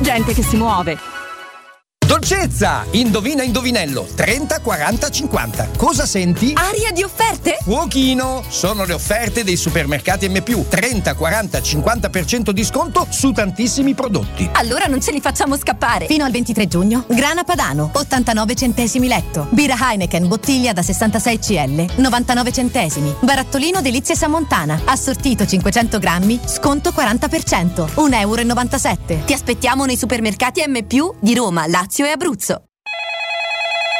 gente che si muove.
Dolcezza! Indovina indovinello 30 40 50. Cosa senti?
Aria di offerte?
Fuochino! Sono le offerte dei supermercati M+, 30 40 50% di sconto su tantissimi prodotti.
Allora non ce li facciamo scappare. Fino al 23 giugno, grana padano, 89 centesimi letto. Birra Heineken, bottiglia da 66 CL, 99 centesimi. Barattolino Delizie Samontana, assortito 500 grammi, sconto 40%, 1,97 euro. Ti aspettiamo nei supermercati M+, di Roma, Lazio e Abruzzo.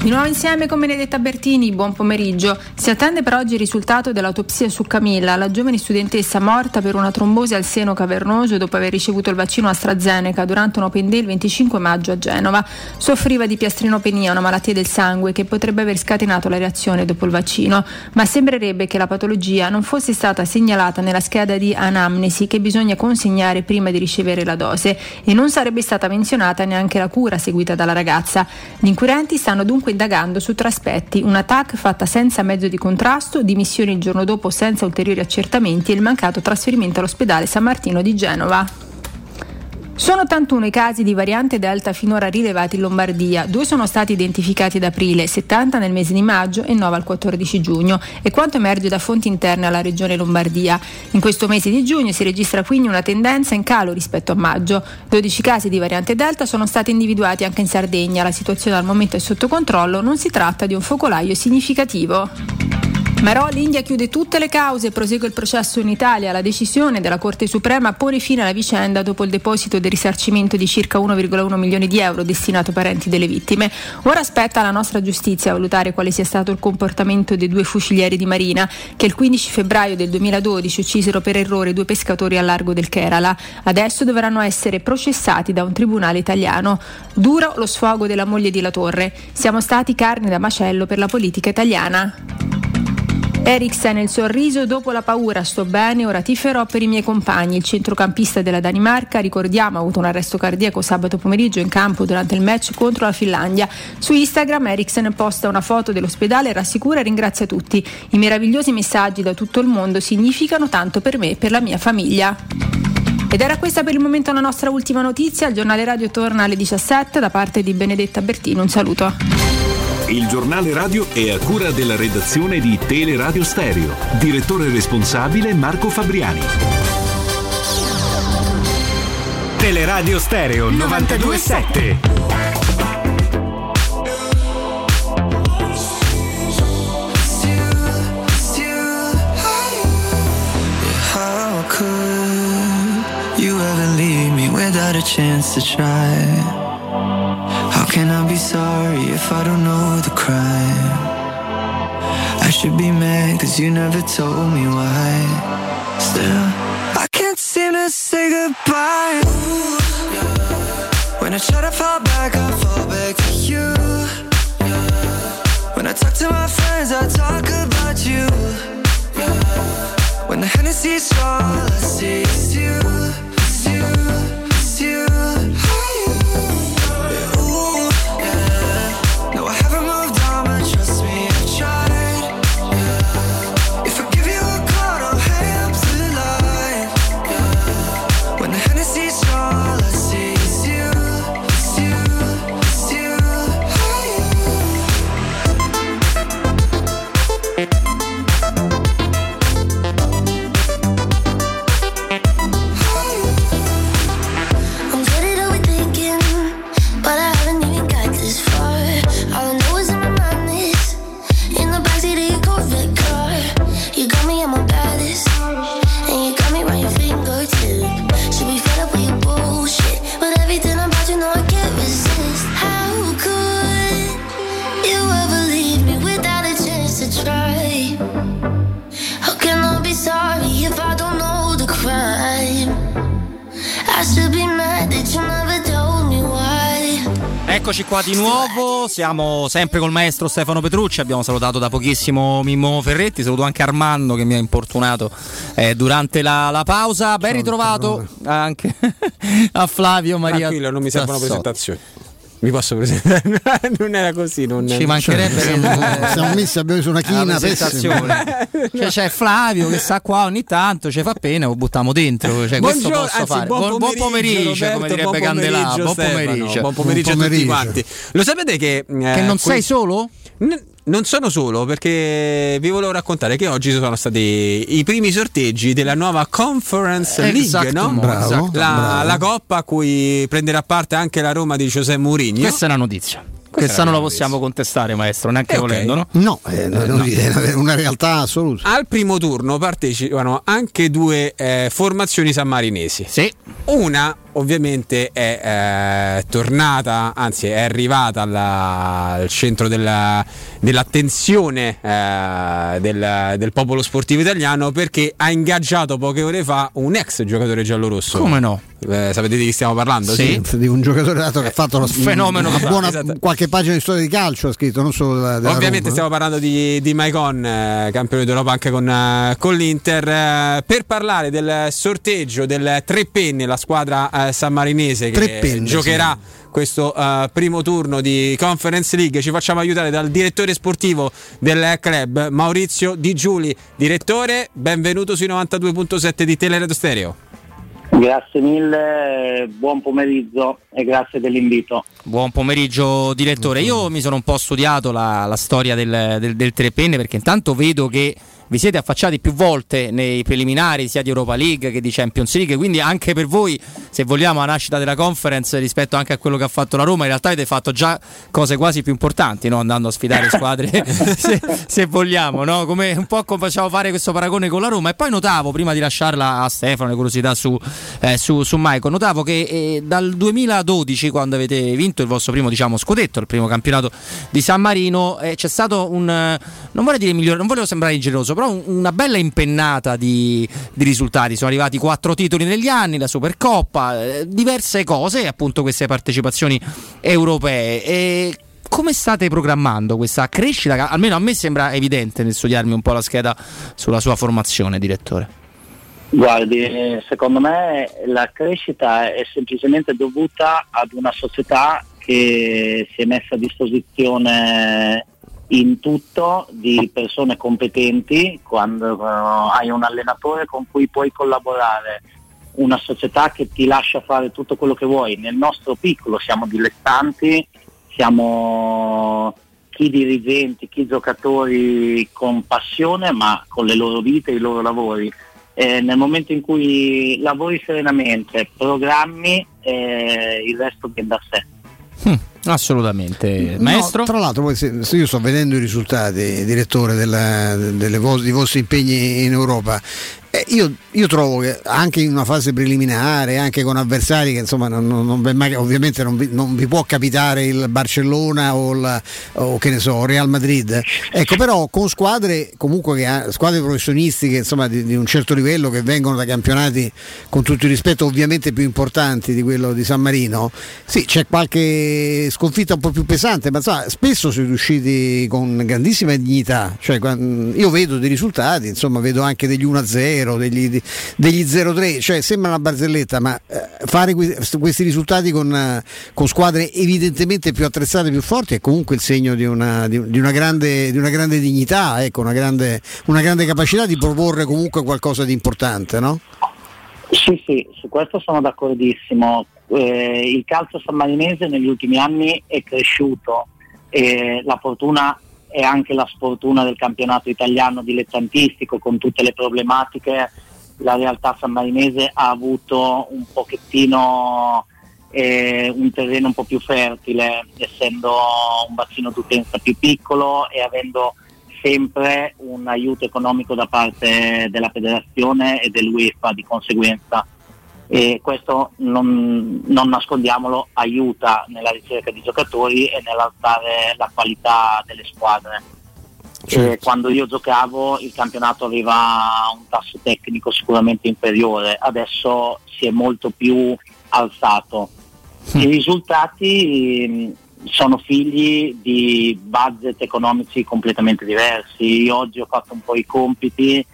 Di nuovo insieme con Benedetta Bertini, buon pomeriggio. Si attende per oggi il risultato dell'autopsia su Camilla, la giovane studentessa morta per una trombosi al seno cavernoso dopo aver ricevuto il vaccino AstraZeneca durante un Open Day il 25 maggio a Genova. Soffriva di piastrinopenia, una malattia del sangue che potrebbe aver scatenato la reazione dopo il vaccino, ma sembrerebbe che la patologia non fosse stata segnalata nella scheda di anamnesi che bisogna consegnare prima di ricevere la dose e non sarebbe stata menzionata neanche la cura seguita dalla ragazza. Gli inquirenti stanno dunque indagando su tre aspetti, una TAC fatta senza mezzo di contrasto, dimissioni il giorno dopo senza ulteriori accertamenti e il mancato trasferimento all'ospedale San Martino di Genova. Sono 81 i casi di variante Delta finora rilevati in Lombardia, due sono stati identificati ad aprile, 70 nel mese di maggio e 9 al 14 giugno, e quanto emerge da fonti interne alla regione Lombardia. In questo mese di giugno si registra quindi una tendenza in calo rispetto a maggio. 12 casi di variante Delta sono stati individuati anche in Sardegna, la situazione al momento è sotto controllo, non si tratta di un focolaio significativo. Marò l'India chiude tutte le cause e prosegue il processo in Italia. La decisione della Corte Suprema pone fine alla vicenda dopo il deposito del risarcimento di circa 1,1 milioni di euro destinato ai parenti delle vittime. Ora aspetta la nostra giustizia a valutare quale sia stato il comportamento dei due fucilieri di Marina che il 15 febbraio del 2012 uccisero per errore due pescatori al largo del Kerala. Adesso dovranno essere processati da un tribunale italiano. Duro lo sfogo della moglie di La Torre. Siamo stati carne da macello per la politica italiana. Eriksen il sorriso dopo la paura, sto bene, ora tiferò per i miei compagni. Il centrocampista della Danimarca, ricordiamo, ha avuto un arresto cardiaco sabato pomeriggio in campo durante il match contro la Finlandia. Su Instagram Eriksen posta una foto dell'ospedale, rassicura e ringrazia tutti. I meravigliosi messaggi da tutto il mondo significano tanto per me e per la mia famiglia. Ed era questa per il momento la nostra ultima notizia. Il giornale radio torna alle 17 da parte di Benedetta Bertino. Un saluto.
Il giornale radio è a cura della redazione di Teleradio Stereo. Direttore responsabile Marco Fabriani. Teleradio Stereo 927.
How could you ever leave me without a chance to try? Can I be sorry if I don't know the crime? I should be mad cause you never told me why. Still, I can't seem to say goodbye. Ooh, yeah. When I try to fall back, I fall back to you. Yeah. When I talk to my friends, I talk about you. Yeah. When the Hennessy's all I see you,
Eccoci qua di nuovo, siamo sempre col maestro Stefano Petrucci, abbiamo salutato da pochissimo Mimmo Ferretti, saluto anche Armando che mi ha importunato eh, durante la, la pausa, ben ritrovato anche [laughs] a Flavio Maria.
Tranquillo, non mi servono presentazioni. Mi posso presentare? [laughs] non era così. Non...
Ci mancherebbe che
Siamo- siamo messi, abbiamo messo una china
presentazione. [laughs] Cioè, c'è Flavio che sta qua ogni tanto, ci fa pena, lo buttiamo dentro. Cioè, posso
anzi,
fare.
buon
buon
pomeriggio,
pomeriggio, come
Roberto,
direbbe
buon
Candelà.
pomeriggio,
Buon pomeriggio.
buon pomeriggio a tutti quanti. Lo sapete che. eh,
Che non sei solo?
Non sono solo perché vi volevo raccontare che oggi sono stati i primi sorteggi della nuova Conference League,
Esatto,
no?
bravo,
la,
bravo.
la coppa a cui prenderà parte anche la Roma di José Mourinho.
Questa è una notizia. Questa non la possiamo contestare, maestro, neanche
Eh,
volendo, no?
No, eh, no,
no.
è una realtà assoluta.
Al primo turno partecipano anche due eh, formazioni sammarinesi. Una ovviamente è eh, tornata, anzi è arrivata alla- al centro della- dell'attenzione eh, del, del popolo sportivo italiano perché ha ingaggiato poche ore fa un ex giocatore giallorosso.
Come no?
Eh, sapete di chi stiamo parlando?
Sì, di un giocatore dato che ha fatto una,
fenomeno
una
che-
buona
Esatto.
qualche pagina di storia di calcio ha scritto, non solo della, della
Ovviamente
Roma.
stiamo parlando di, di Maicon, eh, campione d'Europa anche con, eh, con l'Inter, eh, per parlare del sorteggio del Tre Penne, la squadra eh, sammarinese che
Penne,
giocherà questo eh, primo turno di Conference League. Ci facciamo aiutare dal direttore sportivo del club, Maurizio Di Giuli. Direttore, benvenuto sui 92.7 di Teleradio Stereo.
Grazie mille, buon pomeriggio e grazie dell'invito.
Buon pomeriggio direttore, io mi sono un po' studiato la, la storia del, del, del Tre Penne perché intanto vedo che vi siete affacciati più volte nei preliminari sia di Europa League che di Champions League, quindi anche per voi, se vogliamo, la nascita della conference rispetto anche a quello che ha fatto la Roma, in realtà avete fatto già cose quasi più importanti, no? andando a sfidare [laughs] squadre, se, se vogliamo, no? come un po' come facciamo fare questo paragone con la Roma. E poi notavo, prima di lasciarla a Stefano, le curiosità su, eh, su, su Michael, notavo che eh, dal 2012, quando avete vinto il vostro primo diciamo, scudetto, il primo campionato di San Marino, eh, c'è stato un, eh, non vorrei dire migliore, non volevo sembrare ingeneroso, però un- una bella impennata di, di risultati. Sono arrivati quattro titoli negli anni, la Supercoppa, eh, diverse cose, appunto queste partecipazioni europee. E come state programmando questa crescita? Almeno a me sembra evidente nel studiarmi un po' la scheda sulla sua formazione, direttore.
Guardi, eh, secondo me la crescita è semplicemente dovuta ad una società che si è messa a disposizione in tutto di persone competenti, quando uh, hai un allenatore con cui puoi collaborare, una società che ti lascia fare tutto quello che vuoi. Nel nostro piccolo siamo dilettanti, siamo chi dirigenti, chi giocatori con passione, ma con le loro vite i loro lavori. Eh, nel momento in cui lavori serenamente, programmi, eh, il resto viene da sé.
Assolutamente, maestro.
No, tra l'altro, poi se, se io sto vedendo i risultati, direttore, della, delle dei vostri impegni in Europa. Eh, io, io trovo che anche in una fase preliminare, anche con avversari che insomma non, non- non mai- ovviamente non vi, non vi può capitare il Barcellona o, il, o che ne so, Real Madrid, ecco però con squadre comunque che squadre professionistiche insomma di, di un certo livello che vengono da campionati con tutto il rispetto ovviamente più importanti di quello di San Marino, sì c'è qualche sconfitta un po' più pesante, ma insomma, spesso siete riusciti con grandissima dignità, cioè, io vedo dei risultati, insomma vedo anche degli 1-0, degli, di- degli 0-3, cioè sembra una barzelletta, ma eh, fare que- questi risultati con, eh, con squadre evidentemente più attrezzate, più forti è comunque il segno di una, di- di una grande, di una grande dignità, ecco, una, grande, una grande capacità di proporre comunque qualcosa di importante, no?
Sì, sì, su questo sono d'accordissimo. Eh, il calcio sammarinese negli ultimi anni è cresciuto e la fortuna è anche la sfortuna del campionato italiano dilettantistico con tutte le problematiche. La realtà sammarinese ha avuto un pochettino eh, un terreno un po' più fertile, essendo un bacino d'utenza più piccolo e avendo sempre un aiuto economico da parte della federazione e dell'UEFA di conseguenza. E questo non, non nascondiamolo aiuta nella ricerca di giocatori e nell'alzare la qualità delle squadre. E quando io giocavo il campionato aveva un tasso tecnico sicuramente inferiore, adesso si è molto più alzato. I risultati mh, sono figli di budget economici completamente diversi. Io oggi ho fatto un po' i compiti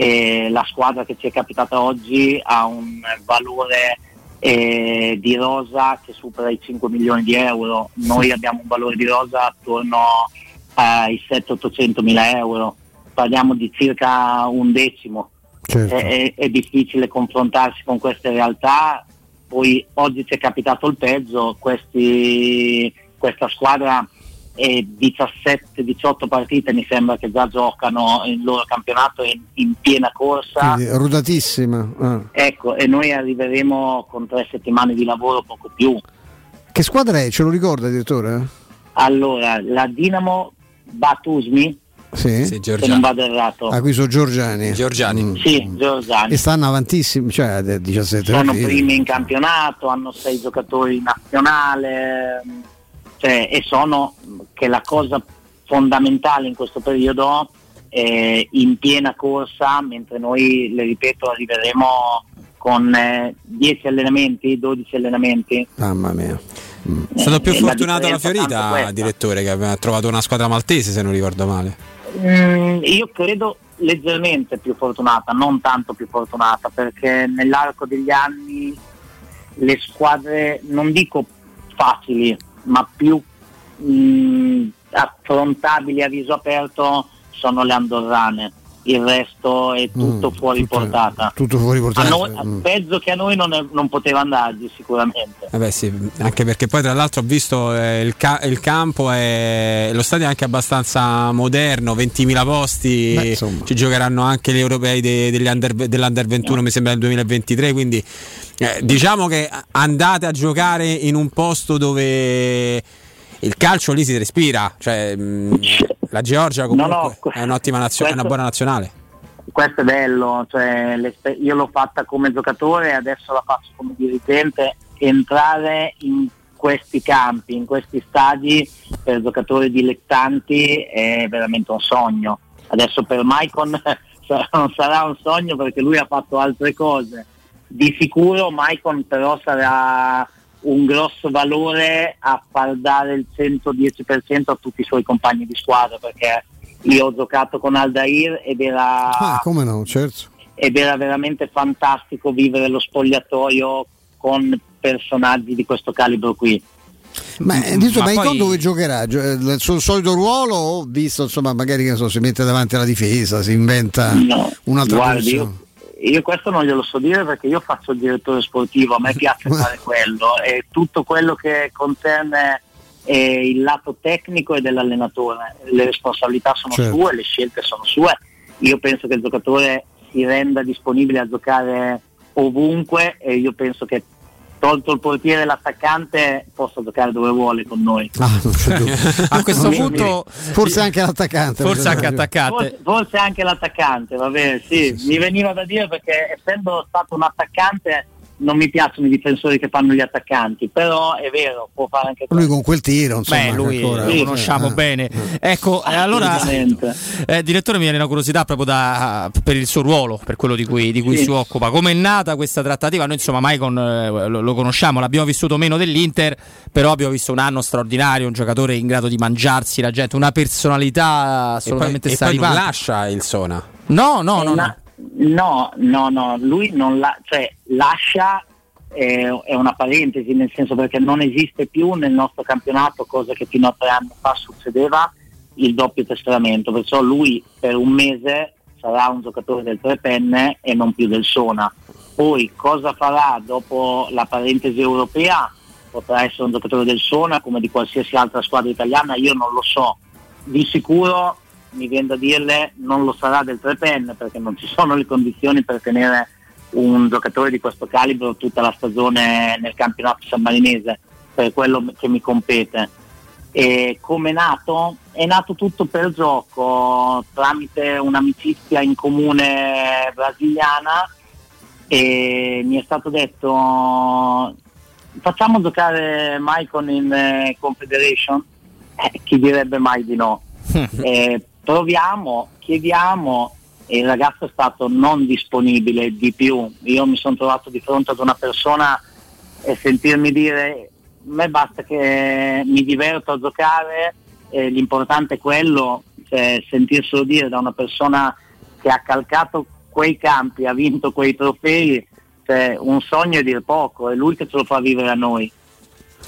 e la squadra che ci è capitata oggi ha un valore eh, di rosa che supera i 5 milioni di euro. Noi abbiamo un valore di rosa attorno ai 700-800 mila euro. Parliamo di circa un decimo.
Certo.
È, è- è difficile confrontarsi con queste realtà. Poi oggi ci è capitato il peggio, questi- questa squadra è 17-18 partite mi sembra che già giocano il loro campionato in, in piena corsa.
Quindi, rodatissima. ah.
Ecco, e noi arriveremo con tre settimane di lavoro, poco più.
Che squadra è? Ce lo ricorda, direttore?
Allora, la Dinamo Batusmi,
Sì.
se non vado errato.
Ah, qui sono Giorgiani.
Giorgiani.
Sì, Giorgiani.
E stanno avantissimi, cioè a 17
Sono primi in campionato, hanno sei giocatori in nazionale, cioè, e sono che la cosa fondamentale in questo periodo è in piena corsa, mentre noi, le ripeto, arriveremo con eh, 10 allenamenti, 12 allenamenti.
Mamma mia.
È stato più
Eh, la
fortunato la
tanto
Fiorita, direttore, che aveva trovato una squadra maltese, se non ricordo male.
Mm, io credo leggermente più fortunata, non tanto più fortunata, perché nell'arco degli anni le squadre, non dico facili, ma più mm, affrontabili a viso aperto sono le andorrane. Il resto è tutto
Mm,
fuori
tutto-
portata.
Tutto fuori
A
portata.
noi,
Mm.
peggio che a noi non, è- non poteva andarci sicuramente.
Eh beh, sì, anche perché poi tra l'altro ho visto eh, il, ca- il campo e lo stadio è anche abbastanza moderno, 20.000 posti,
Beh,
ci giocheranno anche gli europei de- degli under- dell'Under 21 mi sembra nel 2023, quindi eh, diciamo che andate a giocare in un posto dove il calcio lì si respira, cioè mh, la Georgia comunque
No, no,
è un'ottima nazionale, è una buona nazionale.
questo è bello, cioè, io l'ho fatta come giocatore e adesso la faccio come dirigente, entrare in questi campi, in questi stadi per giocatori dilettanti è veramente un sogno. Adesso per Maicon [laughs] non sarà un sogno perché lui ha fatto altre cose. Di sicuro Maicon però sarà un grosso valore a far dare il 110% a tutti i suoi compagni di squadra perché io ho giocato con Aldair ed era,
Ah, come no, certo.
ed era veramente fantastico vivere lo spogliatoio con personaggi di questo calibro qui.
Ma, eh, dico,
Ma
ma
poi-
dove giocherà? Gio- eh, Il suo solito ruolo o visto insomma magari che ne so, si mette davanti alla difesa, si inventa
No,
un'altra
guardi,
posizione?
io, io questo non glielo so dire perché io faccio il direttore sportivo, a me piace [laughs] fare quello e tutto quello che concerne eh, il lato tecnico è dell'allenatore, le responsabilità sono
Certo.
sue, le scelte sono sue, io penso che il giocatore si renda disponibile a giocare ovunque e io penso che tolto il portiere e l'attaccante possa giocare dove vuole con noi.
Ah. [laughs]
A questo punto
forse anche l'attaccante.
Forse anche attaccante.
Forse, forse anche l'attaccante, va bene, sì, mi veniva da dire perché essendo stato un attaccante non mi piacciono i difensori che fanno gli attaccanti, però è vero, può fare anche
Lui con quel tiro, insomma,
Beh, lui
ancora-
lo conosciamo
eh.
bene. Ecco, eh, allora, eh, direttore, mi viene una curiosità proprio da- per il suo ruolo, per quello di cui, di cui
Sì.
si occupa. Come è nata questa trattativa? Noi, insomma, Maicon eh, lo, lo conosciamo, l'abbiamo vissuto meno dell'Inter, però abbiamo visto un anno straordinario, un giocatore in grado di mangiarsi la gente, una personalità assolutamente
e poi non
straripante.
lascia il Sona.
No, no, no, no.
No, no, no, lui non la, cioè, lascia eh, è una parentesi, nel senso perché non esiste più nel nostro campionato, cosa che fino a tre anni fa succedeva, il doppio testamento, perciò lui per un mese sarà un giocatore del tre penne e non più del Sona. Poi cosa farà dopo la parentesi europea? Potrà essere un giocatore del Sona come di qualsiasi altra squadra italiana, io non lo so. Di sicuro mi viene da dirle non lo sarà del tre penne perché non ci sono le condizioni per tenere un giocatore di questo calibro tutta la stagione nel campionato sammarinese per quello che mi compete. E come è nato? È nato tutto per gioco tramite un'amicizia in comune brasiliana e mi è stato detto facciamo giocare Maicon in eh, Confederation? Eh, chi direbbe mai di no? Eh, proviamo, chiediamo e il ragazzo è stato non disponibile di più. Io mi sono trovato di fronte ad una persona e sentirmi dire a me basta che mi diverto a giocare, eh, l'importante è quello, cioè, sentirselo dire da una persona che ha calcato quei campi, ha vinto quei trofei, cioè, un sogno è dir poco, è lui che ce lo fa vivere a noi.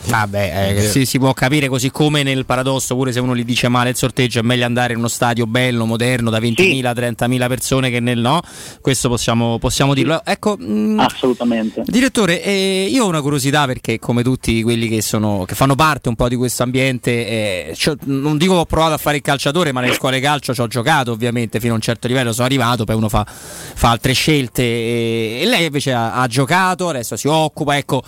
Vabbè, eh, si, si può capire così come nel paradosso, pure se uno gli dice male il sorteggio, è meglio andare in uno stadio bello, moderno, da 20.000, 30.000 persone che nel no. Questo possiamo, possiamo dirlo. Ecco, mm,
Assolutamente.
Direttore, eh, io ho una curiosità perché come tutti quelli che, sono, che fanno parte un po' di questo ambiente, eh, c'ho- non dico che ho provato a fare il calciatore, ma nelle scuole calcio ci ho giocato ovviamente fino a un certo livello, sono arrivato, poi uno fa, fa altre scelte e, e lei invece ha, ha giocato, adesso si occupa, ecco.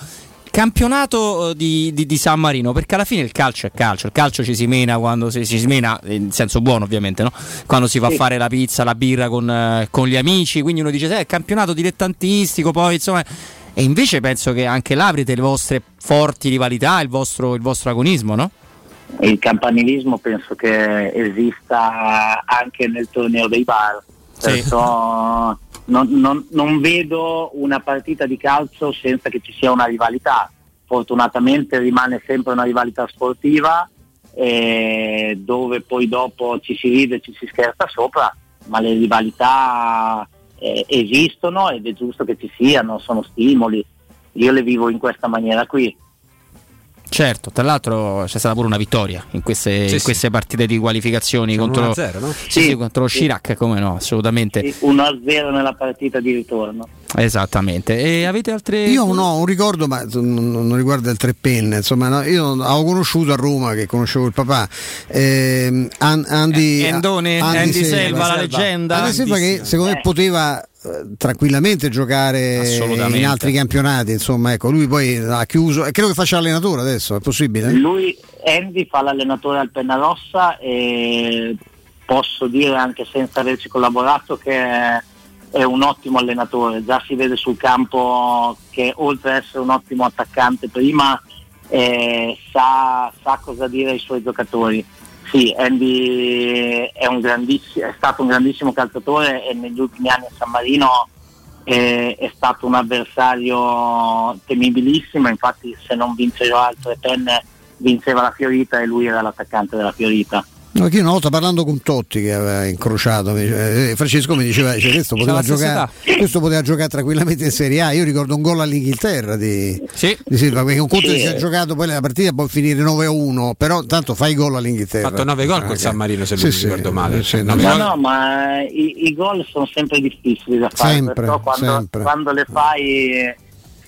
Campionato eh, di, di- di San Marino, perché alla fine il calcio è calcio, il calcio ci si mena quando si, si smena, in senso buono ovviamente, no? quando si va
Sì.
a fare la pizza, la birra con, eh, con gli amici, quindi uno dice, sai, è campionato dilettantistico, poi insomma... E invece penso che anche là avrete le vostre forti rivalità, il vostro, il vostro agonismo, no?
Il campanilismo penso che esista anche nel torneo dei bar, perciò non, non- non vedo una partita di calcio senza che ci sia una rivalità. Fortunatamente rimane sempre una rivalità sportiva eh, dove poi dopo ci si ride e ci si scherza sopra, ma le rivalità eh, esistono ed è giusto che ci siano, sono stimoli. Io le vivo in questa maniera qui.
Certo, tra l'altro c'è stata pure una vittoria in queste,
Sì,
in
sì.
queste partite di qualificazioni contro,
1-0, no?
Sì, sì,
Sì,
contro
sì.
Chirac, come no, assolutamente.
1-0 nella partita di ritorno.
Esattamente. E avete altre
Io no, un ricordo, ma non, riguarda il tre penne, insomma, no, io avevo conosciuto a Roma, che conoscevo il papà, ehm, An- Andy,
Eh, Endone, Andy Selva, la leggenda.
Andy Selva che secondo me
Eh.
poteva eh, tranquillamente giocare in altri campionati, insomma, ecco, lui poi ha chiuso e credo che faccia allenatore adesso, è possibile?
Lui, Andy, fa l'allenatore al Pennarossa e posso dire anche senza averci collaborato che è un ottimo allenatore, già si vede sul campo che oltre ad essere un ottimo attaccante prima eh, sa, sa cosa dire ai suoi giocatori. Sì, Andy è, un grandiss- è stato un grandissimo calciatore e negli ultimi anni a San Marino è, è stato un avversario temibilissimo, infatti se non vinceva altre penne vinceva la Fiorita e lui era l'attaccante della Fiorita.
Io una volta parlando con Totti che aveva incrociato, mi eh, Francesco mi diceva dice, questo, questo poteva giocare tranquillamente in Serie A. Io ricordo un gol all'Inghilterra di, di Silva, perché un conto
Sì.
che si è giocato poi la partita può finire 9-1, però tanto fai gol all'Inghilterra.
Ha fatto 9 gol
Ah,
col
che-
San Marino se
sì,
non
sì,
mi ricordo male.
sì,
No,
gol-
no, ma i, i gol sono sempre difficili da fare,
Sempre,
però quando,
sempre.
quando le fai,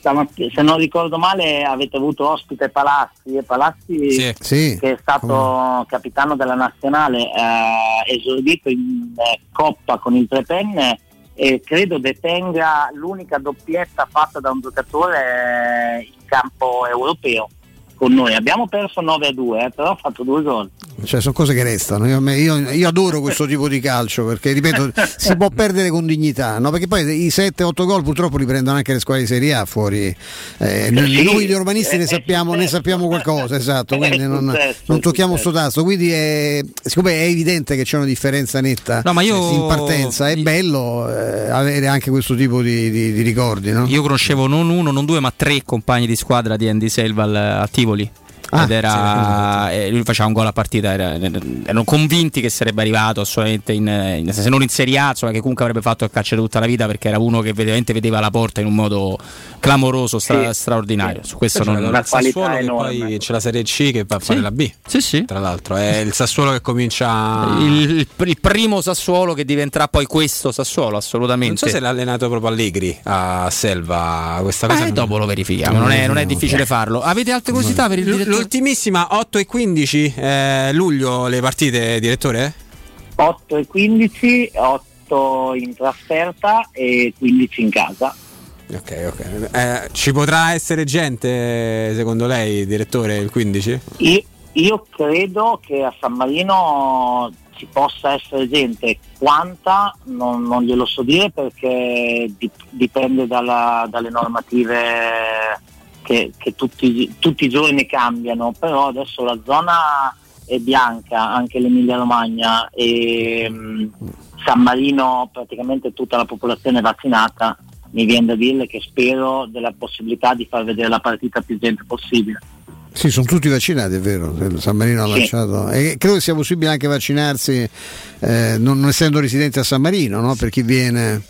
stamattina- se non ricordo male, avete avuto ospite Palazzi, e Palazzi
Sì. Sì,
che è stato capitano della nazionale, ha esordito in eh, Coppa con il tre penne e credo detenga l'unica doppietta fatta da un giocatore eh, in campo europeo con noi. Abbiamo perso 9 a 2, eh, però ha fatto due gol.
Cioè, sono cose che restano. Io, io- io adoro questo tipo di calcio perché, ripeto, [laughs] si può perdere con dignità, no? perché poi i 7-8 gol purtroppo li prendono anche le squadre di Serie A fuori. Eh, noi-
Sì,
noi di urbanisti ne
è
sappiamo, ne sappiamo qualcosa, esatto, quindi
È
non, non tocchiamo sto tasto. Quindi è, siccome è evidente che c'è una differenza netta
No, ma io-
in partenza, è bello eh, avere anche questo tipo di, di- di ricordi. No?
Io conoscevo non uno, non due, ma tre compagni di squadra di Andy Selva al, a Tivoli.
Ah,
Ed era, eh, lui faceva un gol a partita, era- erano convinti che sarebbe arrivato assolutamente in, in- se non in Serie A, insomma, che comunque avrebbe fatto il calcio tutta la vita perché era uno che veramente vedeva la porta in un modo clamoroso, stra-
Sì.
straordinario. Su questo
Poi c'è
non
il Sassuolo che poi c'è la Serie C che va a fare la B.
Sì, sì.
Tra l'altro è il Sassuolo che comincia
il, il- primo Sassuolo che diventerà poi questo Sassuolo,
Non
assolutamente.
so se l'ha allenato proprio Allegri a Selva questa cosa.
Eh, dopo lo verifichiamo, non è, non è difficile farlo. Avete altre curiosità per il direttore?
L'ultimissima 8 e 15 eh, luglio le partite, direttore?
8 e 15, 8 in trasferta e 15 in casa.
Ok, ok. Eh, ci potrà essere gente, secondo lei, direttore, il 15?
Io, io credo che a San Marino ci possa essere gente, quanta non, non glielo so dire perché dip- dipende dalla- dalle normative che, che tutti, tutti i giorni cambiano, però adesso la zona è bianca, anche l'Emilia Romagna e mm, San Marino praticamente tutta la popolazione è vaccinata, mi viene da dirle che spero della possibilità di far vedere la partita più gente possibile.
Sì, sono tutti vaccinati, è vero. San Marino ha
Sì.
lanciato. E credo che sia possibile anche vaccinarsi eh, non, non essendo residenti a San Marino, no? Per chi viene.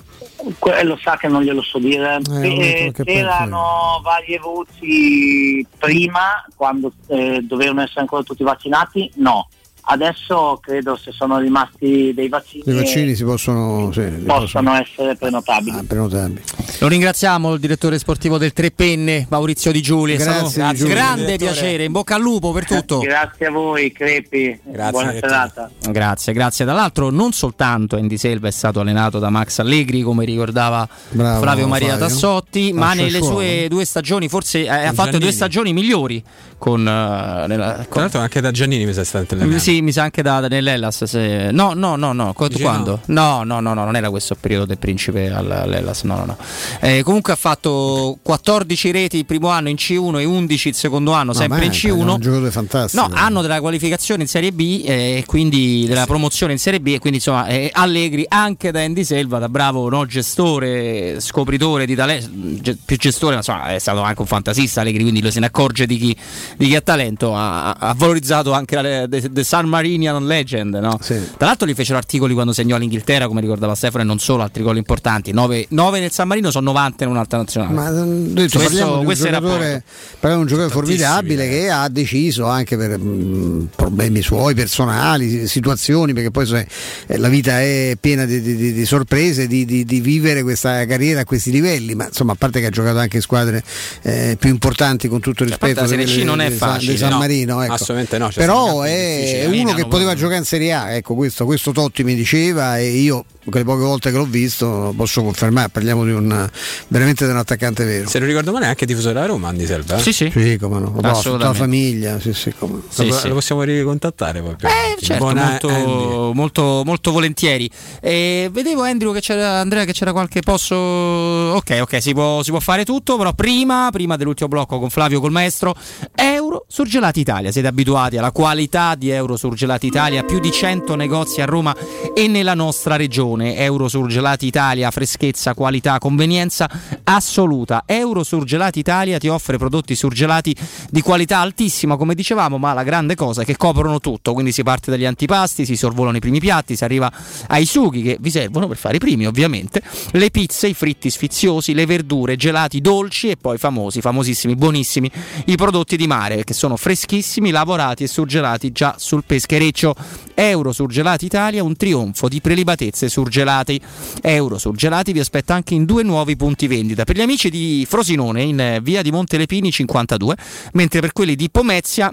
Quello sa che non glielo so dire. Eh,
che
c'erano varie voci prima, quando eh, dovevano essere ancora tutti vaccinati, no. Adesso credo se sono rimasti dei vaccini,
I vaccini si possono. Sì, li
possono essere prenotabili.
Ah, prenotabili.
Lo ringraziamo il direttore sportivo del Tre Penne, Maurizio Di Giuli. È
Grazie,
stato
Di Giuli.
grande
Direttore.
piacere, in bocca al lupo per tutto.
Grazie a voi, Crepi. Buona
direttore.
serata.
Grazie, grazie. Dall'altro non soltanto Andy Selva è stato allenato da Max Allegri, come ricordava
Bravo,
Flavio Maria
Flavio.
Tassotti,
Ah,
ma nelle sue due stagioni forse eh, ha fatto
Giannini.
due stagioni migliori con, eh, nella,
Tra
con-
l'altro anche da Giannini mi sa stato allenato.
Sì, mi sa anche da nell'Ellas. se- No, no, no, no. Quando? No, no, no, no, non era questo il periodo del principe all- all'Ellas. No, no, no. Eh, comunque ha fatto 14 reti il primo anno in C1 e 11 il secondo anno,
No,
sempre
ma
in
è un
C1.
giocatore fantastico.
No, hanno della qualificazione in Serie B eh, e quindi della promozione in Serie B e quindi insomma eh, Allegri anche da Andy Selva, da bravo no, gestore, scopritore di talento, ge- più gestore, ma insomma è stato anche un fantasista Allegri, quindi lo se ne accorge di chi, di chi ha talento, ha, ha valorizzato anche la the, the San Marinian Legend, no? Tra l'altro gli fecero articoli quando segnò l'Inghilterra, come ricordava Stefano, e non solo, altri gol importanti, 9, nel San Marino sono 90 in un'altra nazionale.
Ma mm, detto,
Questo-
un
questo è
giocatore,
rapporto.
parliamo di un giocatore formidabile che ha deciso anche per mm, problemi suoi personali, situazioni, perché poi sai, eh, la vita è piena di, di- di- di sorprese, di, di- di vivere questa carriera a questi livelli, ma insomma a parte che ha giocato anche in squadre eh, più importanti con tutto
parte
rispetto
la Serie C non è
di San-
facile,
di San
no,
Marino. ecco.
assolutamente no, cioè,
Però è
difficili.
Uno che poteva giocare in Serie A, ecco questo, questo Totti mi diceva e io quelle poche volte che l'ho visto posso confermare, parliamo di un veramente di un attaccante vero.
Se non ricordo male è anche tifoso della Roma, Andy Selva. eh?
Sì, sì.
Sì, come no. Tutta la
Assolutamente.
famiglia, sì, sì, come no.
Sì,
lo,
sì.
lo possiamo ricontattare proprio.
Eh, certo, molto, molto, molto volentieri. Eh, vedevo Andrew che c'era Andrea che c'era qualche posto. Ok, ok, si può, si può fare tutto, però prima, prima dell'ultimo blocco con Flavio col maestro, euro Euro Surgelati Italia. Siete abituati alla qualità di Euro Surgelati Italia, più di 100 negozi a Roma e nella nostra regione. Euro Surgelati Italia, freschezza, qualità, convenienza assoluta. Euro Surgelati Italia ti offre prodotti surgelati di qualità altissima, come dicevamo, ma la grande cosa è che coprono tutto, quindi si parte dagli antipasti, si sorvolano i primi piatti, si arriva ai sughi che vi servono per fare i primi, ovviamente, le pizze, i fritti sfiziosi, le verdure, gelati dolci e poi famosi, famosissimi, buonissimi i prodotti di mare che sono freschissimi, lavorati e surgelati già sul peschereccio. Euro Surgelati Italia, un trionfo di prelibatezze surgelati. Euro Surgelati vi aspetta anche in due nuovi punti vendita. Per gli amici di Frosinone in via di Montelepini 52, mentre per quelli di Pomezia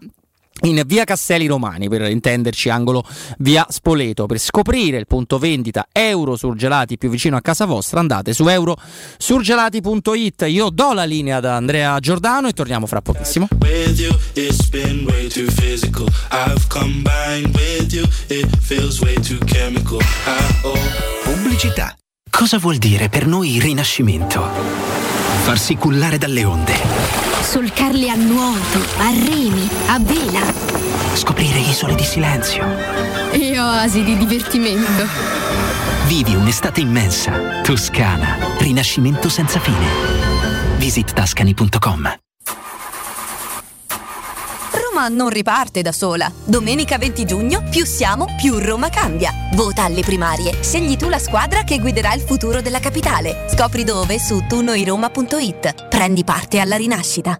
in via Castelli Romani, per intenderci, angolo via Spoleto. Per scoprire il punto vendita Euro Surgelati più vicino a casa vostra, andate su eurosurgelati.it. Io do la linea ad Andrea Giordano e torniamo fra pochissimo.
Oh.
Pubblicità. Cosa vuol dire per noi il rinascimento? Farsi cullare dalle onde.
Solcarle a nuoto, a remi, a vela.
Scoprire isole di silenzio.
E oasi di divertimento.
Vivi un'estate immensa. Toscana. Rinascimento senza fine. Visit tascani.com.
Roma non riparte da sola. Domenica 20 giugno, più siamo, più Roma cambia. Vota alle primarie. Scegli tu la squadra che guiderà il futuro della capitale. Scopri dove su tunoiroma.it. Prendi parte alla rinascita.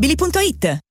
automobili.it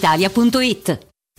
brispalitalia.it.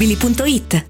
Mobili.it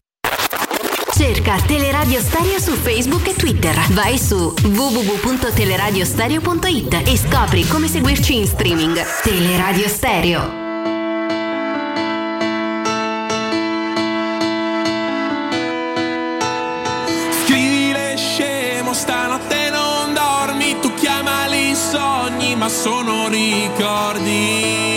Cerca Teleradio Stereo su Facebook e Twitter. Vai su www.teleradiostereo.it e scopri come seguirci in streaming. Teleradio Stereo.
Scrivile scemo, stanotte non dormi, tu chiamali sogni, ma sono ricordi.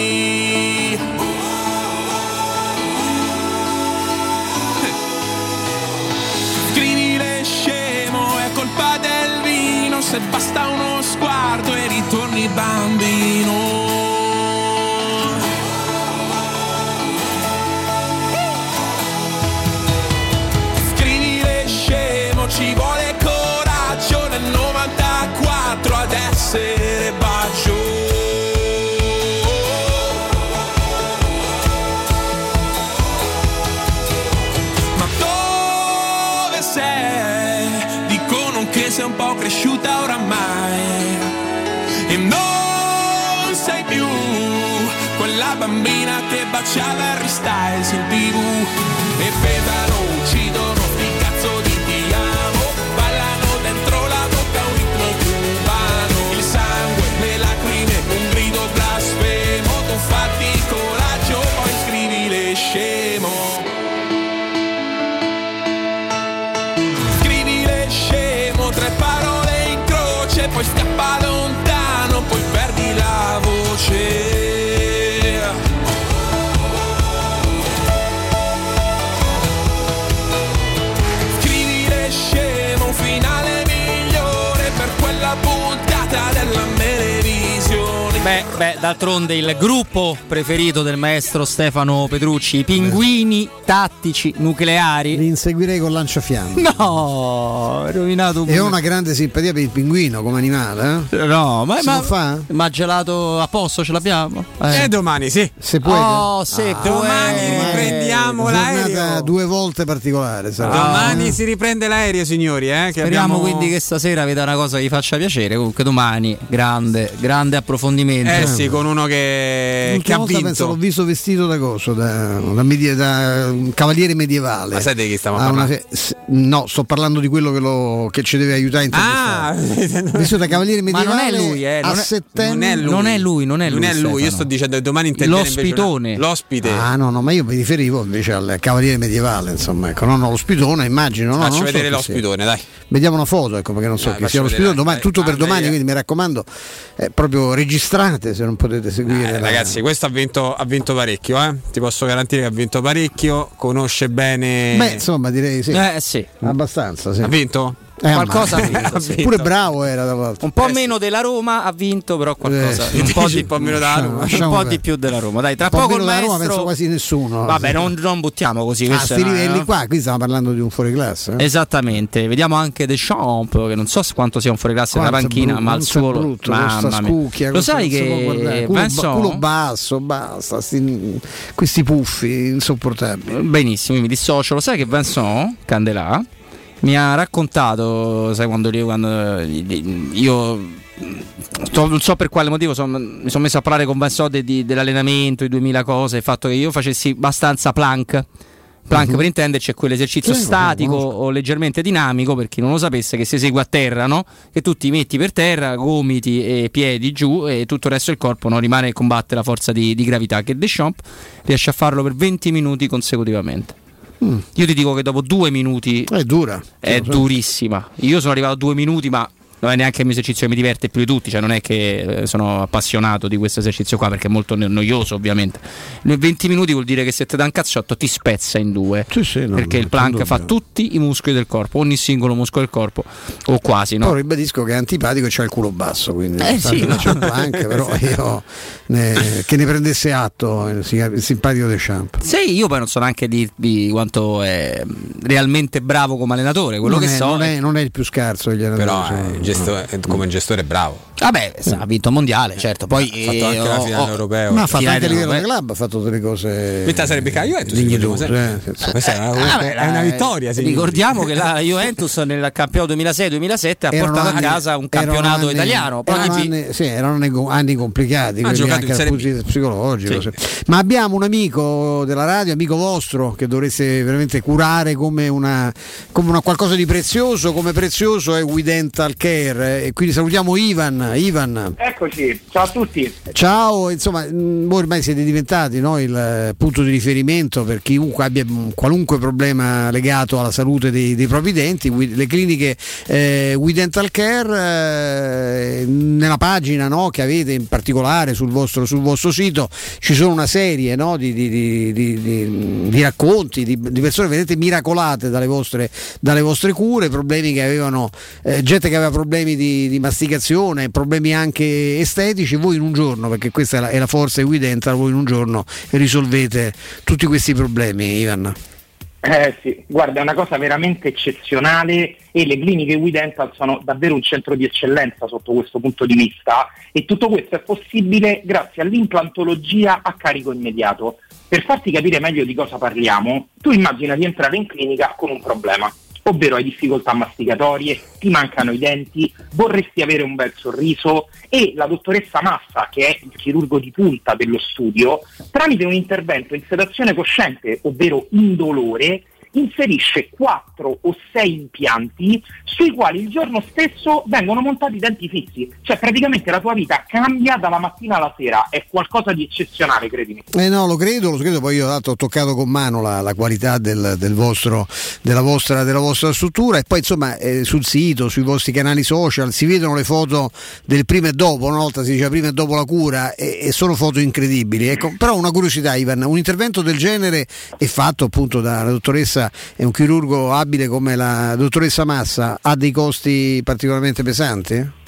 bastão. Baciava Harry Styles in tv E pedano,
Beh, beh, d'altronde il gruppo preferito del maestro Stefano Petrucci, i pinguini tattici nucleari.
Li inseguirei con lanciafiamme. [laughs]
No, hai rovinato
E ho una grande simpatia per il pinguino come animale. Eh?
No, ma, ma,
fa?
ma gelato a posto ce l'abbiamo?
E domani sì.
Se puoi.
Oh, se
domani
puoi.
riprendiamo
Giornata
l'aereo.
due volte particolare. sarà.
Domani si riprende l'aereo, signori. Eh, che
Speriamo
abbiamo...
quindi che stasera veda una cosa che vi faccia piacere. Comunque domani grande, grande approfondimento.
Sì, con uno che, che
L'ultima
ha
volta
vinto.
penso l'ho visto vestito da coso, da, da medi- da un cavaliere medievale.
Ma sai di chi stiamo
una
parlando?
fe- no, sto parlando di quello che, lo- che ci deve aiutare a
Ah. [laughs]
Visto da cavaliere
Ma non
medievale
è lui, eh,
a
non è-
settembre.
Non è lui, non è lui.
Non è lui, io sto dicendo che domani invece
L'ospitone.
una- L'ospite.
Ah no, no, ma io mi riferivo invece al cavaliere medievale, insomma, ecco, non lo spitone, immagino. No,
Faccio
non so
vedere
sia.
l'ospitone, dai.
Vediamo una foto, ecco, perché non so
Dai,
chi sia l'ospitone. Domani,
dai.
tutto per domani, quindi mi raccomando, eh, proprio registrate se non potete seguire.
Eh,
la-
ragazzi, questo ha vinto, ha vinto parecchio, eh? Ti posso garantire che ha vinto parecchio, conosce bene.
Beh, insomma, direi sì.
Eh sì.
Abbastanza, sì.
Ha vinto?
Eh,
qualcosa. [laughs]
Pure bravo era da.
Un po' meno della Roma ha vinto, però qualcosa.
Eh,
un, po di,
un po' meno della Roma.
un po' di più della Roma. Dai, tra
po'
poco il
della Roma
maestro.
penso quasi nessuno.
Vabbè, non, non buttiamo così.
a
questo
sti
è una-
livelli qua, qui stiamo parlando di un fuoriclasse. eh.
Esattamente, vediamo anche De Champ, che non so quanto sia un fuoriclasse della
Quanto è
panchina, ma al
quanto è
suo
brutto,
mamma
scucchia,
Lo sai che
culo,
Vincent-
culo basso, basta, sti- questi puffi insopportabili.
Benissimo, mi dissocio. Lo sai che Vincent Candelà mi ha raccontato, sai quando io, quando io non so per quale motivo son- mi sono messo a parlare con Vincent de- dell'allenamento, di 2000 cose, il fatto che io facessi abbastanza plank. Plank
Mhm.
per intenderci è quell'esercizio
Sì,
statico o leggermente dinamico per chi non lo sapesse che si esegue a terra, no? Che tu ti metti per terra, gomiti e piedi giù e tutto il resto del corpo non rimane e combatte la forza di, di gravità che Deschamps riesce a farlo per 20 minuti consecutivamente.
Mm.
Io ti dico che dopo due minuti
È dura.
è durissima. Io sono arrivato a due minuti, ma non è neanche il mio esercizio che mi diverte più di tutti, cioè non è che eh, sono appassionato di questo esercizio qua perché è molto no- noioso ovviamente. Nei 20 minuti vuol dire che se ti dà un cazzotto ti spezza in due.
no,
perché il plank fa tutti i muscoli del corpo, ogni singolo muscolo del corpo, o quasi, no?
Poi ribadisco che è antipatico e c'ha il culo basso, quindi
Eh, sì, no.
c'è il plank, [laughs] però io ne- che ne prendesse atto il, il simpatico De Champ.
Sì, io poi non so neanche dirvi quanto è realmente bravo come allenatore, quello
non
che
è,
so
non,
è-
non è il più scarso degli allenatori.
Però eh, gestore- eh, come gestore è bravo.
Vabbè, ha vinto il mondiale, certo. Poi
Ha fatto anche la
eh,
finale
oh,
europeo.
Ma ha fatto anche a livello club, ha fatto delle cose.
Questa sarebbe che la Juventus
dignitose. eh.
Questa è una,
Vabbè,
è una vittoria. sì.
Ricordiamo [laughs] che la Juventus nel campionato 2006-2007 ha
Erano
portato a
anni-
casa un campionato
anni-
italiano. Poi
erano, anni, sì, erano anni, anni complicati,
Ha
anche
in
dal
Serie
punto di vista psicologico.
Sì.
Ma abbiamo un amico della radio, amico vostro, che dovreste veramente curare come, una, come una qualcosa di prezioso, come prezioso è We Dental Care. E quindi salutiamo Ivan. Ivan.
Eccoci, ciao a tutti.
Ciao, insomma, mh, voi ormai siete diventati no, il eh, punto di riferimento per chiunque abbia qualunque problema legato alla salute dei, dei propri denti. Le cliniche eh, We Dental Care, eh, nella pagina no, che avete in particolare sul vostro, sul vostro sito, ci sono una serie no, di, di- di- di- racconti di, di persone vedete miracolate dalle vostre, dalle vostre cure, problemi che avevano, eh, gente che aveva problemi di, di masticazione, problemi anche estetici, voi in un giorno, perché questa è la, è la forza di We Dental, voi in un giorno risolvete tutti questi problemi, Ivan.
Eh sì, guarda, è una cosa veramente eccezionale e le cliniche We Dental sono davvero un centro di eccellenza sotto questo punto di vista e tutto questo è possibile grazie all'implantologia a carico immediato. Per farti capire meglio di cosa parliamo, tu immagina di entrare in clinica con un problema, ovvero hai difficoltà masticatorie, ti mancano i denti, vorresti avere un bel sorriso e la dottoressa Massa, che è il chirurgo di punta dello studio, tramite un intervento in sedazione cosciente, ovvero indolore, inserisce 4 o 6 impianti sui quali il giorno stesso vengono montati i denti fissi. Cioè praticamente la tua vita cambia dalla mattina alla sera, è qualcosa di eccezionale, credimi.
Eh no, lo credo, lo credo, poi io ho toccato con mano la, la qualità del, del vostro, della, vostra, della vostra struttura e poi insomma eh, sul sito, sui vostri canali social si vedono le foto del prima e dopo, una volta si diceva prima e dopo la cura e, e sono foto incredibili. Ecco, però una curiosità Ivan, un intervento del genere è fatto appunto dalla dottoressa, è un chirurgo abile come la dottoressa Massa, ha dei costi particolarmente pesanti?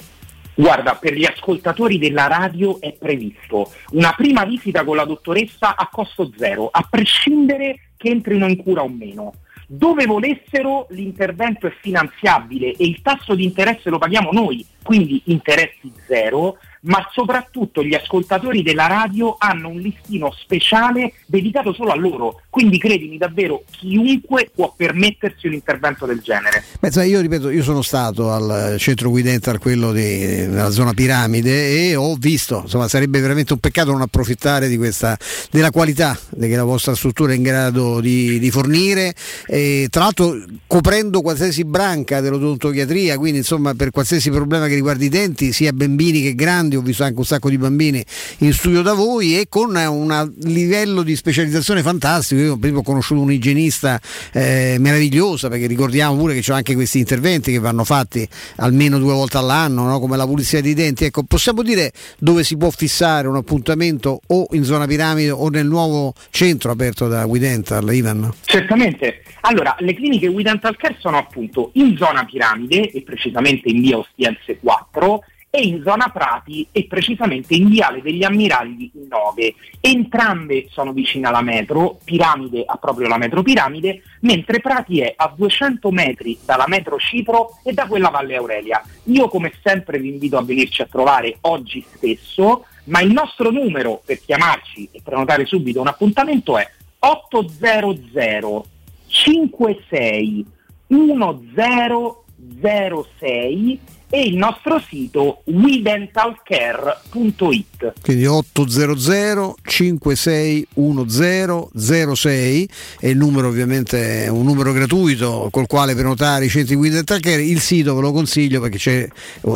Guarda, per gli ascoltatori della radio è previsto una prima visita con la dottoressa a costo zero, a prescindere che entrino in cura o meno. Dove volessero l'intervento è finanziabile e il tasso di interesse lo paghiamo noi, quindi interessi zero, ma soprattutto gli ascoltatori della radio hanno un listino speciale dedicato solo a loro, quindi credimi davvero chiunque può permettersi un intervento del genere.
Beh, sai, io ripeto, io sono stato al centro Guidental, quello di, nella zona piramide, e ho visto, insomma, sarebbe veramente un peccato non approfittare questa, della qualità che la vostra struttura è in grado di, di fornire, e, tra l'altro coprendo qualsiasi branca dell'odontoiatria, quindi insomma per qualsiasi problema che riguardi i denti, sia bambini che grandi, ho visto anche un sacco di bambini in studio da voi e con un livello di specializzazione fantastico. Io prima ho conosciuto un igienista eh, meravigliosa perché ricordiamo pure che c'è anche questi interventi che vanno fatti almeno due volte all'anno, no? come la pulizia dei denti. Ecco, possiamo dire dove si può fissare un appuntamento o in zona piramide o nel nuovo centro aperto da Guidental, Ivan?
Certamente. Allora, le cliniche We Dental Care sono appunto in zona piramide e precisamente in via Ostiense 4 e in zona Prati e precisamente in Viale degli Ammiragli 9. Entrambe sono vicine alla metro, Piramide ha proprio la metro Piramide, mentre Prati è a 200 metri dalla metro Cipro e da quella Valle Aurelia. Io come sempre vi invito a venirci a trovare oggi stesso, ma il nostro numero per chiamarci e prenotare subito un appuntamento è 800 56 1006 e il nostro sito wedentalcare.it
quindi 800 561006 e il numero ovviamente è un numero gratuito col quale prenotare i centri We Dental Care. Il sito ve lo consiglio perché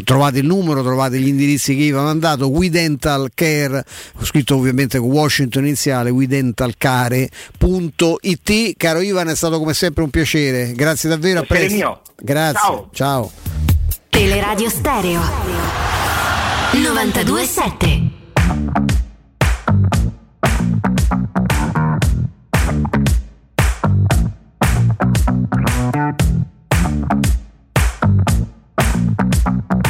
trovate il numero trovate gli indirizzi che Iva ha mandato. We Dental Care ho scritto ovviamente con Washington iniziale wedentalcare.it caro Ivan è stato come sempre un piacere. Grazie davvero a presto.
mio.
grazie.
Ciao.
ciao.
Teleradio Stereo. 927
Stiamo,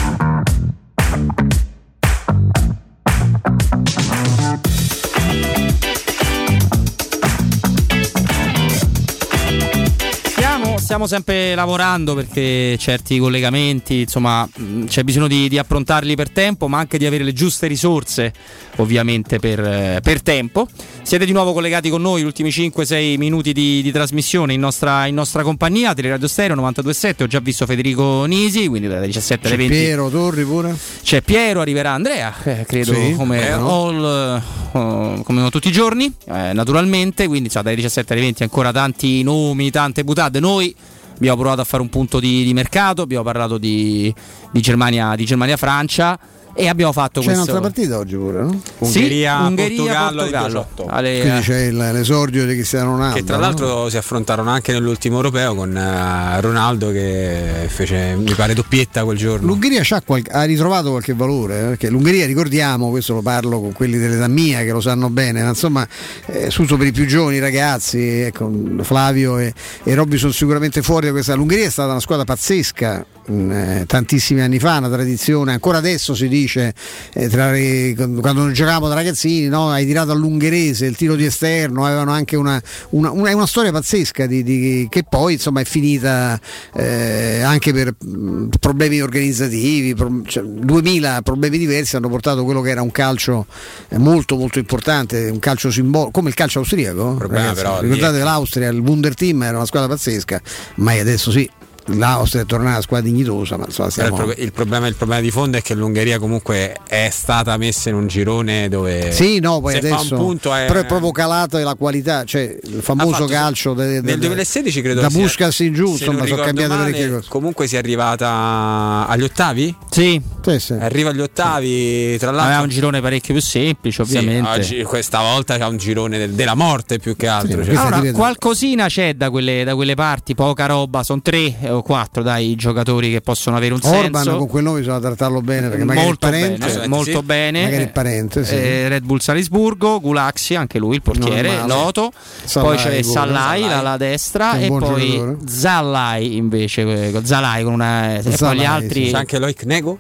stiamo sempre lavorando perché certi collegamenti, insomma, c'è bisogno di, di approntarli per tempo, ma anche di avere le giuste risorse, ovviamente, per, eh, per tempo. Siete di nuovo collegati con noi, gli ultimi 5-6 minuti di, di trasmissione in nostra, in nostra compagnia, Teleradio Stereo 927, ho già visto Federico Nisi, quindi dalle 17 alle
C'è
20.
Piero Torri pure
C'è Piero, arriverà Andrea, eh, credo
Sì,
come,
vero.
all, eh, come tutti i giorni, eh, naturalmente, quindi insomma, dalle 17 alle 20 ancora tanti nomi, tante butate. Noi abbiamo provato a fare un punto di, di mercato, abbiamo parlato di, di Germania, di Germania-Francia e abbiamo fatto
c'è
questo...
un'altra partita oggi pure no?
Ungheria,
Ungheria,
Portogallo,
Portogallo,
Portogallo. Alle-
quindi c'è il- l'esordio di Cristiano Ronaldo
Che tra
no?
l'altro si affrontarono anche nell'ultimo europeo con eh, Ronaldo che fece, mi pare, doppietta quel giorno.
L'Ungheria c'ha qual- ha ritrovato qualche valore, eh, perché l'Ungheria, ricordiamo, questo lo parlo con quelli dell'età mia che lo sanno bene, ma insomma, eh, soprattutto per i più giovani ragazzi, ecco, Flavio e, e Robby sono sicuramente fuori da questa. L'Ungheria è stata una squadra pazzesca mh, eh, tantissimi anni fa, una tradizione, ancora adesso si dice, eh, tra quando noi giocavamo da ragazzini, no? hai tirato all'ungherese il tiro di esterno, avevano anche una, una, una- una storia pazzesca di- di- che poi insomma è finita eh, anche per mh, problemi organizzativi, pro- cioè, 2000 problemi diversi hanno portato quello che era un calcio eh, molto molto importante, un calcio simbolico, come il calcio austriaco. Ragazzi.
però
Ricordate
niente.
l'Austria, il Wunder Team era una squadra pazzesca, ma adesso sì. L'Austria è tornata una squadra dignitosa, ma insomma
Però il,
stiamo...
pro- il problema, il problema di fondo è che l'Ungheria comunque è stata messa in un girone dove
Sì, no, poi adesso
punto è...
però è proprio calata la qualità, cioè il famoso
fatto-
calcio de- de-
nel
de-
2016 credo
da
sia-
Puskas in giù, insomma, sono cambiate
male,
parecchie cose.
Comunque si è arrivata agli ottavi?
Sì.
Arriva agli ottavi, tra l'altro.
Aveva un girone parecchio più semplice,
Sì,
ovviamente.
oggi- questa volta c'è un girone del- della morte più che altro. cioè.
Allora, qualcosina c'è da quelle, da quelle parti, poca roba, sono tre o quattro dai giocatori che possono avere un
Orban
senso.
con quel nome bisogna trattarlo bene perché magari
molto
il parente,
bene, molto bene.
magari il parente, sì.
Eh, Red Bull Salisburgo, Gulaxi, anche lui il portiere. Loto,
Sallai
poi c'è
pure.
Sallai, la, la destra
è
e poi
giocatore.
Zalai invece, eh, Zalai con una e poi gli altri
sì.
C'è anche Loic Nego?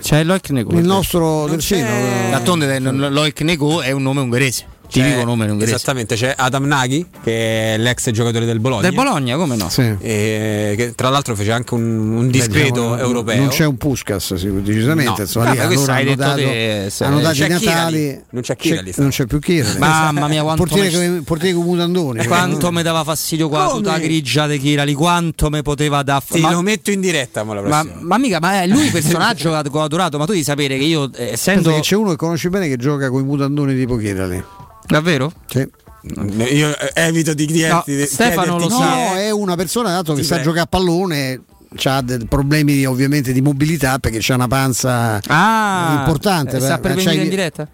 C'è Loic Nego.
il nostro terzino
D'altronde Loic Nego è un nome ungherese, tipico
C'è-
nome ungherese.
Esattamente, c'è Adam Nagy, che è l'ex giocatore del Bologna.
Del Bologna, come no?
E che tra l'altro fece anche un, un discreto
Beh, diciamo,
europeo.
Non c'è un Puskas, sì, decisamente.
No.
insomma,
Vabbè,
lì
questo
allora
hai
hanno
detto
dato,
te, se-
hanno dato i Natali.
Non c'è
C'è- non c'è più Chiellini. [laughs]
Mamma mia, quanto
portiere,
me-
con, portiere con mutandoni.
Quanto mi dava fastidio qua
Come?
tutta grigia di Kirali, quanto mi poteva da
Ti
ma,
lo metto in diretta
ma,
prossima.
ma mica, ma è lui il [laughs] personaggio che ho adorato, ma tu devi sapere che io eh, essendo
che c'è uno che conosci bene che gioca con i mutandoni tipo Chiellini.
Davvero?
Sì.
Io evito di dirti
No, Stefano lo
chiederti chi
No,
è.
è una persona dato che
Ti
sa
prego.
giocare a pallone. ha problemi ovviamente di mobilità perché c'ha una panza
ah,
importante.
Eh, sta per venire in diretta?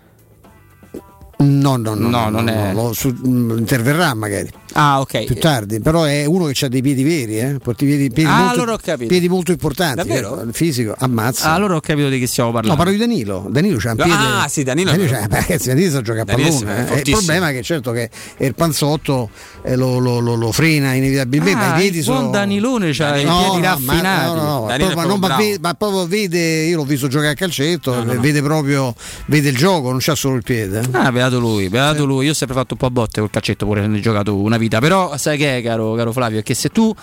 No, no, no,
no, non è...
Lo, su, interverrà magari.
Ah, ok.
Più tardi, però è uno che ha dei piedi veri, eh? piedi, piedi,
ah,
molto,
allora ho capito.
piedi molto importanti.
Davvero?
Eh, fisico, ammazza.
Ah, allora ho capito di chi stiamo parlando.
No, parlo di Danilo. Danilo c'ha un piede.
Ah, sì, Danilo.
Danilo c'ha, ragazzi, [laughs] Danilo sa giocare a pallone. Eh. Il problema è che certo che il panzotto eh, lo, lo, lo, lo, frena inevitabilmente.
Ah,
ma i piedi sono.
buon Danilone c'ha i
no,
piedi
no,
raffinati.
Ma, no, no, proprio, ma, non, ma, vede, ma, proprio vede, io l'ho visto giocare a calcetto, vede proprio vede il gioco, non c'ha solo il piede.
Ah, beato lui, beato lui. Io ho sempre fatto un po' a botte col calcetto pure se ne ho giocato una vita. Però sai che è, caro, caro Flavio, è che se tu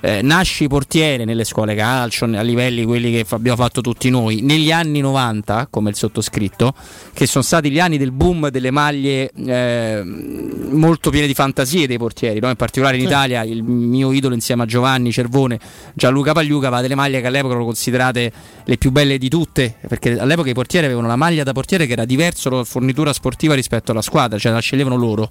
eh, nasci portiere nelle scuole calcio a livelli quelli che abbiamo fatto tutti noi negli anni 90 come il sottoscritto che sono stati gli anni del boom delle maglie eh, molto piene di fantasie dei portieri no? in particolare in. Italia il mio idolo insieme a Giovanni Cervone Gianluca Pagliuca aveva delle maglie che all'epoca erano considerate le più belle di tutte perché all'epoca i portieri avevano la maglia da portiere che era diverso la fornitura sportiva rispetto alla squadra cioè la sceglievano loro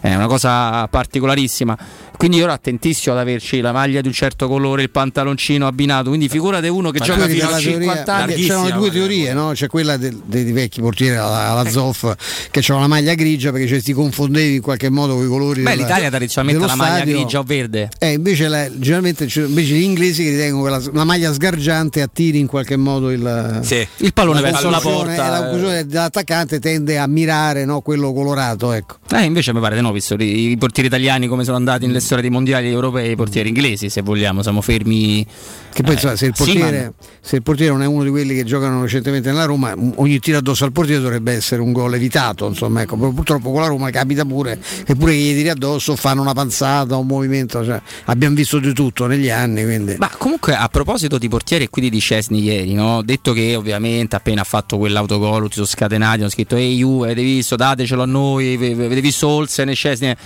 è una cosa particolarissima. Quindi io ero attentissimo ad averci la maglia di un certo colore, il pantaloncino abbinato. Quindi figurate uno che Ma gioca fino a 50 teoria, anni.
C'erano due teorie, no? C'è quella dei, dei vecchi portieri alla, alla Zoff che c'era la maglia grigia perché cioè, ti confondevi in qualche modo con i colori.
Beh, della, l'Italia tradizionalmente la maglia stadio. grigia o verde.
Eh, invece, la, generalmente invece gli inglesi che ritengono che la, la, maglia sgargiante attiri in qualche modo il,
sì. il pallone verso la porta.
E la conclusione dell'attaccante tende a mirare no, quello colorato. Ecco.
Eh, invece mi pare di no, visto i portieri italiani come sono andati nelle storie dei mondiali europei, i portieri inglesi, se vogliamo, siamo fermi.
Che poi eh, se, il portiere, sì, se il portiere non è uno di quelli che giocano recentemente nella Roma, ogni tiro addosso al portiere dovrebbe essere un gol evitato. Insomma, ecco, purtroppo con la Roma capita pure, eppure che gli tiri addosso fanno una panzata, un movimento. Cioè, abbiamo visto di tutto negli anni. Quindi.
Ma comunque a proposito di portieri e quindi di Cesni ieri, no? detto che ovviamente appena ha fatto quell'autogol, tutti sono scatenati, hanno scritto ehi you, avete visto, datecelo a noi, avete visto Olsen e Cesni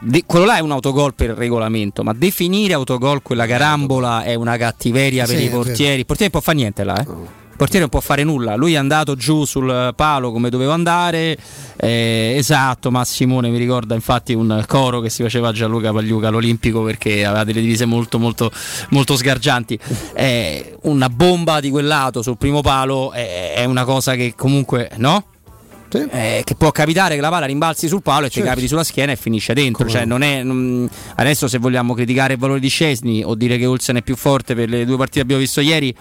De, quello là è un autogol per regolamento, ma definire autogol quella carambola è una cattiveria per sì, i portieri. Il portiere non può fare niente là, eh. Il portiere non può fare nulla, lui è andato giù sul palo come doveva andare, eh, esatto, ma Simone mi ricorda infatti un coro che si faceva a Gianluca Pagliuca all'Olimpico perché aveva delle divise molto molto molto sgargianti. Eh, una bomba di quel lato sul primo palo è, è una cosa che comunque, no?
Sì.
eh, che può capitare che la palla rimbalzi sul palo e certo. ti capiti sulla schiena e finisce dentro. Cioè, non è, non... Adesso se vogliamo criticare il valore di Scesni o dire che Olsen è più forte per le due partite che abbiamo visto ieri,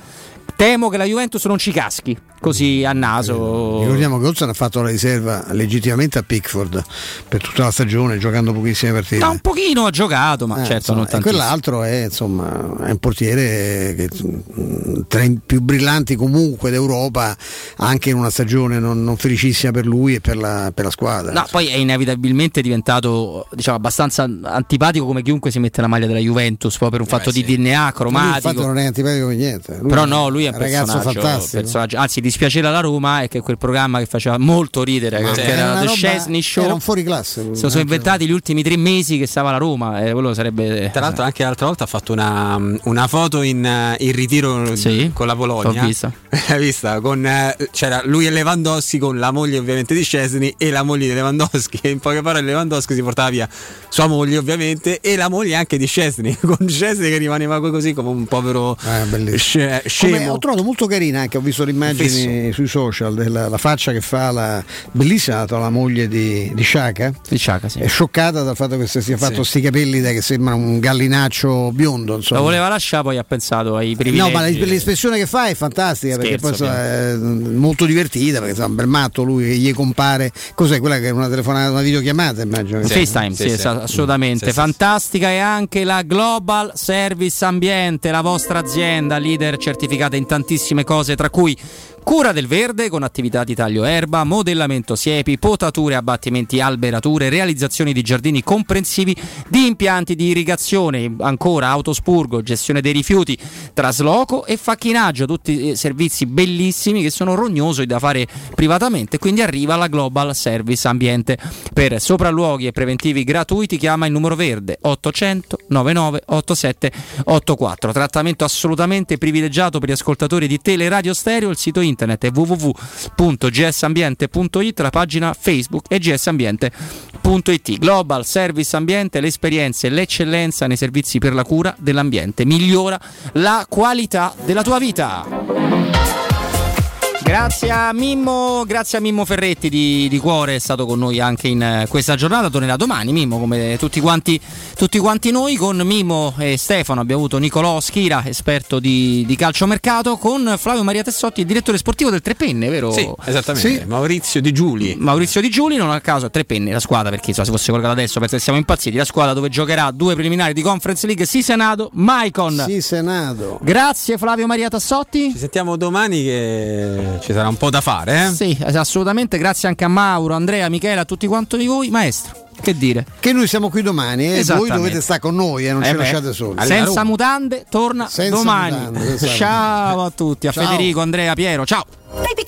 temo che la Juventus non ci caschi così a naso.
Ricordiamo che Olsen ha fatto la riserva legittimamente a Pickford per tutta la stagione, giocando pochissime partite.
Da un pochino ha giocato, ma eh, certo
insomma,
non tantissimo.
E quell'altro è, insomma, è un portiere che, tra i più brillanti comunque d'Europa, anche in una stagione non, non felicissima per lui e per la, per la squadra.
No, poi è inevitabilmente diventato diciamo, abbastanza antipatico come chiunque si mette la maglia della Juventus, poi per un fatto eh, di DNA cromatico.
Lui, non è antipatico per niente.
Lui Però no, lui è un ragazzo
fantastico.
Personaggio, anzi, di dispiacere alla Roma è che quel programma che faceva molto ridere, che era, The Chesney Show,
era un fuori classe.
Se lo sono inventati gli ultimi tre mesi che stava alla Roma, e quello sarebbe.
Tra l'altro, anche l'altra volta ha fatto una, una foto in, in ritiro
sì,
con la Polonia.
L'ho vista. [laughs]
L'hai vista? Con, c'era lui e Lewandowski con la moglie ovviamente di Chesney e la moglie di Lewandowski. [laughs] In poche parole, Lewandowski si portava via sua moglie ovviamente e la moglie anche di Chesney, [laughs] con Chesney che rimaneva così come un povero
eh,
scemo.
Come, ho trovato molto carina anche, ho visto le immagini sui social della la faccia che fa la bellissima la moglie di, di Shaka.
Di Shaka sì.
È scioccata dal fatto che si sia fatto questi sì. capelli che sembra un gallinaccio biondo. Insomma.
Lo voleva lasciare, poi ha pensato ai privilegi.
No, ma l'espressione che fa è fantastica Scherzo, perché poi è molto divertita perché insomma, un bel matto lui che gli compare. Cos'è quella che è una telefonata, una videochiamata immagino?
Sì. FaceTime, sì, sì, assolutamente. Fantastica e anche la Global Service Ambiente, la vostra azienda leader certificata in tantissime cose, tra cui Cura del verde con attività di taglio erba, modellamento siepi, potature, abbattimenti, alberature, realizzazioni di giardini comprensivi di impianti di irrigazione, ancora autospurgo, gestione dei rifiuti, trasloco e facchinaggio, tutti eh, servizi bellissimi che sono rognosi da fare privatamente, quindi arriva la Global Service Ambiente. Per sopralluoghi e preventivi gratuiti chiama il numero verde 800 99 87 84. Trattamento assolutamente privilegiato per gli ascoltatori di Teleradio Stereo, il sito internet internet è www.gsambiente.it, la pagina Facebook è gsambiente.it. Global Service Ambiente, le esperienze l'eccellenza nei servizi per la cura dell'ambiente migliora la qualità della tua vita. Grazie a Mimmo, grazie a Mimmo Ferretti di, di, cuore, è stato con noi anche in eh, questa giornata, tornerà domani Mimmo come tutti quanti, tutti quanti noi, con Mimmo e Stefano abbiamo avuto Nicolò Schira, esperto di, di calciomercato, con Flavio Maria Tessotti, il direttore sportivo del Tre Penne, vero?
Sì, esattamente, sì. Maurizio Di Giuli.
Maurizio Di Giuli, non a caso, Tre Penne, la squadra, perché insomma, se fosse collegato adesso penso che siamo impazziti, la squadra dove giocherà due preliminari di Conference League, sì Senato, Maicon.
Sì Senato.
Grazie Flavio Maria Tassotti.
Ci sentiamo domani che ci sarà un po' da fare, eh?
Sì, assolutamente. Grazie anche a Mauro, Andrea, Michele, a tutti quanti voi. Maestro, che dire?
Che noi siamo qui domani e voi dovete stare con noi e eh, non eh ci beh, lasciate soli.
Senza mutande, torna Senza domani. Mutande, ciao a tutti, a ciao. Federico, Andrea, Piero, ciao. Baby,